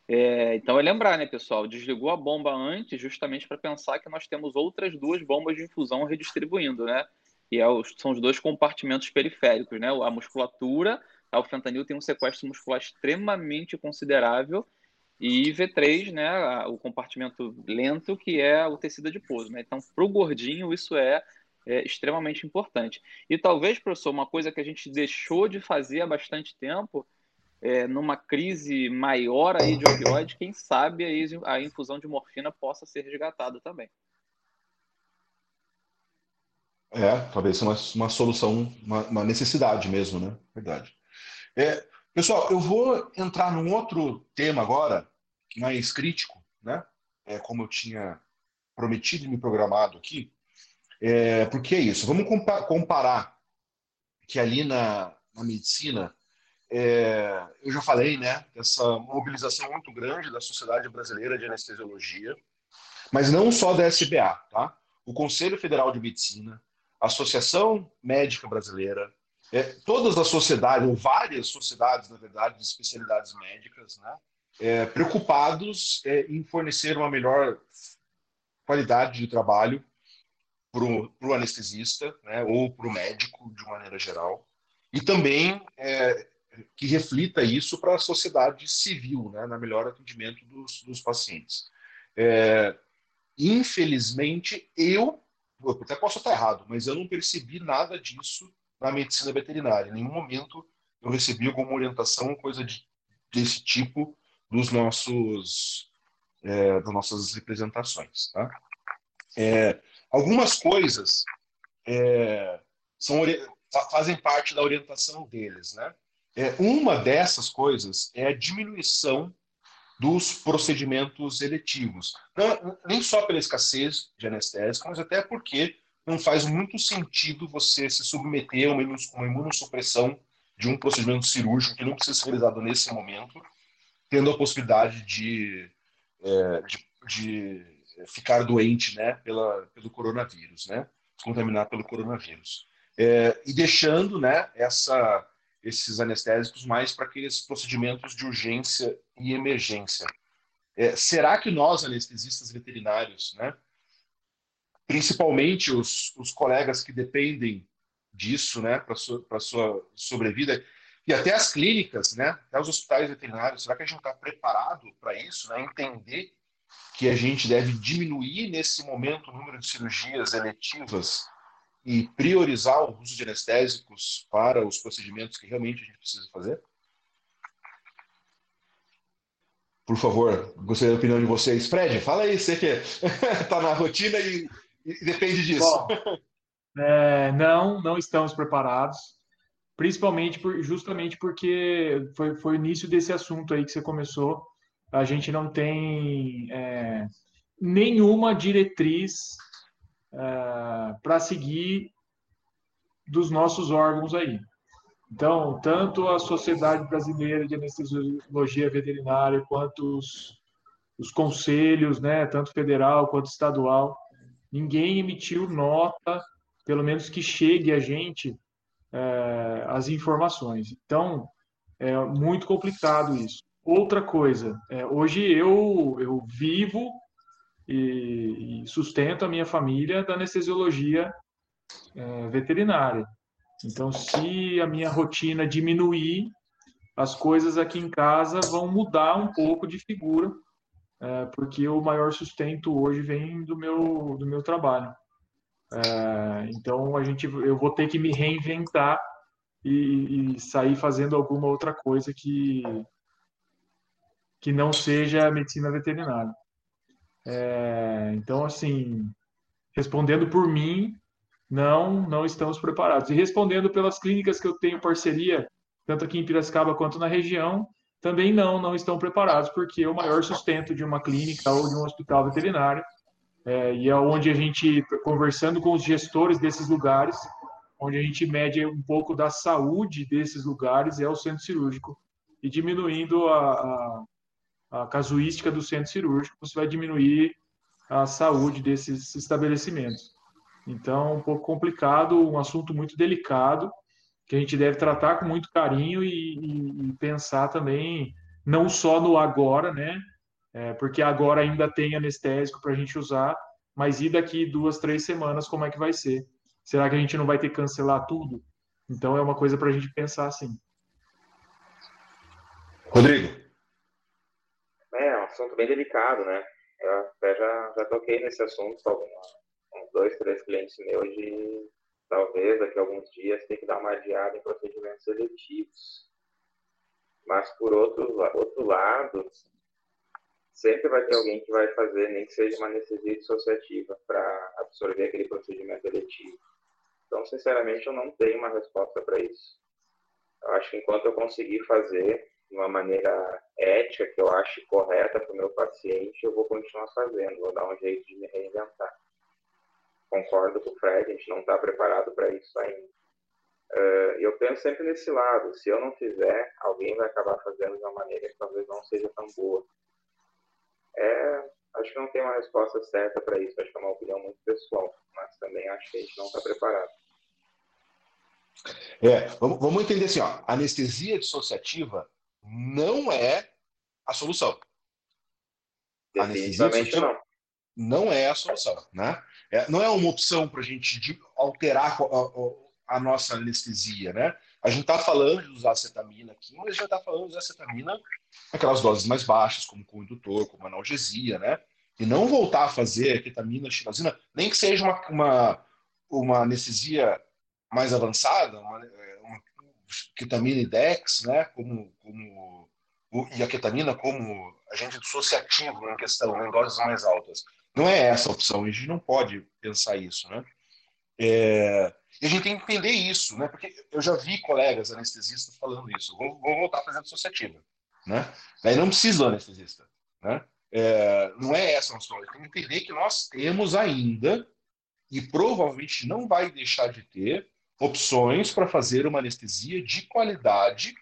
é, então é lembrar, né, pessoal? Desligou a bomba antes, justamente para pensar que nós temos outras duas bombas de infusão redistribuindo, né? E é os, são os dois compartimentos periféricos, né? A musculatura, o fentanil tem um sequestro muscular extremamente considerável e V3, né, o compartimento lento, que é o tecido adiposo. Né? Então, para o gordinho, isso é, é, extremamente importante. E talvez, professor, uma coisa que a gente deixou de fazer há bastante tempo é, numa crise maior aí de opioide, quem sabe aí a infusão de morfina possa ser resgatada também. É, talvez seja uma, uma solução, uma, uma, necessidade mesmo, né? Verdade. É, pessoal, eu vou entrar num outro tema agora, mais crítico, né? É, como eu tinha prometido e me programado aqui. É, porque é isso, vamos comparar que ali na, na medicina é, eu já falei, né, dessa mobilização muito grande da Sociedade Brasileira de Anestesiologia, mas não só da SBA, tá? O Conselho Federal de Medicina, a Associação Médica Brasileira, é, todas as sociedades, ou várias sociedades, na verdade, de especialidades médicas, né, é, preocupados é, em fornecer uma melhor qualidade de trabalho para o anestesista, né, ou para o médico, de maneira geral, e também é, que reflita isso para a sociedade civil, né, na melhor atendimento dos, dos pacientes. É, infelizmente, eu, eu até posso estar errado, mas eu não percebi nada disso na medicina veterinária. Em nenhum momento eu recebi alguma orientação, coisa de, desse tipo, dos nossos, é, das nossas representações. Tá? É, algumas coisas é, são, fazem parte da orientação deles, né? É, uma dessas coisas é a diminuição dos procedimentos eletivos. Não, nem só pela escassez de anestésico, mas até porque não faz muito sentido você se submeter a uma imunossupressão de um procedimento cirúrgico que não precisa ser realizado nesse momento, tendo a possibilidade de, é, de, de ficar doente né, pela, pelo coronavírus, né, se contaminar pelo coronavírus. É, e deixando né, essa esses anestésicos mais para aqueles procedimentos de urgência e emergência. É, será que nós, anestesistas veterinários, né, principalmente os, os colegas que dependem disso né, para a sua, sobrevida, e até as clínicas, né, até os hospitais veterinários, será que a gente está preparado para isso, né, entender que a gente deve diminuir nesse momento o número de cirurgias eletivas e priorizar o uso de anestésicos para os procedimentos que realmente a gente precisa fazer? Por favor, gostaria da opinião de vocês. Fred, fala aí, você que está na rotina e, e, depende disso. Bom, é, não, não estamos preparados, principalmente por, justamente porque foi, foi o início desse assunto aí que você começou. A gente não tem é, nenhuma diretriz uh, para seguir dos nossos órgãos aí. Então, tanto a Sociedade Brasileira de Anestesiologia Veterinária, quanto os, os conselhos, né, tanto federal quanto estadual, ninguém emitiu nota, pelo menos que chegue a gente é, as informações. Então, é muito complicado isso. Outra coisa, é, hoje eu, eu vivo e, e sustento a minha família da anestesiologia é, veterinária. Então, se a minha rotina diminuir, as coisas aqui em casa vão mudar um pouco de figura, é, porque o maior sustento hoje vem do meu, do meu trabalho. É, então, a gente, eu vou ter que me reinventar e, e, sair fazendo alguma outra coisa que, que não seja medicina veterinária. É, então, assim, respondendo por mim, não, não estamos preparados. E respondendo pelas clínicas que eu tenho parceria, tanto aqui em Piracicaba quanto na região, também não, não estão preparados, porque o maior sustento de uma clínica ou de um hospital veterinário, é, e é onde a gente, conversando com os gestores desses lugares, onde a gente mede um pouco da saúde desses lugares, é o centro cirúrgico, e diminuindo a, a a casuística do centro cirúrgico, você vai diminuir a saúde desses estabelecimentos. Então, um pouco complicado, um assunto muito delicado, que a gente deve tratar com muito carinho e, e, e pensar também, não só no agora, né? É, porque agora ainda tem anestésico para a gente usar, mas e daqui duas, três semanas, como é que vai ser? Será que a gente não vai ter que cancelar tudo? Então, é uma coisa para a gente pensar assim. Rodrigo assunto bem delicado, né? Eu até já, já toquei nesse assunto com dois, três clientes meus de talvez daqui a alguns dias ter que dar uma adiada em procedimentos seletivos. Mas, por outro, outro lado, sempre vai ter alguém que vai fazer, nem que seja uma anestesia dissociativa, para absorver aquele procedimento eletivo. Então, sinceramente, eu não tenho uma resposta para isso. Eu acho que enquanto eu conseguir fazer de uma maneira ética, que eu acho correta para o meu paciente, eu vou continuar fazendo, vou dar um jeito de me reinventar. Concordo com o Fred, a gente não está preparado para isso ainda. Uh, eu penso sempre nesse lado, se eu não fizer, alguém vai acabar fazendo de uma maneira que talvez não seja tão boa. É, acho que não tem uma resposta certa para isso, acho que é uma opinião muito pessoal, mas também acho que a gente não está preparado. É, vamos, vamos entender assim, ó, anestesia dissociativa não é a solução. Anestesia dissociativa não. não é a solução, né? É, não é uma opção para a gente alterar a, a, a, nossa anestesia, né? A gente está falando de usar acetamina aqui, mas já está falando de usar acetamina aquelas doses mais baixas, como com indutor, como analgesia, né? E não voltar a fazer ketamina, xilazina, nem que seja uma, uma, uma anestesia mais avançada, uma, é, uma ketamina e dex, né, como, como, e a ketamina como agente dissociativo em questão, em doses mais altas. Não é essa a opção, a gente não pode pensar isso, né? É, e a gente tem que entender isso, né? Porque eu já vi colegas anestesistas falando isso. Vou, vou voltar a fazer dissociativa, né? Daí não precisa do anestesista, né? É, não é essa a opção. Tem que entender que nós temos ainda e provavelmente não vai deixar de ter opções para fazer uma anestesia de qualidade,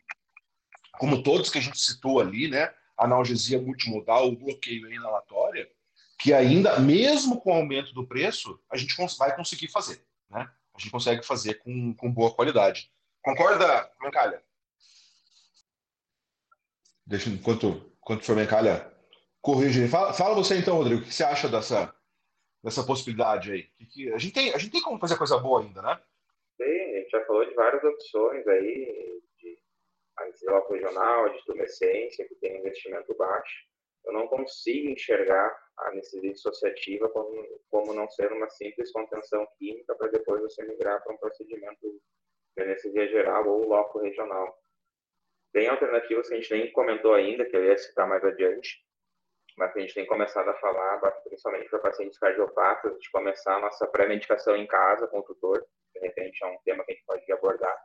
como todos que a gente citou ali, né? Analgesia multimodal, o bloqueio inalatória, que ainda, mesmo com o aumento do preço, a gente vai conseguir fazer, né? A gente consegue fazer com, com boa qualidade. Concorda, Mencalha? Deixa enquanto, enquanto o senhor Mencalha corrige. Fala, fala você então, Rodrigo, o que você acha dessa, dessa possibilidade aí? Que, que, a, gente tem, a gente tem como fazer coisa boa ainda, né? Gente já falou de várias opções aí, de anestesia regional, de tumescência, que tem investimento baixo. Eu não consigo enxergar a anestesia dissociativa como, como não ser uma simples contenção química para depois você migrar para um procedimento de anestesia geral ou loco regional. Tem alternativas que a gente nem comentou ainda, que eu ia citar mais adiante, mas que a gente tem começado a falar, principalmente para pacientes cardiopatas, de começar a nossa pré-medicação em casa com o tutor, de repente é um tema que a gente pode abordar.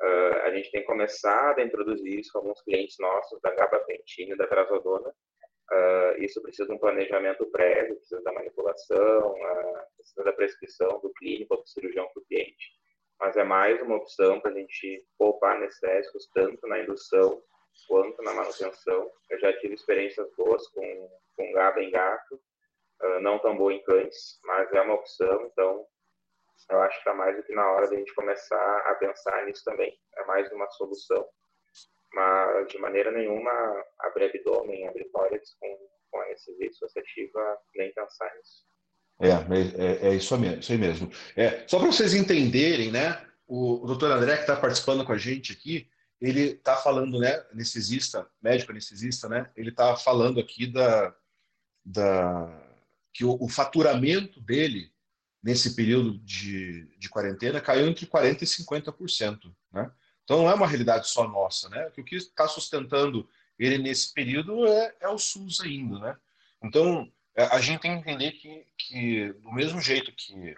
Uh, a gente tem começado a introduzir isso com alguns clientes nossos da gabapentina e da trazodona. Uh, isso precisa de um planejamento prévio, precisa da manipulação, uh, precisa da prescrição do clínico ou do cirurgião para o cliente. Mas é mais uma opção para a gente poupar anestésicos tanto na indução quanto na manutenção. Eu já tive experiências boas com, com GABA em gato, não tão boa em cães, mas é uma opção, então eu acho que está mais do que na hora de a gente começar a pensar nisso também. É mais uma solução. Mas, de maneira nenhuma, abrir abdômen, abrir tórax com, com anestesia dissociativa, nem pensar nisso. É, é, é, isso, mesmo, isso aí mesmo. É, só para vocês entenderem, né? O, o doutor André, que está participando com a gente aqui, ele está falando, né? Anestesista, médico anestesista, né? Ele está falando aqui da, da que o, o faturamento dele nesse período de, de quarentena caiu entre 40% e 50%. Né? Então não é uma realidade só nossa. Né? O que está sustentando ele nesse período é, é, o SUS ainda. Né? Então é, a gente tem que entender que, que do mesmo jeito que,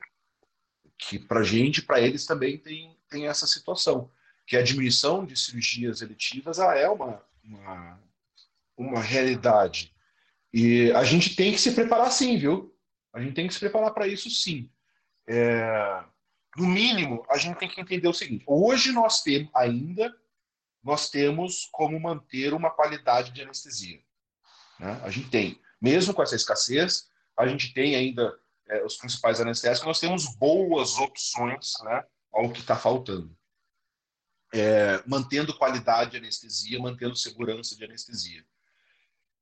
que para a gente, para eles também tem, tem essa situação, que a diminuição de cirurgias eletivas ela é uma, uma, uma realidade. E a gente tem que se preparar sim, viu? A gente tem que se preparar para isso sim. É, no mínimo, a gente tem que entender o seguinte: hoje nós temos ainda nós temos como manter uma qualidade de anestesia. Né? A gente tem, mesmo com essa escassez, a gente tem ainda é, os principais anestésicos, nós temos boas opções né, ao que está faltando. É, mantendo qualidade de anestesia, mantendo segurança de anestesia.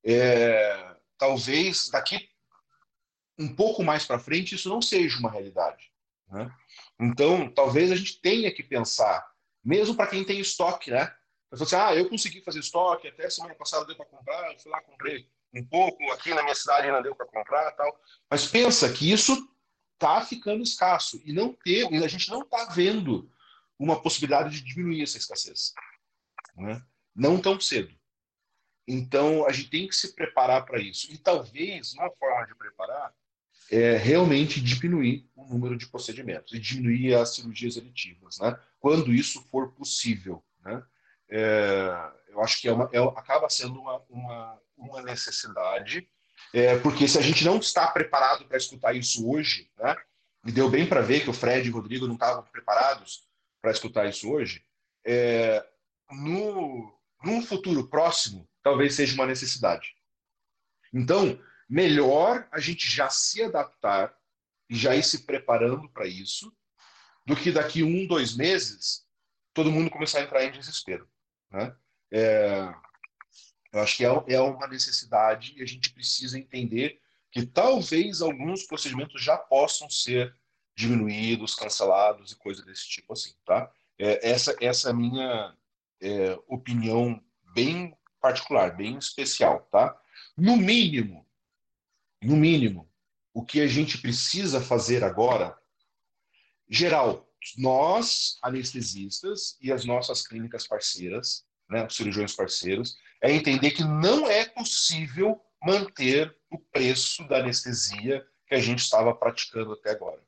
É, talvez daqui um pouco mais para frente isso não seja uma realidade. Né? Então, talvez a gente tenha que pensar, mesmo para quem tem estoque, né? Você assim, ah, eu consegui fazer estoque, até semana passada deu para comprar, eu fui lá, comprei um pouco, aqui na minha cidade ainda deu para comprar tal. Mas pensa que isso está ficando escasso e não ter, a gente não está vendo uma possibilidade de diminuir essa escassez. Né? Não tão cedo. Então, a gente tem que se preparar para isso. E talvez uma forma de preparar é realmente diminuir o número de procedimentos e diminuir as cirurgias eletivas, né? quando isso for possível. Né? É, eu acho que é uma, é, acaba sendo uma, uma, uma necessidade, é, porque se a gente não está preparado para escutar isso hoje, né? me deu bem para ver que o Fred e o Rodrigo não estavam preparados para escutar isso hoje, é, no, num futuro próximo, talvez seja uma necessidade. Então, melhor a gente já se adaptar e já ir se preparando para isso, do que daqui um, dois meses todo mundo começar a entrar em desespero. Né? É, eu acho que é, é uma necessidade e a gente precisa entender que talvez alguns procedimentos já possam ser diminuídos, cancelados e coisas desse tipo assim, tá? É, essa, essa é a minha é, opinião bem particular, bem especial, tá? No mínimo, no mínimo, o que a gente precisa fazer agora, geral, nós, anestesistas e as nossas clínicas parceiras, né, os cirurgiões parceiros, é entender que não é possível manter o preço da anestesia que a gente estava praticando até agora.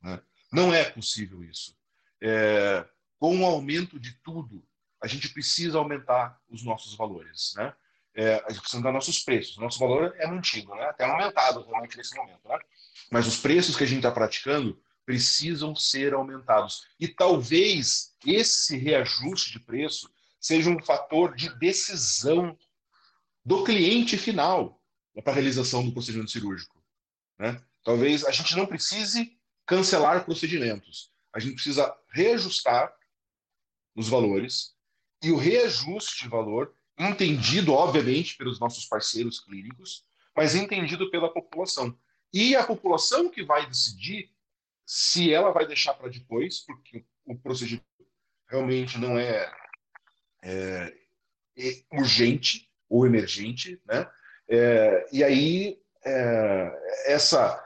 Né? Não é possível isso. É, com o aumento de tudo, a gente precisa aumentar os nossos valores. Né? É, a precisa aumentar nossos preços. Nosso valor é mantido, né? até aumentado realmente nesse momento. Né? Mas os preços que a gente está praticando precisam ser aumentados. E talvez esse reajuste de preço seja um fator de decisão do cliente final para a realização do procedimento cirúrgico. Né? Talvez a gente não precise cancelar procedimentos, a gente precisa reajustar os valores e o reajuste de valor, entendido, obviamente, pelos nossos parceiros clínicos, mas entendido pela população. E a população que vai decidir se ela vai deixar para depois, porque o procedimento realmente não é, é, é urgente, ou emergente, né? É, e aí é, essa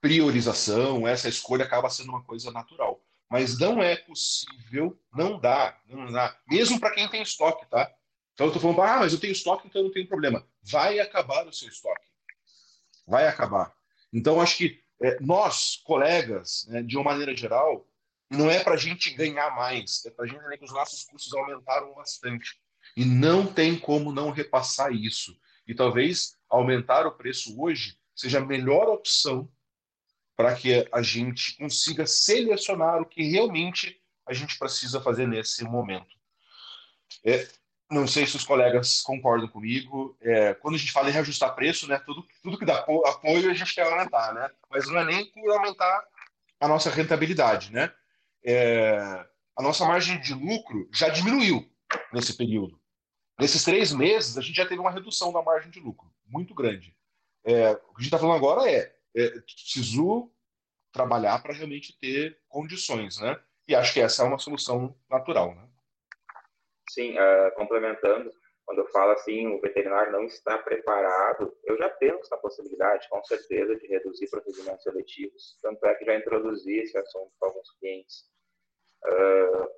priorização, essa escolha acaba sendo uma coisa natural. Mas não é possível, não dá, não dá, mesmo para quem tem estoque, tá? Então eu estou falando, ah, mas eu tenho estoque, então não tem problema. Vai acabar o seu estoque. Vai acabar. Então acho que é, nós, colegas, né, de uma maneira geral, não é para a gente ganhar mais, é para a gente entender que os nossos custos aumentaram bastante. E não tem como não repassar isso. E talvez aumentar o preço hoje seja a melhor opção para que a gente consiga selecionar o que realmente a gente precisa fazer nesse momento. É, não sei se os colegas concordam comigo. É, quando a gente fala em reajustar preço, né, tudo, tudo que dá apoio a gente quer aumentar, né? Mas não é nem por aumentar a nossa rentabilidade, né? É, a nossa margem de lucro já diminuiu nesse período. Nesses três meses, a gente já teve uma redução da margem de lucro muito grande. É, o que a gente está falando agora é, é preciso trabalhar para realmente ter condições, né? E acho que essa é uma solução natural, né? Sim, uh, complementando, quando eu falo assim, o veterinário não está preparado, eu já penso na possibilidade, com certeza, de reduzir procedimentos seletivos. Tanto é que já introduzi esse assunto com alguns clientes. Uh,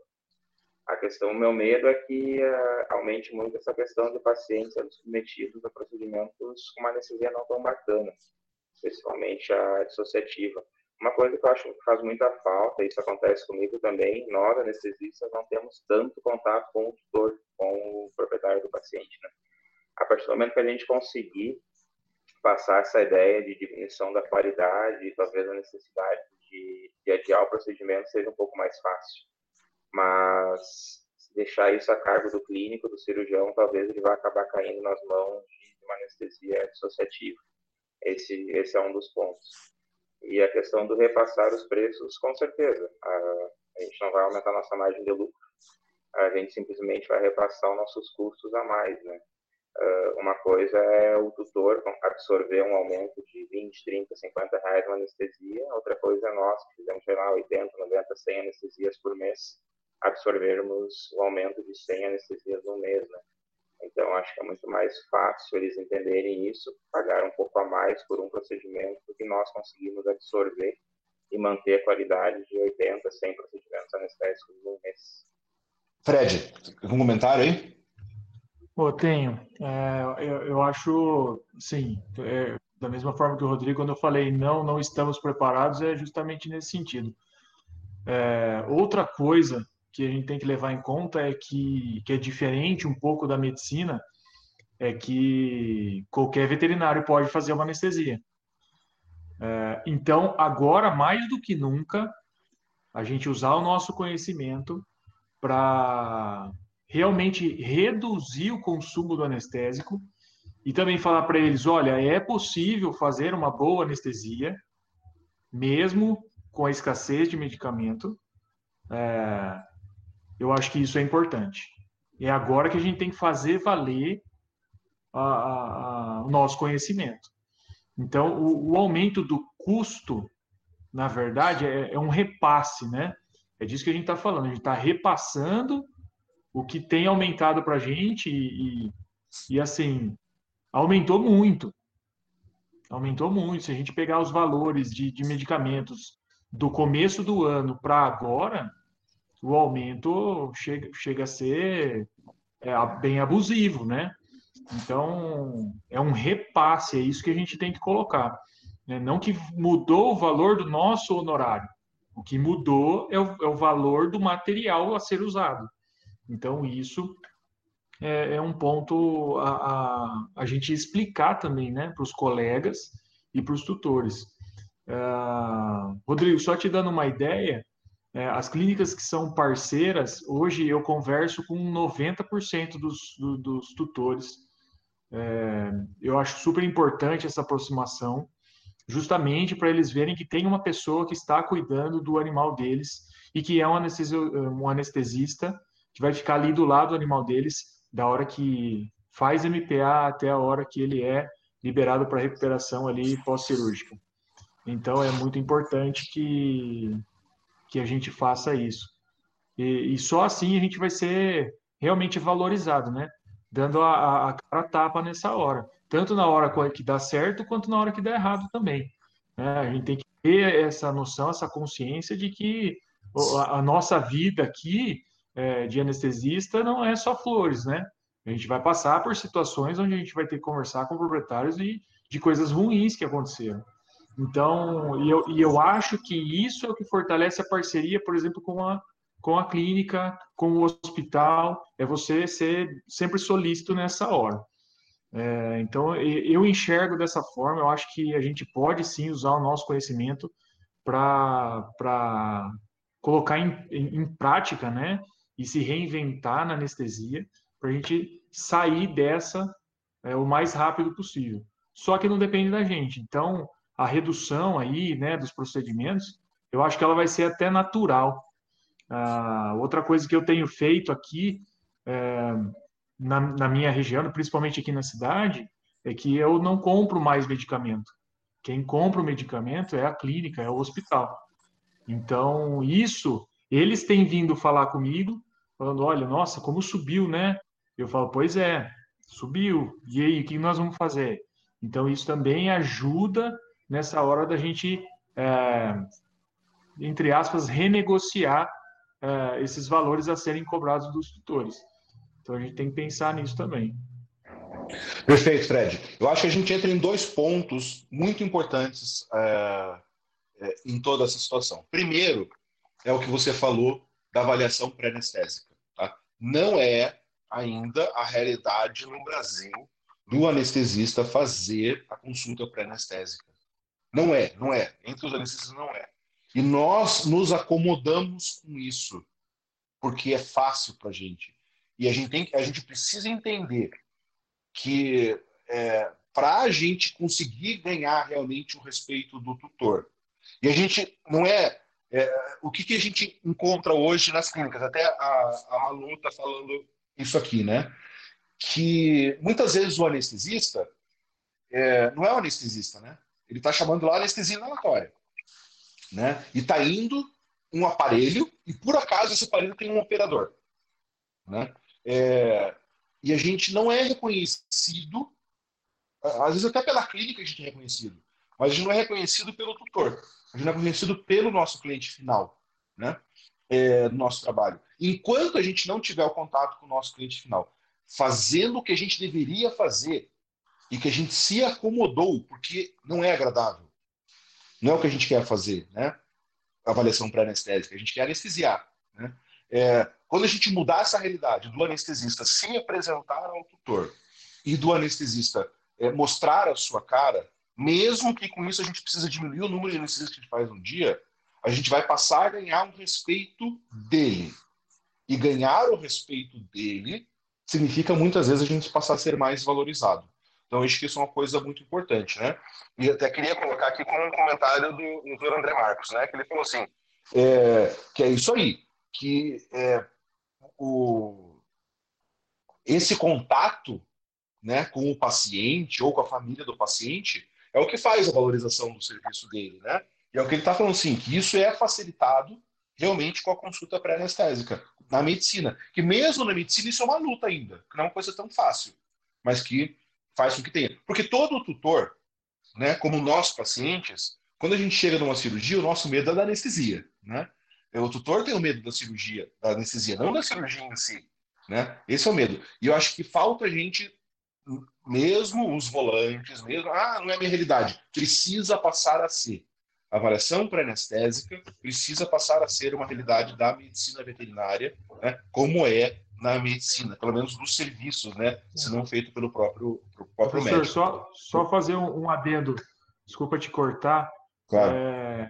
a questão, meu medo é que uh, aumente muito essa questão de pacientes sendo submetidos a procedimentos com uma anestesia não tão bacana, principalmente a dissociativa. Uma coisa que eu acho que faz muita falta, isso acontece comigo também, nós anestesistas não temos tanto contato com o tutor, com o proprietário do paciente. Né? A partir do momento que a gente conseguir passar essa ideia de diminuição da qualidade, talvez a necessidade de, de adiar o procedimento seja um pouco mais fácil mas deixar isso a cargo do clínico, do cirurgião, talvez ele vá acabar caindo nas mãos de uma anestesia dissociativa. Esse, esse é um dos pontos. E a questão do repassar os preços, com certeza. A, a gente não vai aumentar nossa margem de lucro, a gente simplesmente vai repassar os nossos custos a mais, né? Uh, uma coisa é o tutor absorver um aumento de 20, 30, 50 reais na anestesia, outra coisa é nós, que fizemos, sei lá, 80, 90, 100 anestesias por mês, absorvermos o aumento de 100 anestesias no mês, né? Então, acho que é muito mais fácil eles entenderem isso, pagar um pouco a mais por um procedimento que nós conseguimos absorver e manter a qualidade de 80, 100 procedimentos anestésicos no mês. Fred, algum comentário aí? Pô, tenho. É, eu, eu, acho, sim, é, da mesma forma que o Rodrigo, quando eu falei não, não estamos preparados, é justamente nesse sentido. É, outra coisa que a gente tem que levar em conta é que, que é diferente um pouco da medicina, é que qualquer veterinário pode fazer uma anestesia. É, então, agora, mais do que nunca, a gente usar o nosso conhecimento para realmente reduzir o consumo do anestésico e também falar para eles, olha, é possível fazer uma boa anestesia, mesmo com a escassez de medicamento. É, eu acho que isso é importante. É agora que a gente tem que fazer valer a, a, a, o nosso conhecimento. Então, o, o, aumento do custo, na verdade, é, é um repasse, né? É disso que a gente está falando. A gente está repassando o que tem aumentado para a gente e, e, e, assim, aumentou muito. Aumentou muito. Se a gente pegar os valores de, de medicamentos do começo do ano para agora, o aumento chega, chega a ser é, bem abusivo, né? Então, é um repasse, é isso que a gente tem que colocar. Né? Não que mudou o valor do nosso honorário, o que mudou é o, é o valor do material a ser usado. Então, isso é, é um ponto a, a, a, gente explicar também né, para os colegas e para os tutores. Uh, Rodrigo, só te dando uma ideia, as clínicas que são parceiras, hoje eu converso com 90% dos, do, dos tutores. É, eu acho super importante essa aproximação, justamente para eles verem que tem uma pessoa que está cuidando do animal deles e que é um, um anestesista que vai ficar ali do lado do animal deles da hora que faz MPA até a hora que ele é liberado para recuperação ali pós-cirúrgica. Então é muito importante que, que a gente faça isso. E, e, só assim a gente vai ser realmente valorizado, né? Dando a, a, cara tapa nessa hora. Tanto na hora que dá certo, quanto na hora que dá errado também. Né? A gente tem que ter essa noção, essa consciência de que a, a nossa vida aqui é, de anestesista não é só flores, né? A gente vai passar por situações onde a gente vai ter que conversar com proprietários de, de coisas ruins que aconteceram. Então, e eu, e eu acho que isso é o que fortalece a parceria, por exemplo, com a, com a clínica, com o hospital, é você ser sempre solícito nessa hora. É, então, eu enxergo dessa forma, eu acho que a gente pode sim usar o nosso conhecimento para colocar em, em, em, prática, né? E se reinventar na anestesia, para a gente sair dessa é, o mais rápido possível. Só que não depende da gente. Então, a redução aí, né, dos procedimentos, eu acho que ela vai ser até natural. Ah, outra coisa que eu tenho feito aqui é, na, na, minha região, principalmente aqui na cidade, é que eu não compro mais medicamento. Quem compra o medicamento é a clínica, é o hospital. Então, isso, eles têm vindo falar comigo, falando, olha, nossa, como subiu, né? Eu falo, pois é, subiu. E aí, o que nós vamos fazer? Então, isso também ajuda nessa hora da gente, é, entre aspas, renegociar é, esses valores a serem cobrados dos tutores. Então a gente tem que pensar nisso também. Perfeito, Fred. Eu acho que a gente entra em dois pontos muito importantes é, é em toda essa situação. Primeiro, é o que você falou da avaliação pré-anestésica. Tá? Não é ainda a realidade no Brasil do anestesista fazer a consulta pré-anestésica. Não é, não é. Entre os anestesistas não é. E nós nos acomodamos com isso, porque é fácil para a gente. E a gente, tem, a gente precisa entender que é, para a gente conseguir ganhar realmente o respeito do tutor, e a gente não é, é o que, que a gente encontra hoje nas clínicas, até a, a Malu está falando isso aqui, né? Que muitas vezes o anestesista é, não é o anestesista, né? Ele está chamando lá anestesia inalatória. Né? E está indo um aparelho, e por acaso esse aparelho tem um operador. Né? É, e a gente não é reconhecido, às vezes até pela clínica a gente é reconhecido, mas a gente não é reconhecido pelo tutor. A gente não é reconhecido pelo nosso cliente final, né? É, do nosso trabalho. Enquanto a gente não tiver o contato com o nosso cliente final, fazendo o que a gente deveria fazer e que a gente se acomodou, porque não é agradável. Não é o que a gente quer fazer, né? Avaliação pré-anestésica, a gente quer anestesiar. Né? É, quando a gente mudar essa realidade do anestesista se apresentar ao tutor e do anestesista é, mostrar a sua cara, mesmo que com isso a gente precisa diminuir o número de anestesistas que a gente faz no dia, a gente vai passar a ganhar um respeito dele. E ganhar o respeito dele significa muitas vezes a gente passar a ser mais valorizado. Então, acho que isso é uma coisa muito importante, né? E até queria colocar aqui como um comentário do doutor André Marcos, né? Que ele falou assim, é, que é isso aí, que é, o, esse contato né, com o paciente ou com a família do paciente é o que faz a valorização do serviço dele, né? E é o que ele está falando assim, que isso é facilitado realmente com a consulta pré-anestésica na medicina. Que mesmo na medicina isso é uma luta ainda, que não é uma coisa tão fácil, mas que faz com que tenha. Porque todo tutor, né, como nós pacientes, quando a gente chega numa cirurgia, o nosso medo é da anestesia, né? O tutor tem o medo da cirurgia, da anestesia, não da cirurgia em si, né? Esse é o medo. E eu acho que falta a gente, mesmo os volantes, mesmo, ah, não é minha realidade, precisa passar a ser. A avaliação pré-anestésica precisa passar a ser uma realidade da medicina veterinária, né, como é na medicina, pelo menos nos serviços, né? Se não feito pelo próprio, pelo próprio Professor, médico. Só, só fazer um, um adendo, desculpa te cortar. Claro. É,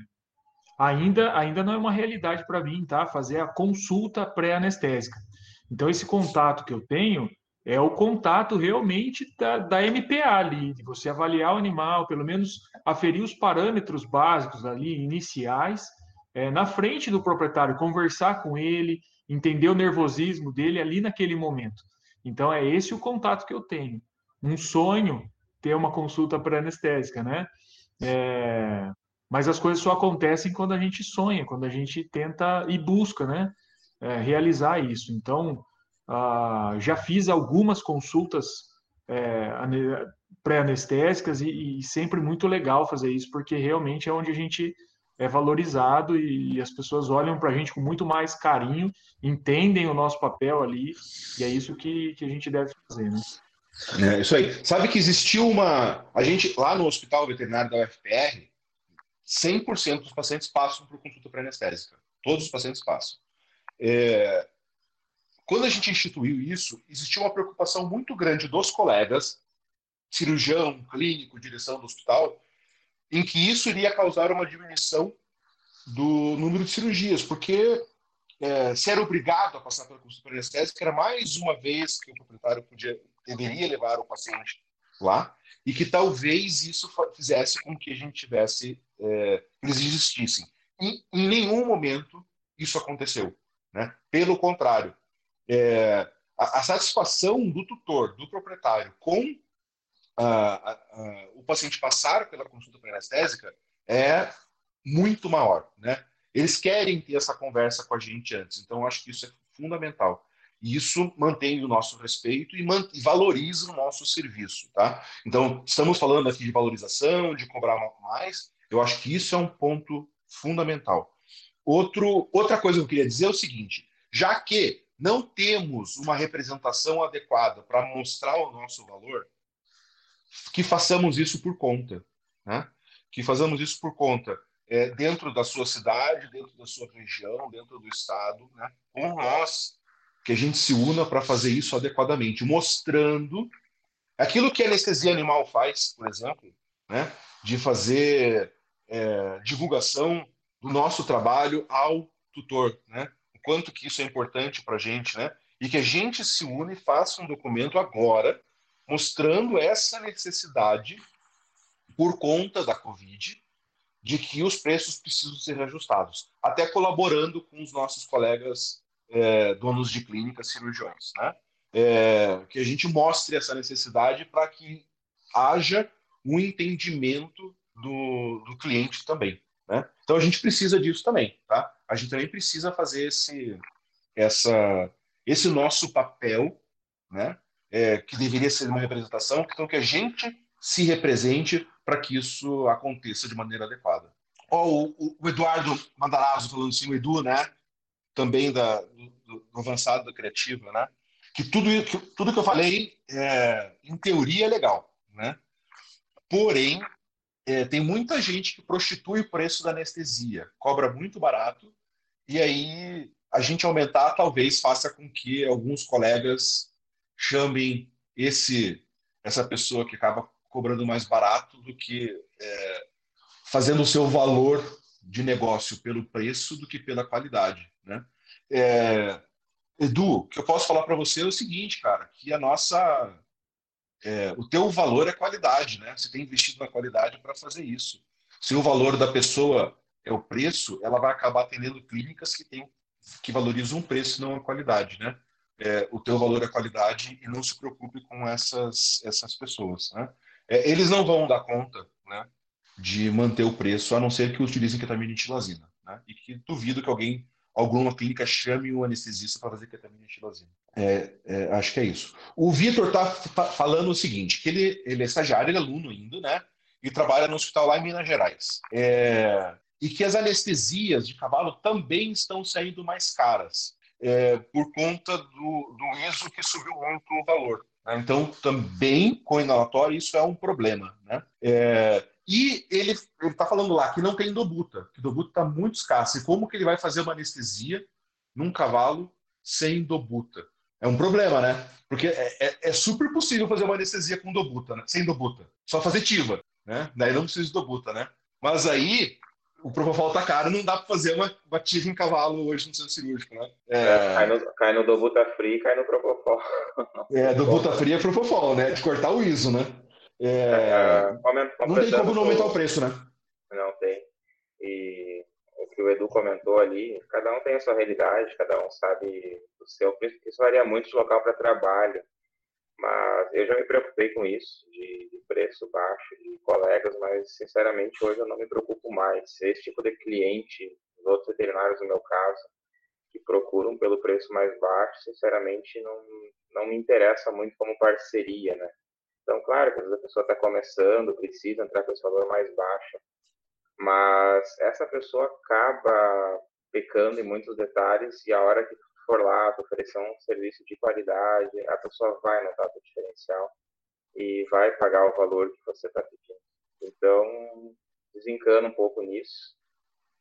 ainda, ainda não é uma realidade para mim, tá? Fazer a consulta pré-anestésica. Então, esse contato que eu tenho é o contato realmente da, da MPA ali, de você avaliar o animal, pelo menos aferir os parâmetros básicos ali, iniciais, é, na frente do proprietário, conversar com ele, entender o nervosismo dele ali naquele momento. Então, é esse o contato que eu tenho. Um sonho ter uma consulta pré-anestésica, né? É, mas as coisas só acontecem quando a gente sonha, quando a gente tenta e busca, né? É, realizar isso. Então, ah, já fiz algumas consultas é, pré-anestésicas e, e sempre muito legal fazer isso, porque realmente é onde a gente é valorizado e, as pessoas olham para a gente com muito mais carinho, entendem o nosso papel ali, e é isso que, que a gente deve fazer, né? É isso aí. Sabe que existiu uma. A gente, lá no Hospital Veterinário da UFPR, 100% dos pacientes passam por consulta pré-anestésica. Todos os pacientes passam. É... Quando a gente instituiu isso, existiu uma preocupação muito grande dos colegas, cirurgião, clínico, direção do hospital, em que isso iria causar uma diminuição do número de cirurgias, porque é, era obrigado a passar pela consulta anestésica, era mais uma vez que o proprietário podia, deveria levar o paciente lá, e que talvez isso fizesse com que a gente tivesse, é, eles existissem. E em nenhum momento isso aconteceu. Né? Pelo contrário, é, a, a satisfação do tutor, do proprietário, com o paciente passar pela consulta pré-anestésica é muito maior, né? Eles querem ter essa conversa com a gente antes, então acho que isso é fundamental. E isso mantém o nosso respeito e, e valoriza o nosso serviço, tá? Então, estamos falando aqui de valorização, de cobrar mais, eu acho que isso é um ponto fundamental. Outro, outra coisa que eu queria dizer é o seguinte: já que não temos uma representação adequada para mostrar o nosso valor, que façamos isso por conta, né? que façamos isso por conta é, dentro da sua cidade, dentro da sua região, dentro do estado, né? com nós, que a gente se una para fazer isso adequadamente, mostrando aquilo que a anestesia animal faz, por exemplo, né? de fazer é, divulgação do nosso trabalho ao tutor, né? o quanto que isso é importante para a gente, né? e que a gente se une e faça um documento agora mostrando essa necessidade, por conta da Covid, de que os preços precisam ser reajustados, até colaborando com os nossos colegas é, donos de clínicas, cirurgiões, né? É, que a gente mostre essa necessidade para que haja um entendimento do, do cliente também, né? Então a gente precisa disso também, tá? A gente também precisa fazer esse, essa, esse nosso papel, né? É, que deveria ser uma representação, então que a gente se represente para que isso aconteça de maneira adequada. Oh, o, o, Eduardo Mandarazzo falando assim, o Edu, né? Também da, do, do avançado da criativa, né? Que tudo, que, tudo que eu falei, é, em teoria, é legal, né? Porém, é, tem muita gente que prostitui o preço da anestesia, cobra muito barato, e aí a gente aumentar talvez faça com que alguns colegas chamem esse essa pessoa que acaba cobrando mais barato do que é, fazendo o seu valor de negócio pelo preço do que pela qualidade, né? É, Edu, o que eu posso falar para você é o seguinte, cara, que a nossa é, o teu valor é qualidade, né? Você tem investido na qualidade para fazer isso. Se o valor da pessoa é o preço, ela vai acabar atendendo clínicas que tem, que valorizam o preço, não a qualidade, né? É, o teu valor é qualidade e não se preocupe com essas essas pessoas, né? É, eles não vão dar conta, né? De manter o preço, a não ser que utilizem ketamina né? E que duvido que alguém alguma clínica chame o anestesista para fazer ketamina e tilazina. É, é, acho que é isso. O Vitor está falando o seguinte, que ele, ele é estagiário, ele é aluno ainda, né? E trabalha no hospital lá em Minas Gerais. É, e que as anestesias de cavalo também estão saindo mais caras é, por conta do, do ISO que subiu muito o valor. Né? Então, também com inalatório, isso é um problema. Né? É, e ele está falando lá que não tem dobuta, que dobuta está muito escasso. E como que ele vai fazer uma anestesia num cavalo sem dobuta? É um problema, né? Porque é, é, é super possível fazer uma anestesia com dobuta, né? sem dobuta. Só fazer tiva, né? Daí não precisa de dobuta, né? Mas aí o propofol tá caro, não dá para fazer uma, uma tiva em cavalo hoje no centro cirúrgico, né? É... É, cai, no, cai no dobuta free, cai no propofol. É, dobuta free é propofol, né? De cortar o ISO, né? É, é... não tem como não aumentar o preço, né? Não tem. E o que o Edu comentou ali, cada um tem a sua realidade, cada um sabe o seu preço, isso varia muito de local para trabalho. Mas eu já me preocupei com isso, de, de, preço baixo, de colegas, mas sinceramente hoje eu não me preocupo mais. Esse tipo de cliente, os outros veterinários no meu caso, que procuram pelo preço mais baixo, sinceramente não, não me interessa muito como parceria, né? Então, claro que às vezes a pessoa está começando, precisa entrar com esse valor mais baixo, mas essa pessoa acaba pecando em muitos detalhes e a hora que for lá oferecer um serviço de qualidade, a pessoa vai notar o diferencial e vai pagar o valor que você está pedindo. Então, desencana um pouco nisso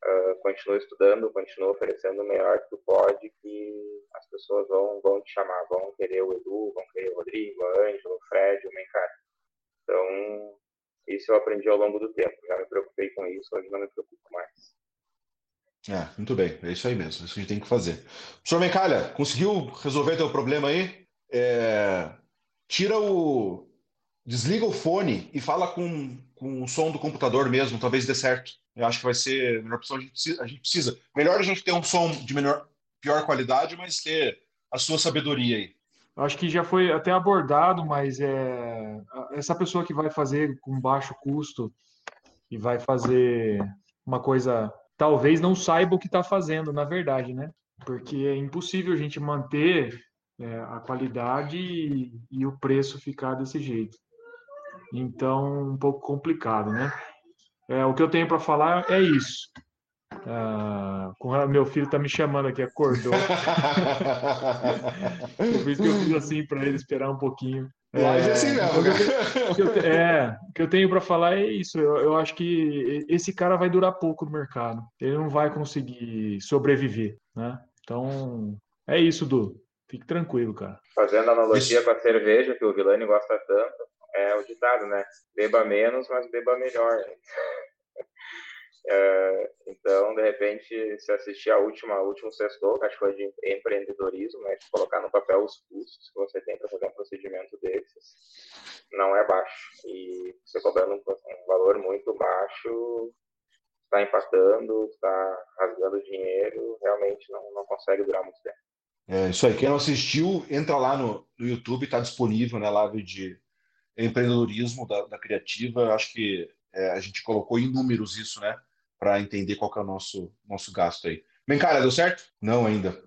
uh, continua estudando, continua oferecendo o melhor que tu pode, que as pessoas vão, vão te chamar, vão querer o Edu, vão querer o Rodrigo, o Ângelo, o Fred, o Mencari. Então, isso eu aprendi ao longo do tempo. Já me preocupei com isso, hoje não me preocupo mais. É, muito bem, é isso aí mesmo, é isso que a gente tem que fazer. Senhor Mencalha, conseguiu resolver teu problema aí? É... Tira o. Desliga o fone e fala com, com o som do computador mesmo, talvez dê certo. Eu acho que vai ser a melhor opção. A gente, precisa, a gente precisa. Melhor a gente ter um som de menor, pior qualidade, mas ter a sua sabedoria aí. Acho que já foi até abordado, mas é essa pessoa que vai fazer com baixo custo e vai fazer uma coisa, talvez não saiba o que está fazendo, na verdade, né? Porque é impossível a gente manter é, a qualidade e, e o preço ficar desse jeito. Então, um pouco complicado, né? É, o que eu tenho para falar é isso. Ah, meu filho está me chamando aqui, acordou. Por isso que eu fiz assim para ele esperar um pouquinho. É, é assim mesmo. O que eu, é, o que eu tenho para falar é isso. Eu, eu acho que esse cara vai durar pouco no mercado. Ele não vai conseguir sobreviver, né? Então, é isso, Du. Fique tranquilo, cara. Fazendo analogia com a cerveja, que o Vilani gosta tanto, é o ditado, né? Beba menos, mas beba melhor. É, então, de repente, se assistir a última, a último sexto, acho que foi de empreendedorismo, né, de colocar no papel os custos que você tem para fazer um procedimento desses, não é baixo. E você cobrando um, um valor muito baixo, está empatando, está rasgando dinheiro, realmente não, não consegue durar muito tempo. É isso aí. Quem não assistiu, entra lá no, no YouTube, está disponível, né, live de empreendedorismo da, da Criativa. Acho que é, a gente colocou em números isso, né? Para entender qual que é o nosso, nosso gasto aí. Bem, cara, deu certo? Não ainda.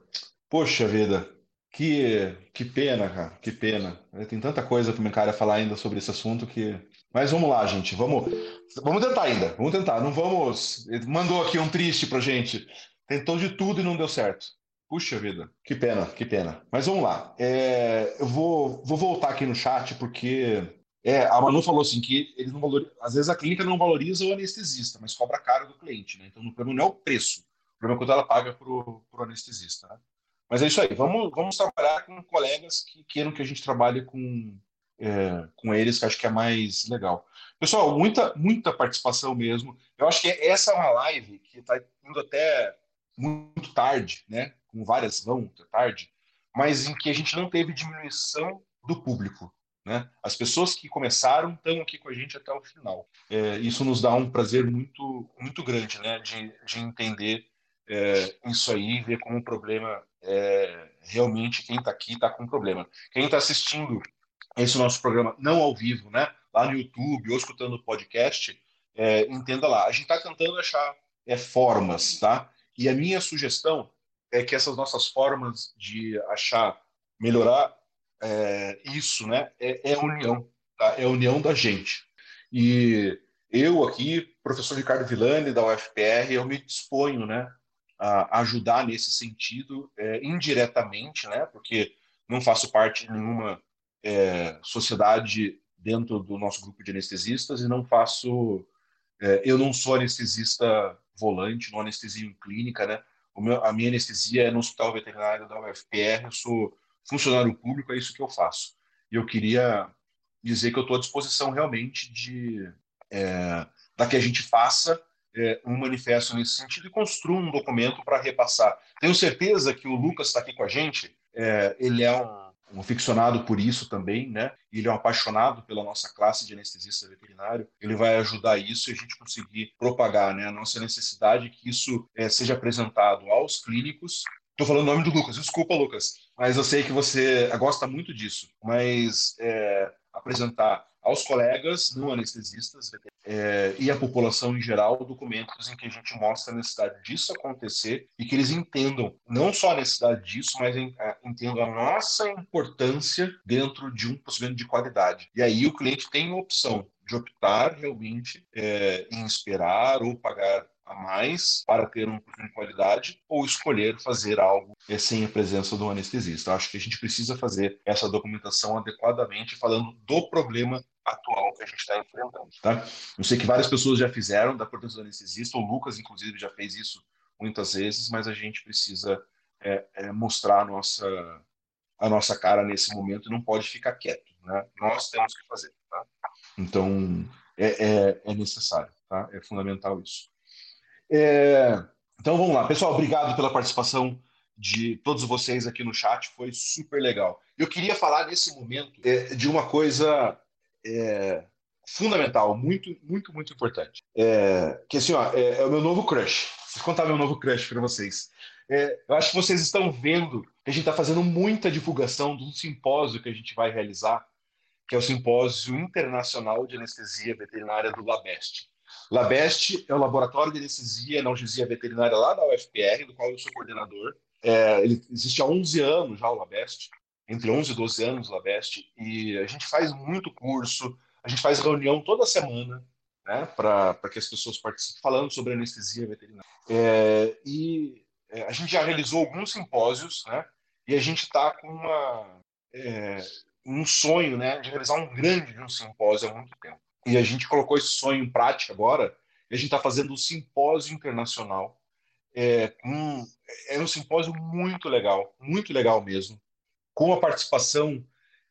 Poxa vida, que, que pena, cara, que pena. Tem tanta coisa para o cara falar ainda sobre esse assunto que. Mas vamos lá, gente. Vamos, vamos tentar ainda. Vamos tentar. Não vamos. Ele mandou aqui um triste pra gente. Tentou de tudo e não deu certo. Puxa vida, que pena, que pena. Mas vamos lá. É, eu vou, vou voltar aqui no chat porque é, a Manu falou assim que eles não às vezes a clínica não valoriza o anestesista, mas cobra caro do cliente, né? Então o problema não é o preço, o problema é quando ela paga para o anestesista. Né? Mas é isso aí, vamos, vamos trabalhar com colegas que queiram que a gente trabalhe com, é, com eles, que acho que é mais legal. Pessoal, muita, muita participação mesmo. Eu acho que essa é uma live que está indo até muito tarde, né? Com várias vão tarde, mas em que a gente não teve diminuição do público. Né? As pessoas que começaram estão aqui com a gente até o final. É, isso nos dá um prazer muito, muito grande né? de, de entender é, isso aí, ver como um problema é, realmente quem está aqui está com um problema. Quem está assistindo esse nosso programa não ao vivo, né? lá no YouTube ou escutando o podcast, é, entenda lá. A gente está tentando achar é, formas, tá? E a minha sugestão é que essas nossas formas de achar, melhorar é, isso, né, é, é, união, tá? É a união da gente. E eu aqui, professor Ricardo Villani, da UFPR, eu me disponho, né, a ajudar nesse sentido, é, indiretamente, né, porque não faço parte de nenhuma é, sociedade dentro do nosso grupo de anestesistas e não faço, é, eu não sou anestesista volante, não anestesia em clínica, né, meu, a minha anestesia é no Hospital Veterinário da UFPR, eu sou funcionário público, é isso que eu faço. E eu queria dizer que eu estou à disposição realmente de é, que a gente faça é, um manifesto nesse sentido e construa um documento para repassar. Tenho certeza que o Lucas está aqui com a gente, é, ele é um um aficionado por isso também, né? Ele é um apaixonado pela nossa classe de anestesista veterinário. Ele vai ajudar isso e a gente conseguir propagar, né, a nossa necessidade que isso é, seja apresentado aos clínicos. Estou falando o nome do Lucas, desculpa, Lucas, mas eu sei que você gosta muito disso. Mas é, apresentar aos colegas não anestesistas é, e à população em geral documentos em que a gente mostra a necessidade disso acontecer e que eles entendam não só a necessidade disso, mas entendam a nossa importância dentro de um procedimento de qualidade. E aí o cliente tem a opção de optar realmente é, em esperar ou pagar a mais para ter um produto de qualidade ou escolher fazer algo sem a presença do anestesista. Acho que a gente precisa fazer essa documentação adequadamente, falando do problema atual que a gente está enfrentando. Tá? Eu sei que várias pessoas já fizeram da importância do anestesista, o Lucas, inclusive, já fez isso muitas vezes, mas a gente precisa é, é, mostrar a nossa, a nossa cara nesse momento e não pode ficar quieto. Né? Nós temos que fazer. Tá? Então, é, é, é necessário, tá? é fundamental isso. É, então vamos lá, pessoal, obrigado pela participação de todos vocês aqui no chat, foi super legal. Eu queria falar nesse momento é, de uma coisa é, fundamental, muito, muito, muito importante. É, que assim, ó, é, é, o meu novo crush. Vou contar meu novo crush para vocês. É, eu acho que vocês estão vendo que a gente está fazendo muita divulgação de um simpósio que a gente vai realizar, que é o Simpósio Internacional de Anestesia Veterinária do LABEST. LABEST é o Laboratório de Anestesia e Analgesia Veterinária lá da UFPR, do qual eu sou coordenador. É, ele existe há 11 anos já o LABEST, entre 11 e 12 anos o LABEST, e a gente faz muito curso, a gente faz reunião toda semana, né, para que as pessoas participem, falando sobre anestesia veterinária. É, e é, a gente já realizou alguns simpósios, né, e a gente está com uma, é, um sonho né, de realizar um grande um simpósio há muito tempo. E a gente colocou esse sonho em prática agora, a gente está fazendo um simpósio internacional. É um, é um simpósio muito legal, muito legal mesmo, com a participação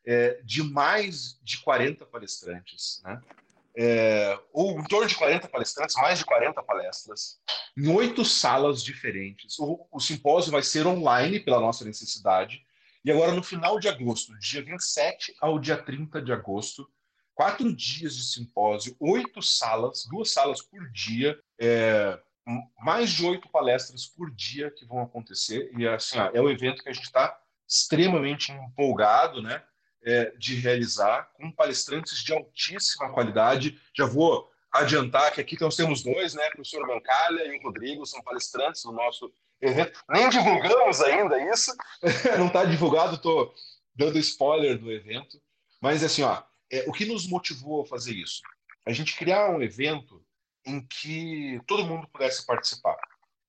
é, de mais de 40 palestrantes, né? É, ou em torno de 40 palestrantes, mais de 40 palestras, em oito salas diferentes. O, o, simpósio vai ser online pela nossa necessidade. E agora, no final de agosto, dia 27 ao dia 30 de agosto, quatro dias de simpósio, oito salas, duas salas por dia, é, mais de oito palestras por dia que vão acontecer. E assim, é um evento que a gente está extremamente empolgado, né? É, de realizar com palestrantes de altíssima qualidade. Já vou adiantar que aqui nós temos dois, né? O professor Mancalha e o Rodrigo são palestrantes do nosso evento. Nem divulgamos ainda isso, não está divulgado, estou dando spoiler do evento. Mas assim, ó, é, o que nos motivou a fazer isso? A gente criar um evento em que todo mundo pudesse participar.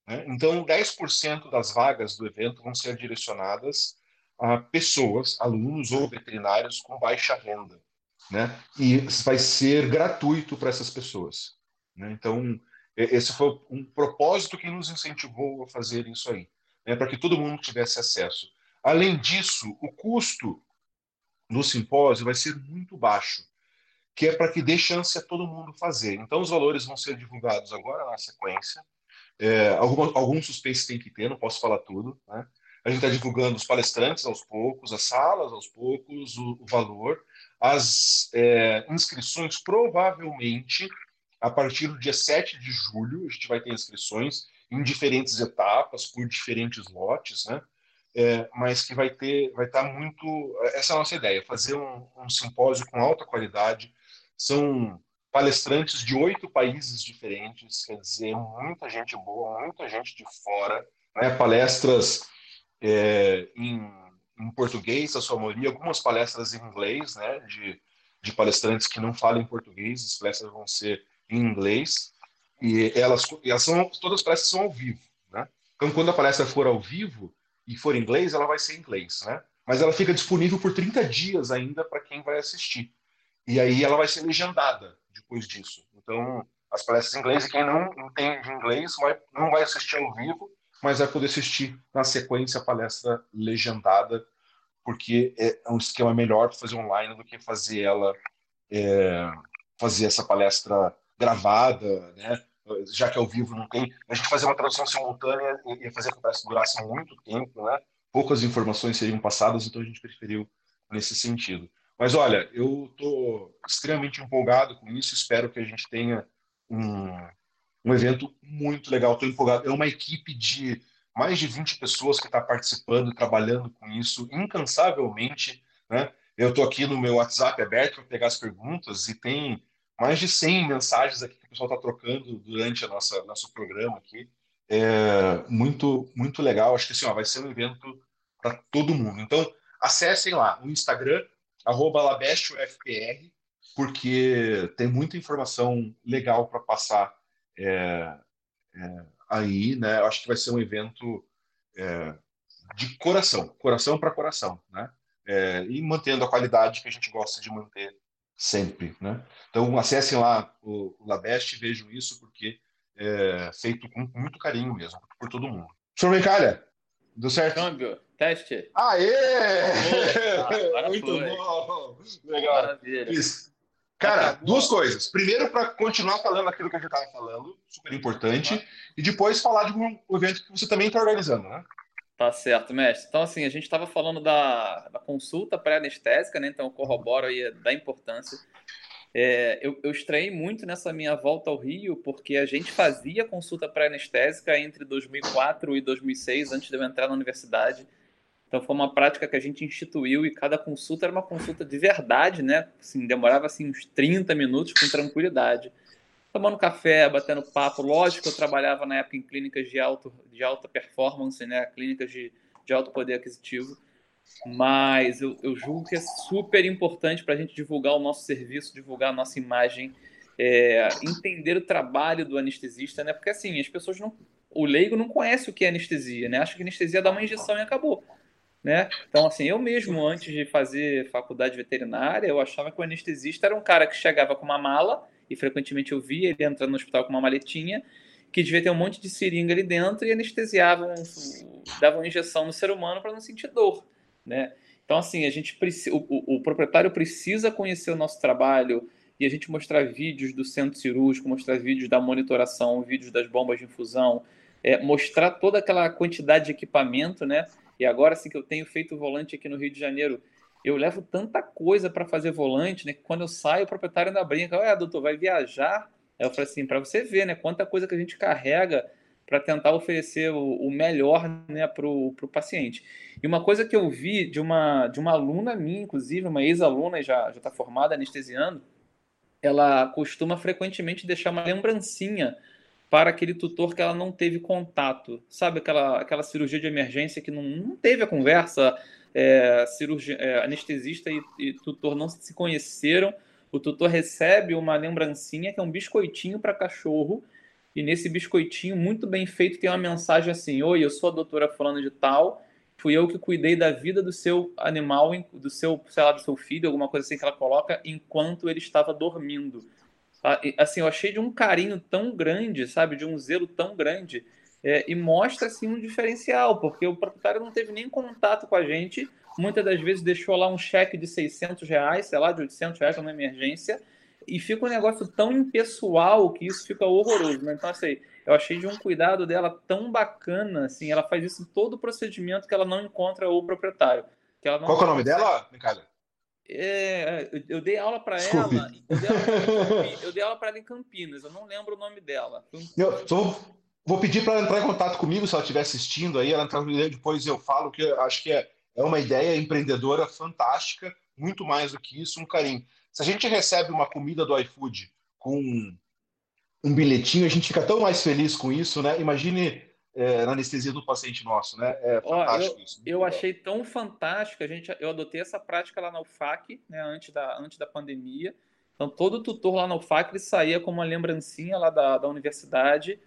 Né? Então, 10% das vagas do evento vão ser direcionadas a pessoas, alunos ou veterinários com baixa renda. Né? E vai ser gratuito para essas pessoas. Né? Então, esse foi um propósito que nos incentivou a fazer isso aí, né? para que todo mundo tivesse acesso. Além disso, o custo no simpósio vai ser muito baixo, que é para que dê chance a todo mundo fazer. Então, os valores vão ser divulgados agora na sequência. É, alguma, algum suspense tem que ter, não posso falar tudo. Né? A gente está divulgando os palestrantes aos poucos, as salas aos poucos, o, o valor. as é, inscrições provavelmente a partir do dia 7 de julho, a gente vai ter inscrições em diferentes etapas, por diferentes lotes, né? É, mas que vai ter, vai estar muito. Essa é a nossa ideia, fazer um, um simpósio com alta qualidade. São palestrantes de oito países diferentes, quer dizer, muita gente boa, muita gente de fora, né? palestras é, em, em, português, a sua maioria, algumas palestras em inglês, né? de, de palestrantes que não falam português, as palestras vão ser em inglês, e elas, elas são, todas as palestras são ao vivo. Né? Então, quando a palestra for ao vivo e for inglês, ela vai ser em inglês, né? mas ela fica disponível por 30 dias ainda para quem vai assistir. E aí ela vai ser legendada depois disso. Então, as palestras em inglês, quem não entende inglês vai, não vai assistir ao vivo, mas vai poder assistir na sequência a palestra legendada, porque é um esquema melhor para fazer online do que fazer ela é, fazer essa palestra gravada, né? Já que ao vivo não tem, a gente fazer uma tradução simultânea e fazer que durasse muito tempo, né? poucas informações seriam passadas, então a gente preferiu nesse sentido. Mas olha, eu estou extremamente empolgado com isso, espero que a gente tenha um, um evento muito legal, estou empolgado. É uma equipe de mais de 20 pessoas que está participando, trabalhando com isso incansavelmente. Né? Eu estou aqui no meu WhatsApp aberto para pegar as perguntas e tem mais de 100 mensagens aqui que o pessoal está trocando durante a nossa nosso programa aqui. É muito muito legal. Acho que assim, ó, vai ser um evento para todo mundo. Então acessem lá o Instagram @labestofpr porque tem muita informação legal para passar é, é, aí, né? Acho que vai ser um evento é, de coração, coração para coração, né? É, e mantendo a qualidade que a gente gosta de manter sempre, né? Então acessem lá o, o Labeste e vejam isso porque é feito com muito carinho mesmo por todo mundo. Senhor Mencalha, deu certo? Câmbio, teste. Aê! Ah, muito foi. bom, legal. Maravilha. Isso. Cara, Acabou. duas coisas. Primeiro, para continuar falando aquilo que a gente estava falando, super importante, e depois falar de um evento que você também está organizando, né? Tá certo, mestre. Então, assim, a gente estava falando da, da consulta pré-anestésica, né? Então, eu corroboro aí da importância. É, eu, eu estranhei muito nessa minha volta ao Rio, porque a gente fazia consulta pré-anestésica entre 2004 e 2006, antes de eu entrar na universidade. Então, foi uma prática que a gente instituiu e cada consulta era uma consulta de verdade, né? Assim, demorava assim, uns 30 minutos com tranquilidade tomando café, batendo papo. Lógico eu trabalhava na época em clínicas de, alto, de alta performance, né? clínicas de, de alto poder aquisitivo, mas eu, eu julgo que é super importante para a gente divulgar o nosso serviço, divulgar a nossa imagem, é, entender o trabalho do anestesista, né? Porque assim, as pessoas não. O leigo não conhece o que é anestesia, né? Acha que anestesia dar uma injeção e acabou. Né? Então, assim, eu mesmo, antes de fazer faculdade veterinária, eu achava que o anestesista era um cara que chegava com uma mala e frequentemente eu via ele entrando no hospital com uma maletinha que devia ter um monte de seringa ali dentro e anestesiavam, davam injeção no ser humano para não sentir dor, né? Então, assim, a gente precisa, o, o, o, proprietário precisa conhecer o nosso trabalho e a gente mostrar vídeos do centro cirúrgico, mostrar vídeos da monitoração, vídeos das bombas de infusão, é, mostrar toda aquela quantidade de equipamento, né? E agora, assim, que eu tenho feito volante aqui no Rio de Janeiro, eu levo tanta coisa para fazer volante, né? Que quando eu saio, o proprietário ainda brinca, ah, doutor, vai viajar? Eu falei assim, para você ver, né? Quanta coisa que a gente carrega para tentar oferecer o, o melhor né, para o paciente. E uma coisa que eu vi de uma, de uma aluna minha, inclusive, uma ex-aluna, já está formada anestesiando, ela costuma frequentemente deixar uma lembrancinha para aquele tutor que ela não teve contato. Sabe aquela, aquela cirurgia de emergência que não, não teve a conversa, é, cirurgia, é, anestesista e, e, tutor não se conheceram. O tutor recebe uma lembrancinha que é um biscoitinho para cachorro. E nesse biscoitinho, muito bem feito, tem uma mensagem assim: Oi, eu sou a doutora Fulano de Tal. Fui eu que cuidei da vida do seu animal, do seu, sei lá, do seu filho, alguma coisa assim que ela coloca, enquanto ele estava dormindo. Assim, eu achei de um carinho tão grande, sabe? De um zelo tão grande é, e mostra assim um diferencial, porque o proprietário não teve nem contato com a gente, muitas das vezes deixou lá um cheque de 600 reais, sei lá, de 800 reais numa emergência, e fica um negócio tão impessoal que isso fica horroroso. Né? Então, assim, eu achei de um cuidado dela tão bacana, assim, ela faz isso em todo o procedimento que ela não encontra o proprietário. Que ela não Qual é o nome dela, Ricardo? É, eu dei aula para ela. Eu dei aula para ela, em Campinas. Eu não lembro o nome dela. Eu só vou pedir para ela entrar em contato comigo se ela estiver assistindo aí. Ela entrar depois eu falo que eu acho que é, é uma ideia empreendedora fantástica. Muito mais do que isso, um carinho. Se a gente recebe uma comida do iFood com um bilhetinho, a gente fica tão mais feliz com isso, né? Imagine é, na anestesia do paciente nosso, né? É fantástico Ó, eu, isso. Eu legal. achei tão fantástico, a gente, eu adotei essa prática lá na UFAC, né, antes da, antes da pandemia. Então, todo tutor lá na UFAC ele saía com uma lembrancinha lá da, da universidade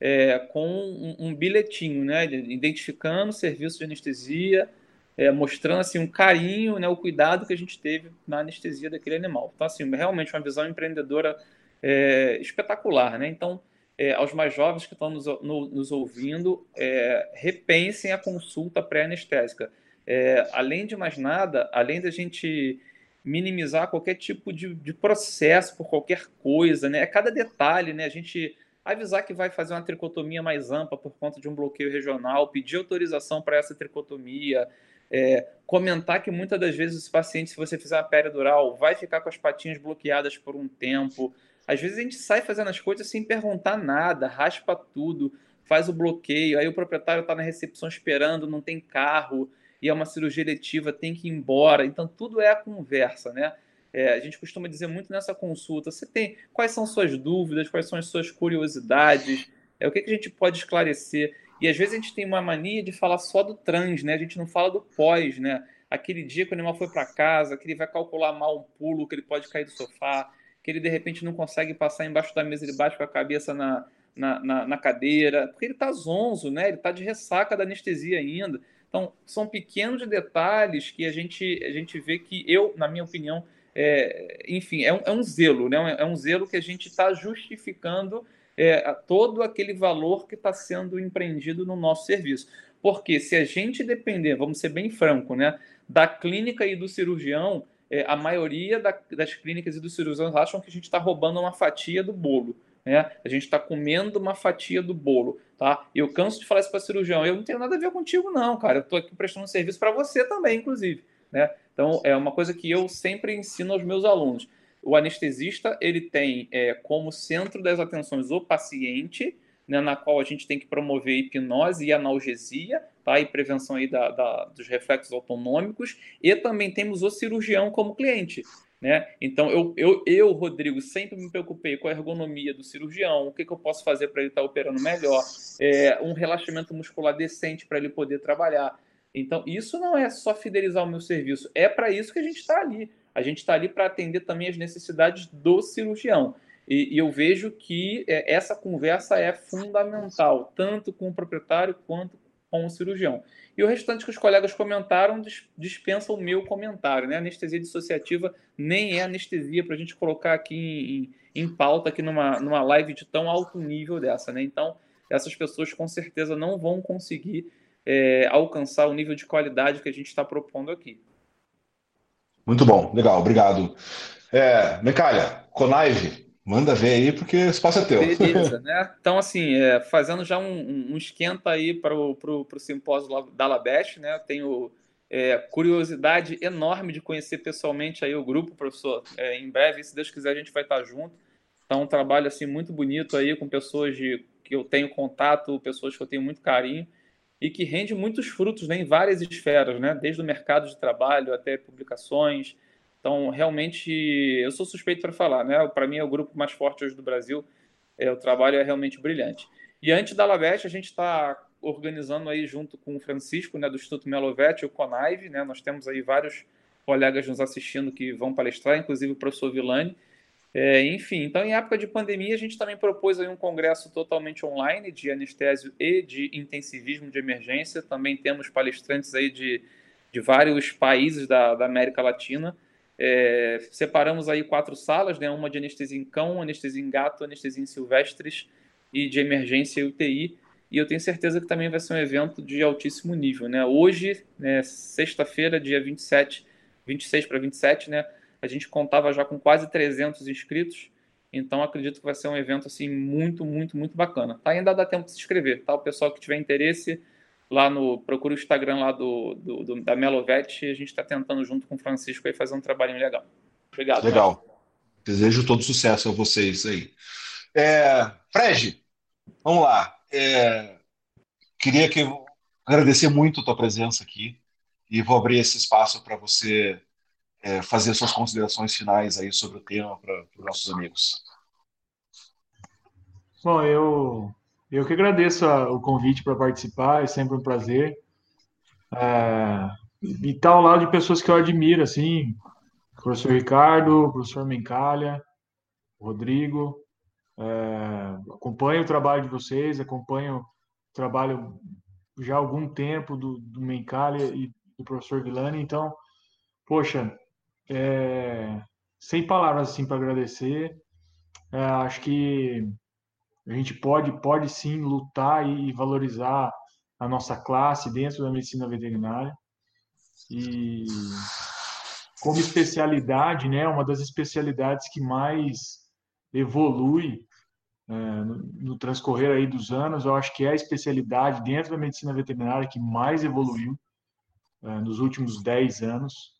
é, com um, um, bilhetinho, né, identificando o serviço de anestesia, é, mostrando assim um carinho, né, o cuidado que a gente teve na anestesia daquele animal. Então, assim, realmente uma visão empreendedora é, espetacular, né? Então, é, aos mais jovens que estão nos, no, nos ouvindo, é, repensem a consulta pré-anestésica. É, além de mais nada, além da gente minimizar qualquer tipo de, de, processo por qualquer coisa, né? Cada detalhe, né? A gente avisar que vai fazer uma tricotomia mais ampla por conta de um bloqueio regional, pedir autorização para essa tricotomia, é, comentar que muitas das vezes esse paciente, se você fizer uma peridural, vai ficar com as patinhas bloqueadas por um tempo. Às vezes a gente sai fazendo as coisas sem perguntar nada, raspa tudo, faz o bloqueio, aí o proprietário está na recepção esperando, não tem carro, e é uma cirurgia eletiva, tem que ir embora. Então tudo é a conversa, né? É, a gente costuma dizer muito nessa consulta: você tem quais são suas dúvidas, quais são as suas curiosidades, é, o que, que a gente pode esclarecer. E às vezes a gente tem uma mania de falar só do trans, né? A gente não fala do pós, né? Aquele dia que o animal foi para casa, que ele vai calcular mal um pulo, que ele pode cair do sofá, que ele de repente não consegue passar embaixo da mesa, ele bate com a cabeça na, na, na, na cadeira, porque ele está zonzo, né? Ele está de ressaca da anestesia ainda. Então, são pequenos detalhes que a gente, a gente vê que eu, na minha opinião, é, enfim, é um, é um zelo, né? É um zelo que a gente está justificando é, todo aquele valor que está sendo empreendido no nosso serviço. Porque se a gente depender, vamos ser bem franco, né, da clínica e do cirurgião, é, a maioria da, das clínicas e dos cirurgiões acham que a gente está roubando uma fatia do bolo. Né? A gente está comendo uma fatia do bolo. Tá? Eu canso de falar isso para cirurgião. Eu não tenho nada a ver contigo, não, cara. Eu estou aqui prestando um serviço para você também, inclusive. Né? Então, é uma coisa que eu sempre ensino aos meus alunos. O anestesista ele tem é, como centro das atenções o paciente, né, na qual a gente tem que promover hipnose e analgesia, tá? e prevenção aí da, da, dos reflexos autonômicos, e também temos o cirurgião como cliente. Né? Então, eu, eu, eu, Rodrigo, sempre me preocupei com a ergonomia do cirurgião, o que, que eu posso fazer para ele estar tá operando melhor, é, um relaxamento muscular decente para ele poder trabalhar. Então, isso não é só fidelizar o meu serviço, é para isso que a gente está ali. A gente está ali para atender também as necessidades do cirurgião. E, e eu vejo que é, essa conversa é fundamental, tanto com o proprietário quanto com o cirurgião. E o restante que os colegas comentaram dispensa o meu comentário. Né? Anestesia dissociativa nem é anestesia para a gente colocar aqui em, em pauta, aqui numa, numa live de tão alto nível dessa. Né? Então, essas pessoas com certeza não vão conseguir é, alcançar o nível de qualidade que a gente está propondo aqui. Muito bom, legal, obrigado. É, Mecalha, Conaive, manda ver aí, porque o espaço é teu. Beleza, né? Então, assim, é, fazendo já um, um, esquenta aí para o simpósio da Labeste, né? Tenho é, curiosidade enorme de conhecer pessoalmente aí o grupo, professor. É, em breve, se Deus quiser, a gente vai estar junto. Então, um trabalho assim muito bonito aí com pessoas de, que eu tenho contato, pessoas que eu tenho muito carinho e que rende muitos frutos né, em várias esferas, né, desde o mercado de trabalho até publicações. Então, realmente, eu sou suspeito para falar, né? Para mim é o grupo mais forte hoje do Brasil. É, o trabalho é realmente brilhante. E antes da Labeste, a gente está organizando aí junto com o Francisco, né, do Instituto Melovete, o Conaive, né? Nós temos aí vários colegas nos assistindo que vão palestrar, inclusive o professor Vilani. É, enfim, então em época de pandemia a gente também propôs aí um congresso totalmente online de anestésio e de intensivismo de emergência. Também temos palestrantes aí de, de vários países da, da América Latina. É, separamos aí quatro salas, né? Uma de anestesia em cão, anestesia em gato, anestesia em silvestres e de emergência e UTI. E eu tenho certeza que também vai ser um evento de altíssimo nível, né? Hoje, né, sexta-feira, dia 27, 26 para 27, né? A gente contava já com quase 300 inscritos, então acredito que vai ser um evento assim muito, muito, muito bacana. Tá? Ainda dá tempo de se inscrever, tá? O pessoal que tiver interesse, lá no. Procura o Instagram lá do, do, do da Melovete a gente está tentando, junto com o Francisco, aí, fazer um trabalhinho legal. Obrigado. Legal. Desejo todo sucesso a vocês aí. É, Fred, vamos lá. É, queria que agradecer muito a tua presença aqui e vou abrir esse espaço para você é, fazer suas considerações finais aí sobre o tema para os nossos amigos. Bom, eu eu que agradeço a, o convite para participar, é sempre um prazer. É, e estar ao lado de pessoas que eu admiro, assim, professor Ricardo, professor Mencalha, Rodrigo. É, acompanho o trabalho de vocês, acompanho o trabalho já há algum tempo do, do Mencalha e do professor Vilani, então, poxa, é, sem palavras assim para agradecer. É, acho que a gente pode, pode sim lutar e valorizar a nossa classe dentro da medicina veterinária. E como especialidade, né, uma das especialidades que mais evolui é, no, no, transcorrer aí dos anos, eu acho que é a especialidade dentro da medicina veterinária que mais evoluiu é, nos últimos 10 anos.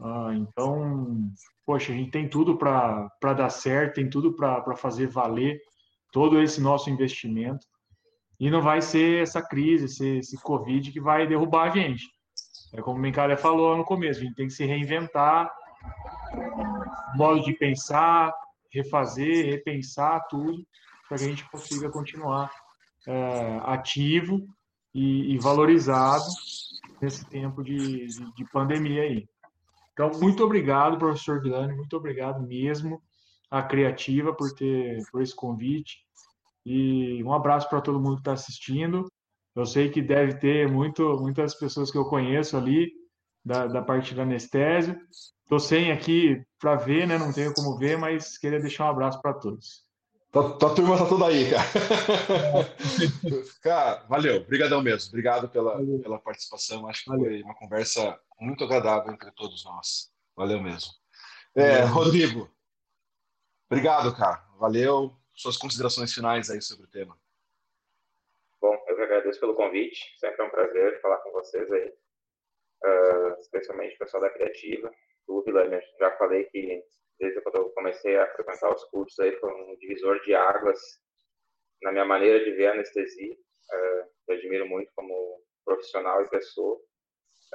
Ah, então, poxa, a gente tem tudo para dar certo, tem tudo para fazer valer todo esse nosso investimento. E não vai ser essa crise, esse, esse Covid que vai derrubar a gente. É como o Mencalha falou no começo, a gente tem que se reinventar, modo de pensar, refazer, repensar tudo, para que a gente consiga continuar é, ativo e, e, valorizado nesse tempo de, de, de, pandemia aí. Então, muito obrigado, professor Vilani, muito obrigado mesmo à Criativa por ter por esse convite. E um abraço para todo mundo que está assistindo. Eu sei que deve ter muito, muitas pessoas que eu conheço ali da, da parte da anestésio. Estou sem aqui para ver, né? Não tenho como ver, mas queria deixar um abraço para todos. Tua, tua turma tá toda aí, cara. cara, valeu. Obrigadão mesmo. Obrigado pela, pela participação. Acho que valeu. foi uma conversa muito agradável entre todos nós. Valeu mesmo. É, Rodrigo, obrigado, cara. Valeu. Suas considerações finais aí sobre o tema. Bom, eu que agradeço pelo convite. Sempre é um prazer falar com vocês aí. Uh, especialmente o pessoal da Criativa. O Vilani, já falei que desde quando eu comecei a frequentar os cursos aí foi um divisor de águas na minha maneira de ver a anestesia. Uh, eu admiro muito como profissional e pessoa.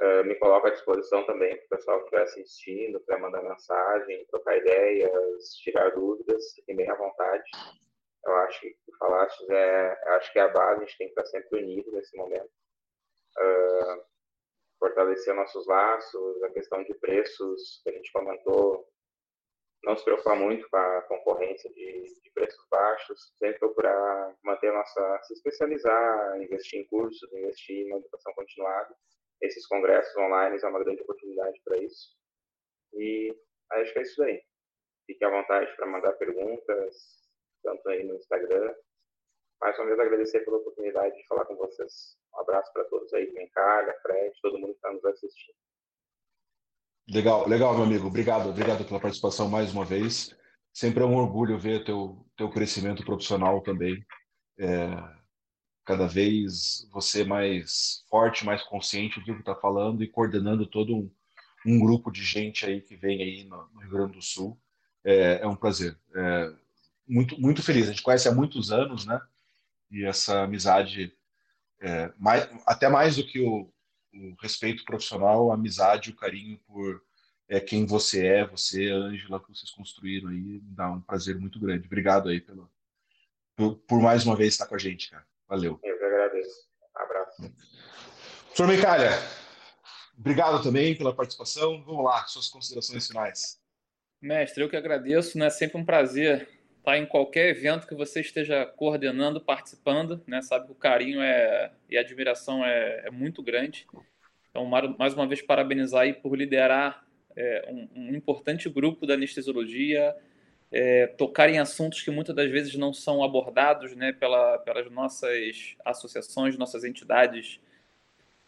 Uh, me coloco à disposição também para o pessoal que estiver assistindo, para mandar mensagem, trocar ideias, tirar dúvidas, fiquem bem à vontade. Eu acho que o falaste é, acho que é a base, a gente tem que estar sempre unido nesse momento. Uh, fortalecer nossos laços, a questão de preços que a gente comentou, não se preocupar muito com a concorrência de, de preços baixos, sempre procurar manter a nossa, se especializar, investir em cursos, investir em educação continuada esses congressos online é uma grande oportunidade para isso. E acho que é isso aí. Fique à vontade para mandar perguntas, tanto aí no Instagram. Mais uma vez agradecer pela oportunidade de falar com vocês. Um abraço para todos aí, Mencalha, Fred, todo mundo que está nos assistindo. Legal, legal, meu amigo. Obrigado, obrigado pela participação mais uma vez. Sempre é um orgulho ver teu teu crescimento profissional também. É, cada vez você mais forte, mais consciente do que está falando e coordenando todo um, um, grupo de gente aí que vem aí no, no Rio Grande do Sul. É, é um prazer. É, muito, muito feliz. A gente conhece há muitos anos, né? E essa amizade, é, mais, até mais do que o, o, respeito profissional, a amizade, o carinho por é, quem você é, você, Ângela, que vocês construíram aí, dá um prazer muito grande. Obrigado aí pelo, por, por mais uma vez estar com a gente, cara. Valeu. Eu que agradeço. Um abraço. Professor Mencalha, obrigado também pela participação. Vamos lá, suas considerações finais. Mestre, eu que agradeço, né? É sempre um prazer em qualquer evento que você esteja coordenando, participando, né? Sabe que o carinho é, e a admiração é, é muito grande. Então, mais uma vez, parabenizar aí por liderar é, um, um importante grupo da anestesiologia, é, tocar em assuntos que muitas das vezes não são abordados né, pela, pelas nossas associações, nossas entidades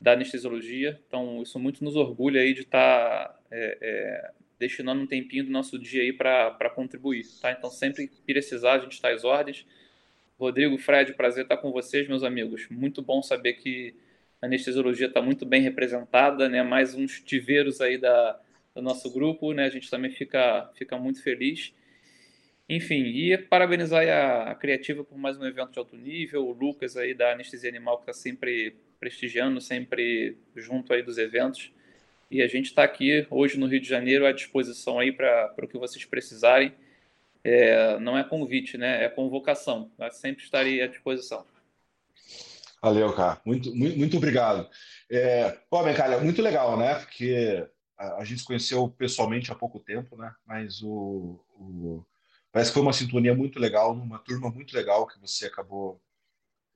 da anestesiologia. Então, isso muito nos orgulha aí de estar tá, é, é, destinando um tempinho do nosso dia aí para contribuir. Tá? Então, sempre que precisar, a gente está às ordens. Rodrigo, Fred, prazer estar com vocês, meus amigos. Muito bom saber que a anestesiologia está muito bem representada, né? Mais uns tiveiros aí da, do nosso grupo, né? A gente também fica, fica muito feliz. Enfim, e parabenizar a, a Criativa por mais um evento de alto nível, o Lucas aí da Anestesia Animal que está sempre prestigiando, sempre junto aí dos eventos. E a gente está aqui hoje no Rio de Janeiro à disposição aí para o que vocês precisarem. É, não é convite, né? É convocação. Eu sempre estarei à disposição. Valeu, cara. Muito, muito, muito obrigado. É, pô, Becalha, muito legal, né? Porque a, a, gente se conheceu pessoalmente há pouco tempo, né? Mas o, o, parece que foi uma sintonia muito legal, uma turma muito legal que você acabou,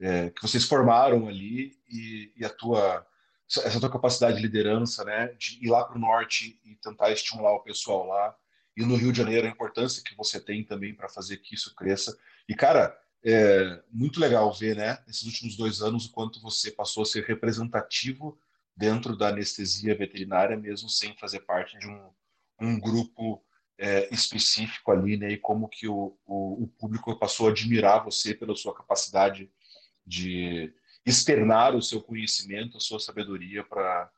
é, que vocês formaram ali e, e a tua essa tua capacidade de liderança, né, de ir lá para o norte e tentar estimular o pessoal lá, e no Rio de Janeiro a importância que você tem também para fazer que isso cresça. E cara, é muito legal ver, né, nesses últimos dois anos o quanto você passou a ser representativo dentro da anestesia veterinária, mesmo sem fazer parte de um, um grupo é, específico ali, né, e como que o, o, o público passou a admirar você pela sua capacidade de externar o seu conhecimento, a sua sabedoria para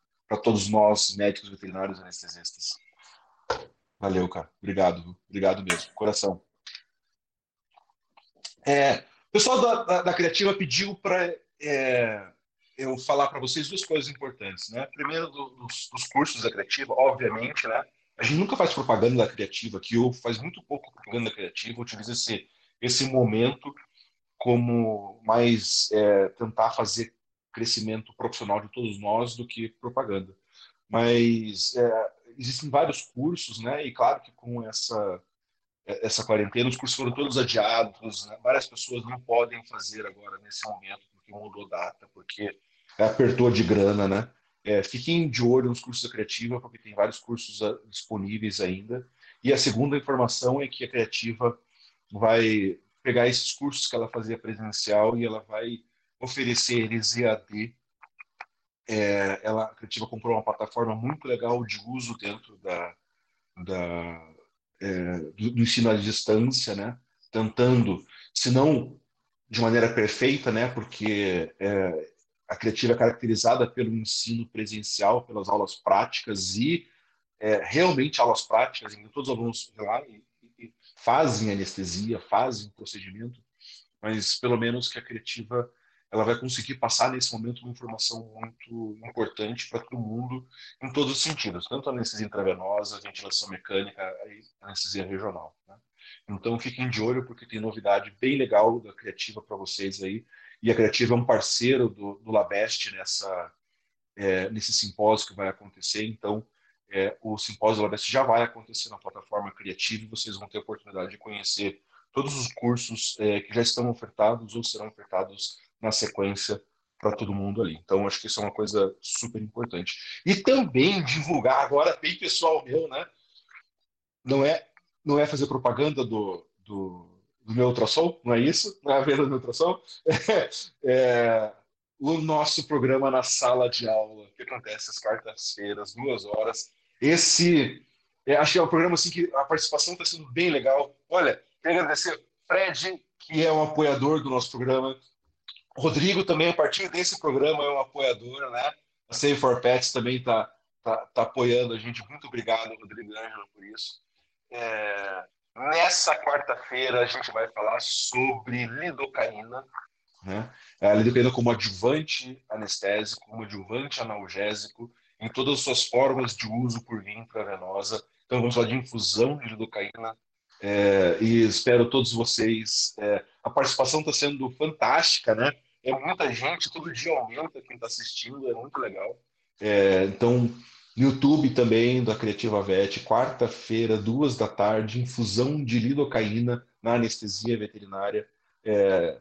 todos nós, médicos veterinários e anestesistas. Valeu, cara. Obrigado. Obrigado mesmo. Coração. É, o pessoal da, da, da Criativa pediu para é, eu falar para vocês duas coisas importantes. Né? Primeiro, dos, dos, cursos da Criativa, obviamente, né? A gente nunca faz propaganda da Criativa aqui, ou faz muito pouco propaganda da Criativa, utiliza esse, esse momento como mais é, tentar fazer crescimento profissional de todos nós do que propaganda. Mas é, existem vários cursos, né? E claro que com essa essa quarentena os cursos foram todos adiados, né? várias pessoas não podem fazer agora nesse momento porque mudou data, porque apertou de grana, né? É, fiquem de olho nos cursos da Criativa, porque tem vários cursos ah, disponíveis ainda. E a segunda informação é que a Criativa vai pegar esses cursos que ela fazia presencial e ela vai oferecer eles EAD. É, ela, a Criativa comprou uma plataforma muito legal de uso dentro da, da é, do, do, ensino à distância, né? Tentando, se não de maneira perfeita, né? Porque é, a Criativa é caracterizada pelo ensino presencial, pelas aulas práticas e é, realmente aulas práticas, em todos os alunos lá fazem anestesia, fazem procedimento, mas pelo menos que a criativa ela vai conseguir passar nesse momento uma informação muito importante para todo mundo em todos os sentidos, tanto a anestesia intravenosa, ventilação mecânica e anestesia regional. Né? Então fiquem de olho porque tem novidade bem legal da Criativa para vocês aí. E a Criativa é um parceiro do, do Labeste nessa, é, nesse simpósio que vai acontecer. Então é, o simpósio da já vai acontecer na plataforma Criativa e vocês vão ter a oportunidade de conhecer todos os cursos é, que já estão ofertados ou serão ofertados na sequência para todo mundo ali. Então, acho que isso é uma coisa super importante. E também divulgar, agora tem pessoal meu, né? Não é, não é fazer propaganda do, do, do meu ultrassom, não é isso? Não é a venda do meu ultrassom? É, o nosso programa na sala de aula, que acontece às quartas-feiras, duas horas. Esse, é, acho que é um programa assim que a participação está sendo bem legal. Olha, quero agradecer Fred, que é um apoiador do nosso programa. Rodrigo também, a partir desse programa, é um apoiador, né? A Save for Pets também está tá, tá apoiando a gente. Muito obrigado, Rodrigo e Ângela, por isso. É, nessa quarta-feira, a gente vai falar sobre lidocaína, né? A lidocaína como adjuvante anestésico, como adjuvante analgésico, em todas as suas formas de uso por via intravenosa. Então, vamos falar de infusão de lidocaína. É, e espero todos vocês. É, a participação está sendo fantástica, né? É muita gente, todo dia aumenta quem está assistindo, é muito legal. É, então, YouTube também, da Criativa Vet, quarta-feira, duas da tarde, infusão de lidocaína na anestesia veterinária. É,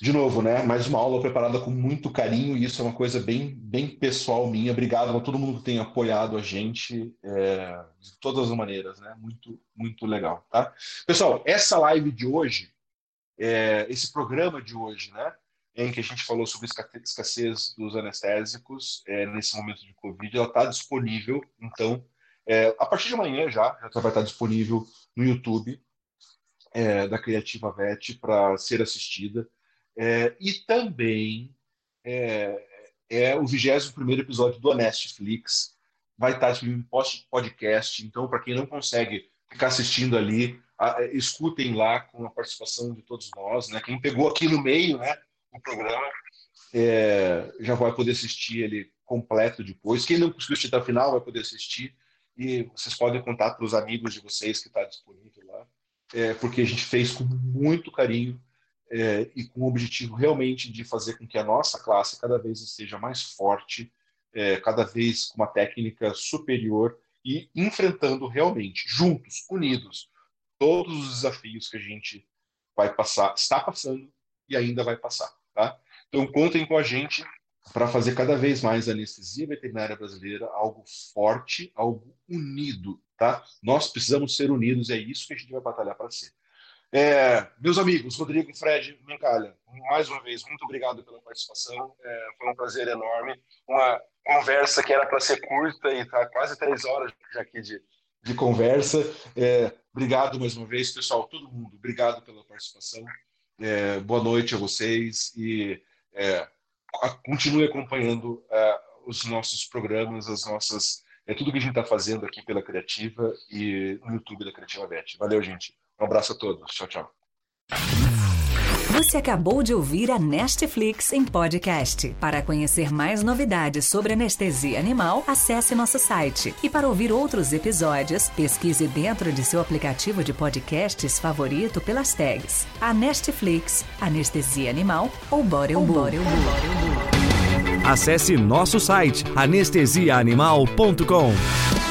de novo, né? Mais uma aula preparada com muito carinho e isso é uma coisa bem, bem pessoal minha. Obrigado a todo mundo que tem apoiado a gente é, de todas as maneiras, né? Muito, muito legal, tá? Pessoal, essa live de hoje, é, esse programa de hoje, né? Em que a gente falou sobre escassez dos anestésicos é, nesse momento de Covid, ela está disponível. Então, é, a partir de amanhã já, já vai estar disponível no YouTube é, da Criativa Vet para ser assistida. É, e também é, é o 21 episódio do Anestflix. Vai estar disponível em podcast. Então, para quem não consegue ficar assistindo ali, escutem lá com a participação de todos nós. Né? Quem pegou aqui no meio né, do programa é, já vai poder assistir ele completo depois. Quem não conseguiu assistir até o final vai poder assistir. E vocês podem contar para os amigos de vocês que está disponível lá, é, porque a gente fez com muito carinho é, e com o objetivo realmente de fazer com que a nossa classe cada vez esteja mais forte, é, cada vez com uma técnica superior e enfrentando realmente, juntos, unidos, todos os desafios que a gente vai passar, está passando e ainda vai passar. Tá? Então, contem com a gente para fazer cada vez mais a anestesia veterinária brasileira algo forte, algo unido. Tá? Nós precisamos ser unidos, é isso que a gente vai batalhar para ser. É, meus amigos, Rodrigo, Fred, Mencalha, mais uma vez, muito obrigado pela participação. É, foi um prazer enorme. Uma conversa que era para ser curta e está quase três horas já aqui de, de conversa. É, obrigado mais uma vez, pessoal, todo mundo. Obrigado pela participação. É, boa noite a vocês e é, continue acompanhando é, os nossos programas, as nossas, é tudo que a gente está fazendo aqui pela Criativa e no YouTube da Criativa Vet. Valeu, gente. Um abraço a todos. Tchau, tchau. Você acabou de ouvir a Nestflix em podcast. Para conhecer mais novidades sobre anestesia animal, acesse nosso site. E para ouvir outros episódios, pesquise dentro de seu aplicativo de podcasts favorito pelas tags a Nestflix, Anestesia Animal ou Borel Acesse nosso site anestesiaanimal.com.